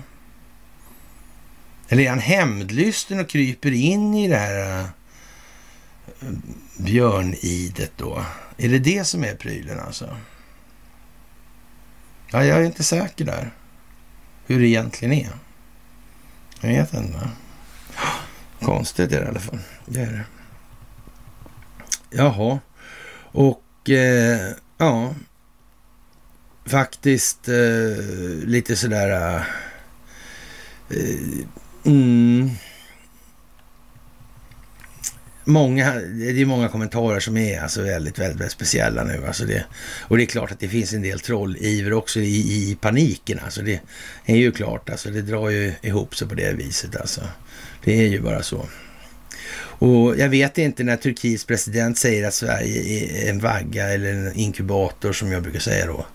Eller är han hämndlysten och kryper in i det här äh, björnidet då? Är det det som är prylen alltså? Ja, jag är inte säker där hur det egentligen är. Jag vet inte. Konstigt är det i alla fall. Det är det. Jaha. Och eh, ja, faktiskt eh, lite sådär... Eh, mm, många, det är många kommentarer som är alltså väldigt, väldigt, väldigt speciella nu. Alltså det, och det är klart att det finns en del trolliver också i, i paniken. Alltså det är ju klart, alltså det drar ju ihop sig på det viset. Alltså. Det är ju bara så. Och jag vet inte när Turkiets president säger att Sverige är en vagga eller en inkubator som jag brukar säga då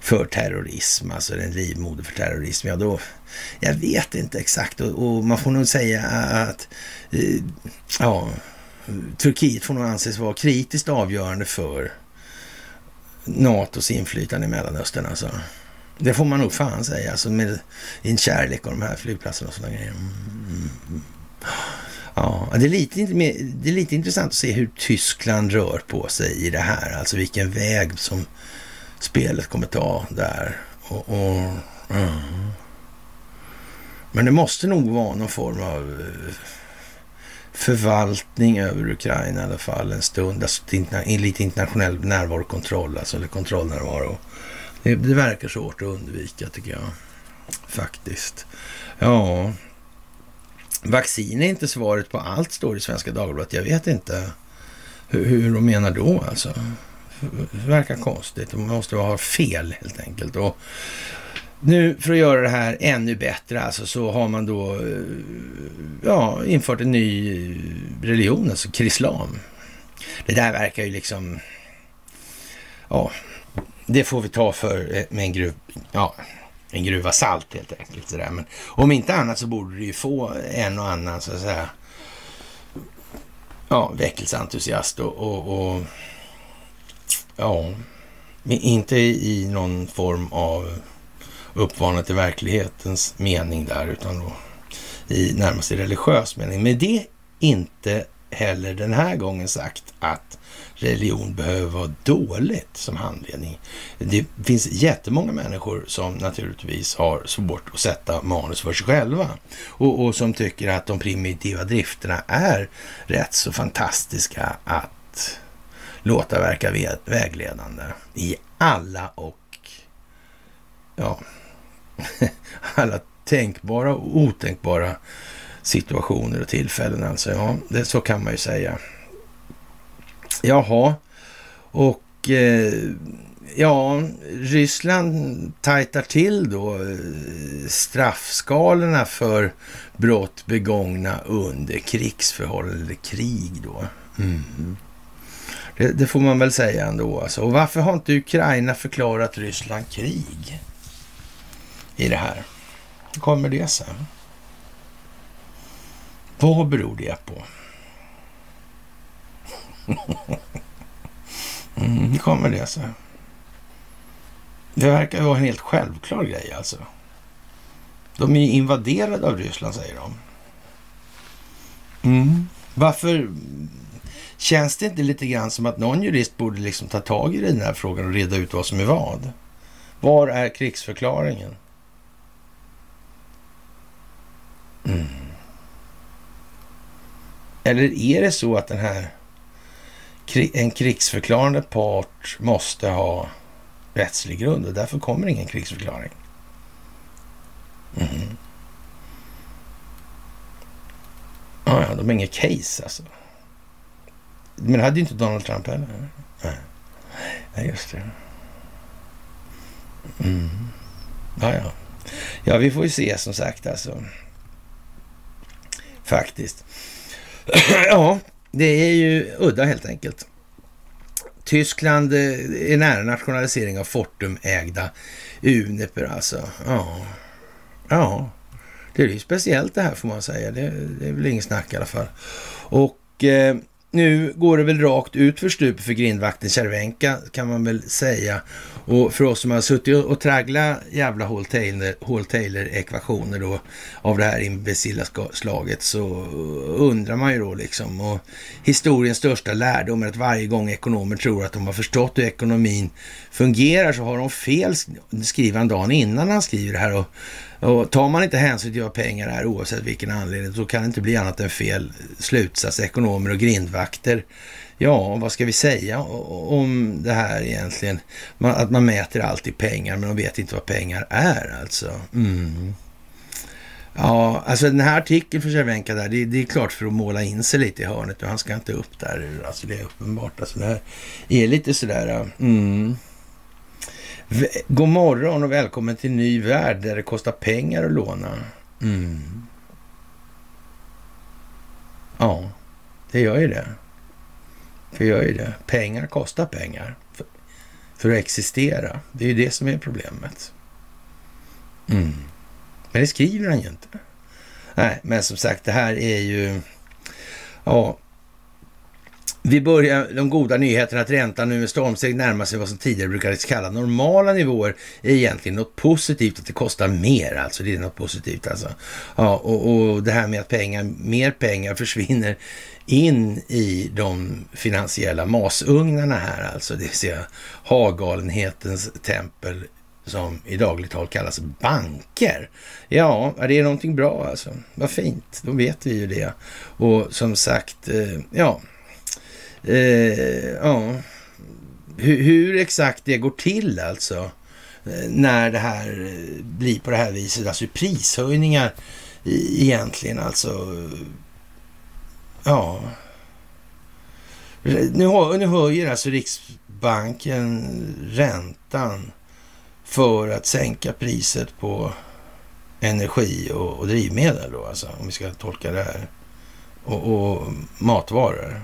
för terrorism, alltså en livmoder för terrorism. Ja, då, jag vet inte exakt och, och man får nog säga att eh, ja, Turkiet får nog anses vara kritiskt avgörande för NATOs inflytande i Mellanöstern. Alltså. Det får man nog fan säga, alltså med en kärlek och de här flygplatserna och sådana grejer. Mm, mm, mm. Ja, det är, lite, det är lite intressant att se hur Tyskland rör på sig i det här. Alltså vilken väg som spelet kommer ta där. Och, och mm. Men det måste nog vara någon form av eh, förvaltning över Ukraina i alla fall en stund. Alltså lite internationell närvarokontroll, alltså, eller kontrollnärvaro. Det, det verkar svårt att undvika tycker jag. Faktiskt. Ja, vaccin är inte svaret på allt, står det i Svenska Dagbladet. Jag vet inte hur, hur de menar då alltså. Det verkar konstigt. De måste ha fel helt enkelt. Och nu för att göra det här ännu bättre alltså, så har man då eh, ja, infört en ny eh, religion, alltså krislam. Det där verkar ju liksom... Ja, det får vi ta för eh, med en, gruv, ja, en gruva salt helt enkelt. Sådär. Men om inte annat så borde det ju få en och annan så att säga ja, väckelseentusiast och, och, och ja, inte i någon form av uppvarna till verklighetens mening där, utan då i närmast religiös mening. Men det inte heller den här gången sagt att religion behöver vara dåligt som handledning. Det finns jättemånga människor som naturligtvis har svårt att sätta manus för sig själva och, och som tycker att de primitiva drifterna är rätt så fantastiska att låta verka vägledande i alla och ja, alla tänkbara och otänkbara situationer och tillfällen. Alltså, ja, det, så kan man ju säga. Jaha, och eh, ja, Ryssland tajtar till då eh, straffskalorna för brott begångna under krigsförhållanden eller krig då. Mm. Det, det, får man väl säga ändå. Alltså. Och varför har inte Ukraina förklarat Ryssland krig i det här? Hur kommer det sig? Vad beror det på? mm, hur kommer det sig? Det verkar vara en helt självklar grej alltså. De är ju invaderade av Ryssland, säger de. Mm. Varför Känns det inte lite grann som att någon jurist borde liksom ta tag i den här frågan och reda ut vad som är vad? Var är krigsförklaringen? Mm. Eller är det så att den här en krigsförklarande part måste ha rättslig grund och därför kommer ingen krigsförklaring? Mm. Ah, ja, de har inget case alltså. Men det hade ju inte Donald Trump heller. Nej, Nej just det. Mm. Ja, ja. ja, vi får ju se som sagt alltså. Faktiskt. ja, det är ju udda helt enkelt. Tyskland eh, är nära nationalisering av Fortum-ägda Uniper alltså. Ja, ja. Det är ju speciellt det här får man säga. Det, det är väl ingen snack i alla fall. Och eh, nu går det väl rakt ut för stupet för grindvakten Cervenka kan man väl säga. Och för oss som har suttit och tragglat jävla Hall Taylor-ekvationer då av det här imbecilla slaget så undrar man ju då liksom. Och historiens största lärdom är att varje gång ekonomer tror att de har förstått hur ekonomin fungerar så har de fel, skriver han dagen innan han skriver det här. Och och tar man inte hänsyn till vad pengar är oavsett vilken anledning så kan det inte bli annat än fel slutsats. Ekonomer och grindvakter. Ja, vad ska vi säga om det här egentligen? att man mäter allt i pengar men de vet inte vad pengar är alltså. Mm. Ja, alltså den här artikeln för Cervenka där, det, det, är klart för att måla in sig lite i hörnet och han ska inte upp där. Alltså det är uppenbart. Alltså det här är lite sådär, mm. God morgon och välkommen till en ny värld där det kostar pengar att låna. Mm. Ja, det gör ju det. För jag ju det. Pengar kostar pengar för, för att existera. Det är ju det som är problemet. Mm. Men det skriver han ju inte. Nej, men som sagt, det här är ju... Ja, vi börjar de goda nyheterna att räntan nu med stormsteg närmar sig vad som tidigare brukades kalla normala nivåer är egentligen något positivt, att det kostar mer alltså. Det är något positivt alltså. Ja, och, och det här med att pengar, mer pengar försvinner in i de finansiella masugnarna här alltså. Det vill säga Hagalenhetens tempel som i dagligt tal kallas banker. Ja, det är någonting bra alltså. Vad fint, då vet vi ju det. Och som sagt, eh, ja, eh, ja, hur, hur, exakt det går till alltså eh, när det här blir på det här viset, alltså prishöjningar egentligen alltså, ja. Nu, nu höjer alltså Riksbanken räntan för att sänka priset på energi och, och drivmedel då, alltså, om vi ska tolka det här. Och, och matvaror.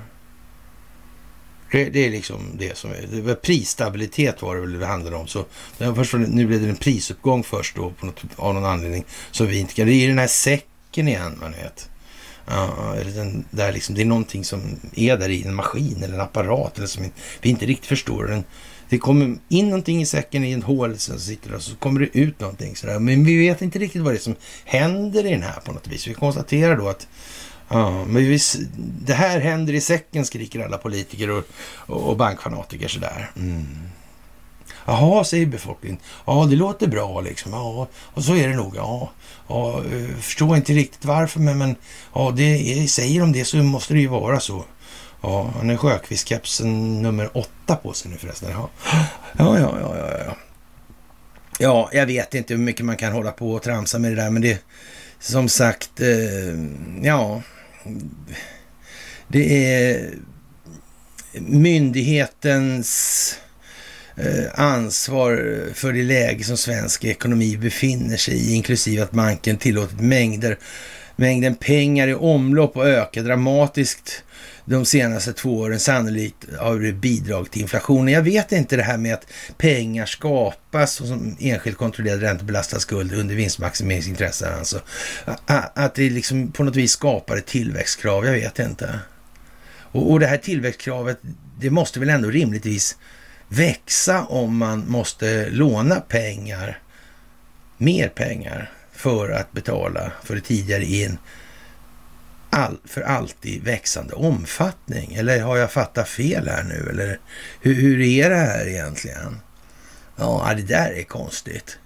Det, det, är liksom det som är. Det var prisstabilitet var det väl det handlade om. Så först, nu blev det en prisuppgång först då på något, av någon anledning. som vi inte kan. Det är den här säcken igen, man vet. Den där liksom, det är någonting som är där i en maskin eller en apparat eller som vi inte riktigt förstår. Den, det kommer in någonting i säcken i en hål, så sitter där och så kommer det ut någonting sådär. Men vi vet inte riktigt vad det är som händer i den här på något vis. Vi konstaterar då att ja, men vi, det här händer i säcken, skriker alla politiker och, och bankfanatiker sådär. Mm. Jaha, säger befolkningen. Ja, det låter bra liksom. Ja, och så är det nog. Ja, ja eh, förstår inte riktigt varför, men, men ja, det, säger de det så måste det ju vara så. Ja, han har Sjökvist-kepsen nummer åtta på sig nu förresten. Ja. ja, ja, ja, ja, ja. Ja, jag vet inte hur mycket man kan hålla på och tramsa med det där, men det som sagt, eh, ja, det är myndighetens Eh, ansvar för det läge som svensk ekonomi befinner sig i, inklusive att banken tillåtit mängder, mängden pengar i omlopp och öka dramatiskt de senaste två åren sannolikt har det bidragit till inflationen. Jag vet inte det här med att pengar skapas och som enskilt kontrollerad räntebelastad skuld under vinstmaximeringsintressen. Alltså. Att det liksom på något vis skapar ett tillväxtkrav, jag vet inte. Och, och det här tillväxtkravet, det måste väl ändå rimligtvis växa om man måste låna pengar, mer pengar, för att betala för det tidigare i en all, för alltid växande omfattning. Eller har jag fattat fel här nu? Eller hur, hur är det här egentligen? Ja, det där är konstigt.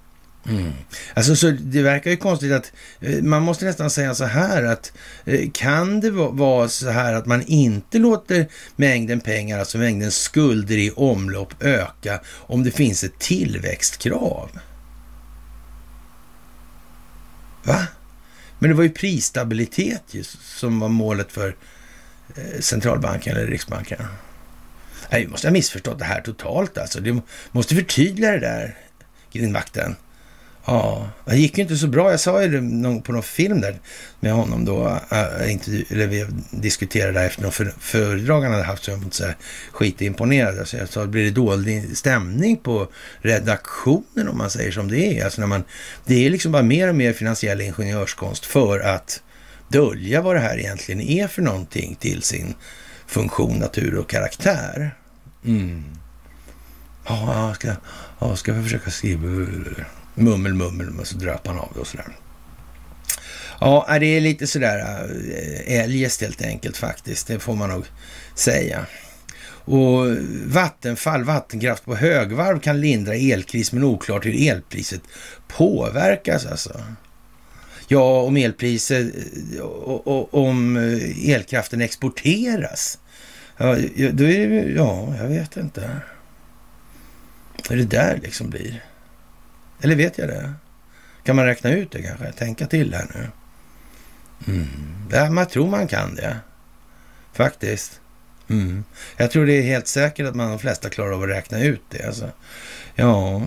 Mm. Alltså, så det verkar ju konstigt att eh, man måste nästan säga så här att eh, kan det vara så här att man inte låter mängden pengar, alltså mängden skulder i omlopp öka om det finns ett tillväxtkrav? Va? Men det var ju prisstabilitet just, som var målet för eh, centralbanken eller Riksbanken. Nej, vi måste ha missförstått det här totalt alltså. Du måste förtydliga det där, grindvakten. Ja, det gick ju inte så bra. Jag sa ju det på någon film där med honom då, äh, inte, eller vi diskuterade efter någon för, föredrag han hade haft, så jag var inte så här skitimponerad. Alltså jag sa, blir det dålig stämning på redaktionen om man säger som det är? Alltså när man, det är liksom bara mer och mer finansiell ingenjörskonst för att dölja vad det här egentligen är för någonting till sin funktion, natur och karaktär. Mm. Ja, ska, ja, ska jag försöka skriva mummel, mummel, och så dröp han av det och sådär. Ja, det är lite sådär eh, eljest helt enkelt faktiskt. Det får man nog säga. Och Vattenfall, vattenkraft på högvarv kan lindra elkris men oklart hur elpriset påverkas alltså. Ja, om elpriset, eh, om eh, elkraften exporteras. Ja, då är det, ja, jag vet inte. Hur det där liksom blir. Eller vet jag det? Kan man räkna ut det kanske? Tänka till här nu. Mm. Ja, man tror man kan det. Faktiskt. Mm. Jag tror det är helt säkert att man de flesta klarar av att räkna ut det. Alltså. Ja.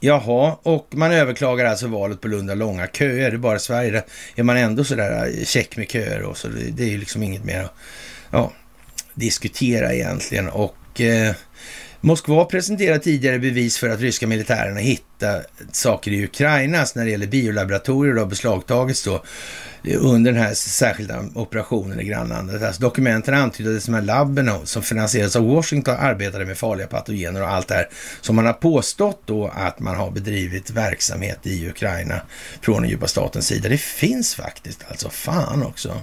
Jaha, och man överklagar alltså valet på Lunda långa köer. Det är bara i Sverige där är man ändå sådär äh, check med köer och så. Det, det är ju liksom inget mer att ja, diskutera egentligen. Och eh, Moskva presenterade tidigare bevis för att ryska militärerna hittat saker i Ukraina när det gäller biolaboratorier och har beslagtagits då under den här särskilda operationen i grannlandet. Alltså dokumenten antyder att de här labben som finansieras av Washington arbetade med farliga patogener och allt det här som man har påstått då att man har bedrivit verksamhet i Ukraina från den djupa statens sida. Det finns faktiskt alltså, fan också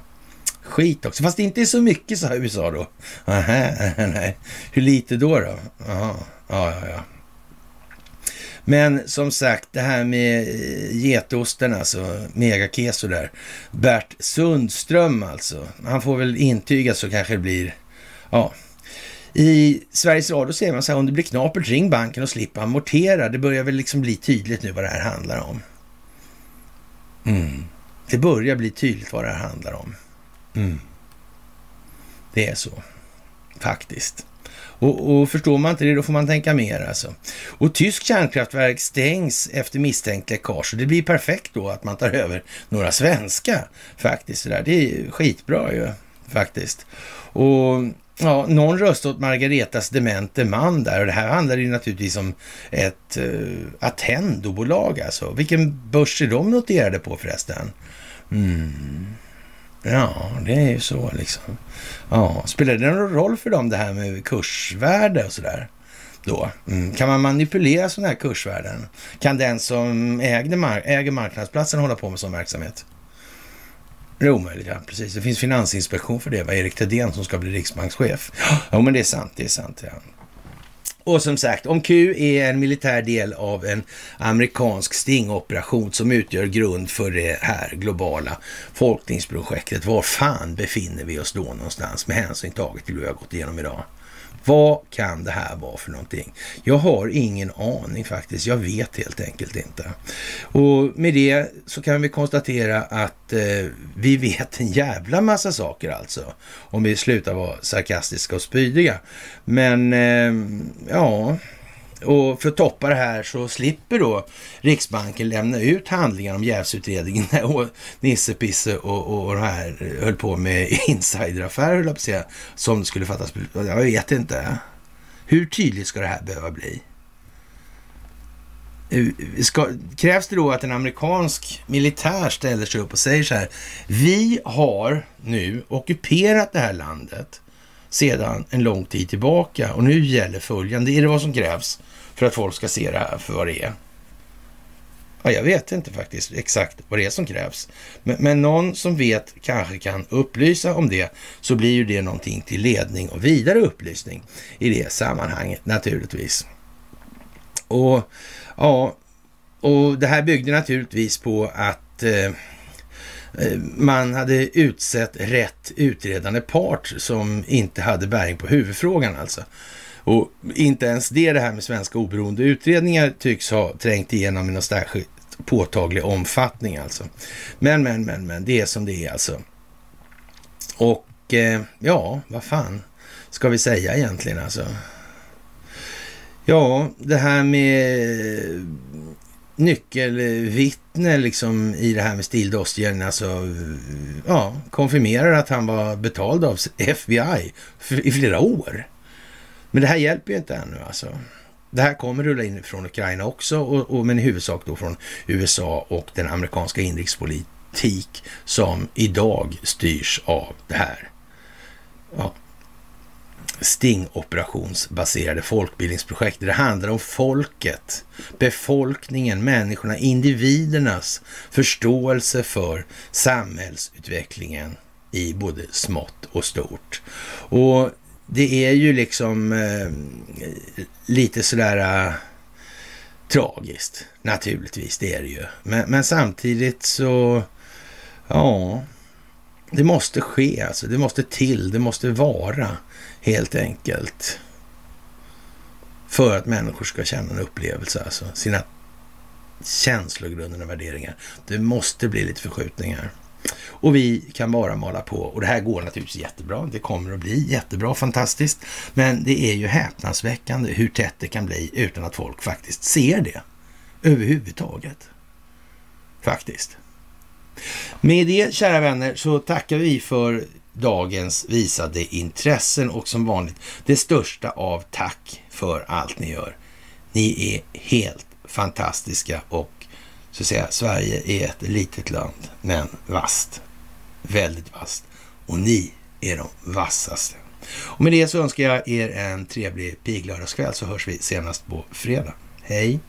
skit också. Fast det inte är så mycket, sa USA då. Aha, nej. Hur lite då då? Aha. Ja, ja, ja. Men som sagt, det här med eh, getosten, alltså megakeso där. Bert Sundström alltså. Han får väl intyga så kanske det blir, ja. I Sveriges Radio säger man så här, om det blir knapert, ring banken och slipp amortera. Det börjar väl liksom bli tydligt nu vad det här handlar om. Mm. Det börjar bli tydligt vad det här handlar om. Mm. Det är så, faktiskt. Och, och, förstår man inte det, då får man tänka mer alltså. Och tysk kärnkraftverk stängs efter misstänkt läckage. Och det blir perfekt då att man tar över några svenska faktiskt. Det är skitbra ju faktiskt. Och ja, någon röst åt Margaretas demente man där. Och det här handlar ju naturligtvis om ett uh, Attendo-bolag alltså. Vilken börs är de noterade på förresten? Mm. Ja, det är ju så liksom. Ja, spelar det någon roll för dem det här med kursvärde och sådär? Då. Mm. Kan man manipulera sådana här kursvärden? Kan den som ägde mar äger marknadsplatsen hålla på med sån verksamhet? Det är omöjligt, ja. Precis. Det finns finansinspektion för det. va? Erik Thedéen som ska bli riksbankschef. Ja, men det är sant. Det är sant, ja. Och som sagt, om Q är en militär del av en amerikansk stingoperation som utgör grund för det här globala folkningsprojektet, var fan befinner vi oss då någonstans med hänsyn taget till vad vi har gått igenom idag? Vad kan det här vara för någonting? Jag har ingen aning faktiskt. Jag vet helt enkelt inte. Och med det så kan vi konstatera att eh, vi vet en jävla massa saker alltså. Om vi slutar vara sarkastiska och spydiga. Men eh, ja, och för att toppa det här så slipper då Riksbanken lämna ut handlingar om jävsutredningen och Nisse Pisse och, och, och de här höll på med insideraffärer, höll jag på att säga, som det skulle fattas Jag vet inte. Hur tydligt ska det här behöva bli? Eh, ska, krävs det då att en amerikansk militär ställer sig upp och säger så här. Vi har nu ockuperat det här landet sedan en lång tid tillbaka och nu gäller följande. Är det vad som krävs för att folk ska se det här för vad det är? Ja, jag vet inte faktiskt exakt vad det är som krävs. Men, men, någon som vet kanske kan upplysa om det, så blir ju det någonting till ledning och vidare upplysning i det sammanhanget naturligtvis. Och ja, och det här byggde naturligtvis på att eh, eh man hade utsett rätt utredande part som inte hade bäring på huvudfrågan alltså. Och inte ens det, det här med svenska oberoende utredningar tycks ha trängt igenom i någon särskilt påtaglig omfattning alltså. Men, men, men, men, det är som det är alltså. Och eh, ja, vad fan ska vi säga egentligen alltså? Ja, det här med nyckelvittne liksom i det här med Stildostian, alltså ja, konfirmerar att han var betald av FBI i flera år. Men det här hjälper ju inte ännu alltså. Det här kommer rulla in från Ukraina också, och, och, men i huvudsak då från USA och den amerikanska inrikespolitik som idag styrs av det här ja, stingoperationsbaserade folkbildningsprojekt. Det handlar om folket, befolkningen, människorna, individernas förståelse för samhällsutvecklingen i både smått och stort. Och det är ju liksom eh, lite sådär eh, tragiskt, naturligtvis, det är det ju. Men, men, samtidigt så, ja, det måste ske alltså. Det måste till, det måste vara helt enkelt. För att människor ska känna en upplevelse, alltså sina och värderingar. Det måste bli lite förskjutningar. Och vi kan bara mala på. Och det här går naturligtvis jättebra. Det kommer att bli jättebra, fantastiskt. Men det är ju häpnadsväckande hur tätt det kan bli utan att folk faktiskt ser det överhuvudtaget. Faktiskt. Med det, kära vänner, så tackar vi för dagens visade intressen och som vanligt det största av tack för allt ni gör. Ni är helt fantastiska och så att säga, Sverige är ett litet land, men vast. Väldigt vast. Och ni är de vassaste. Och med det så önskar jag er en trevlig piglördagskväll så hörs vi senast på fredag. Hej!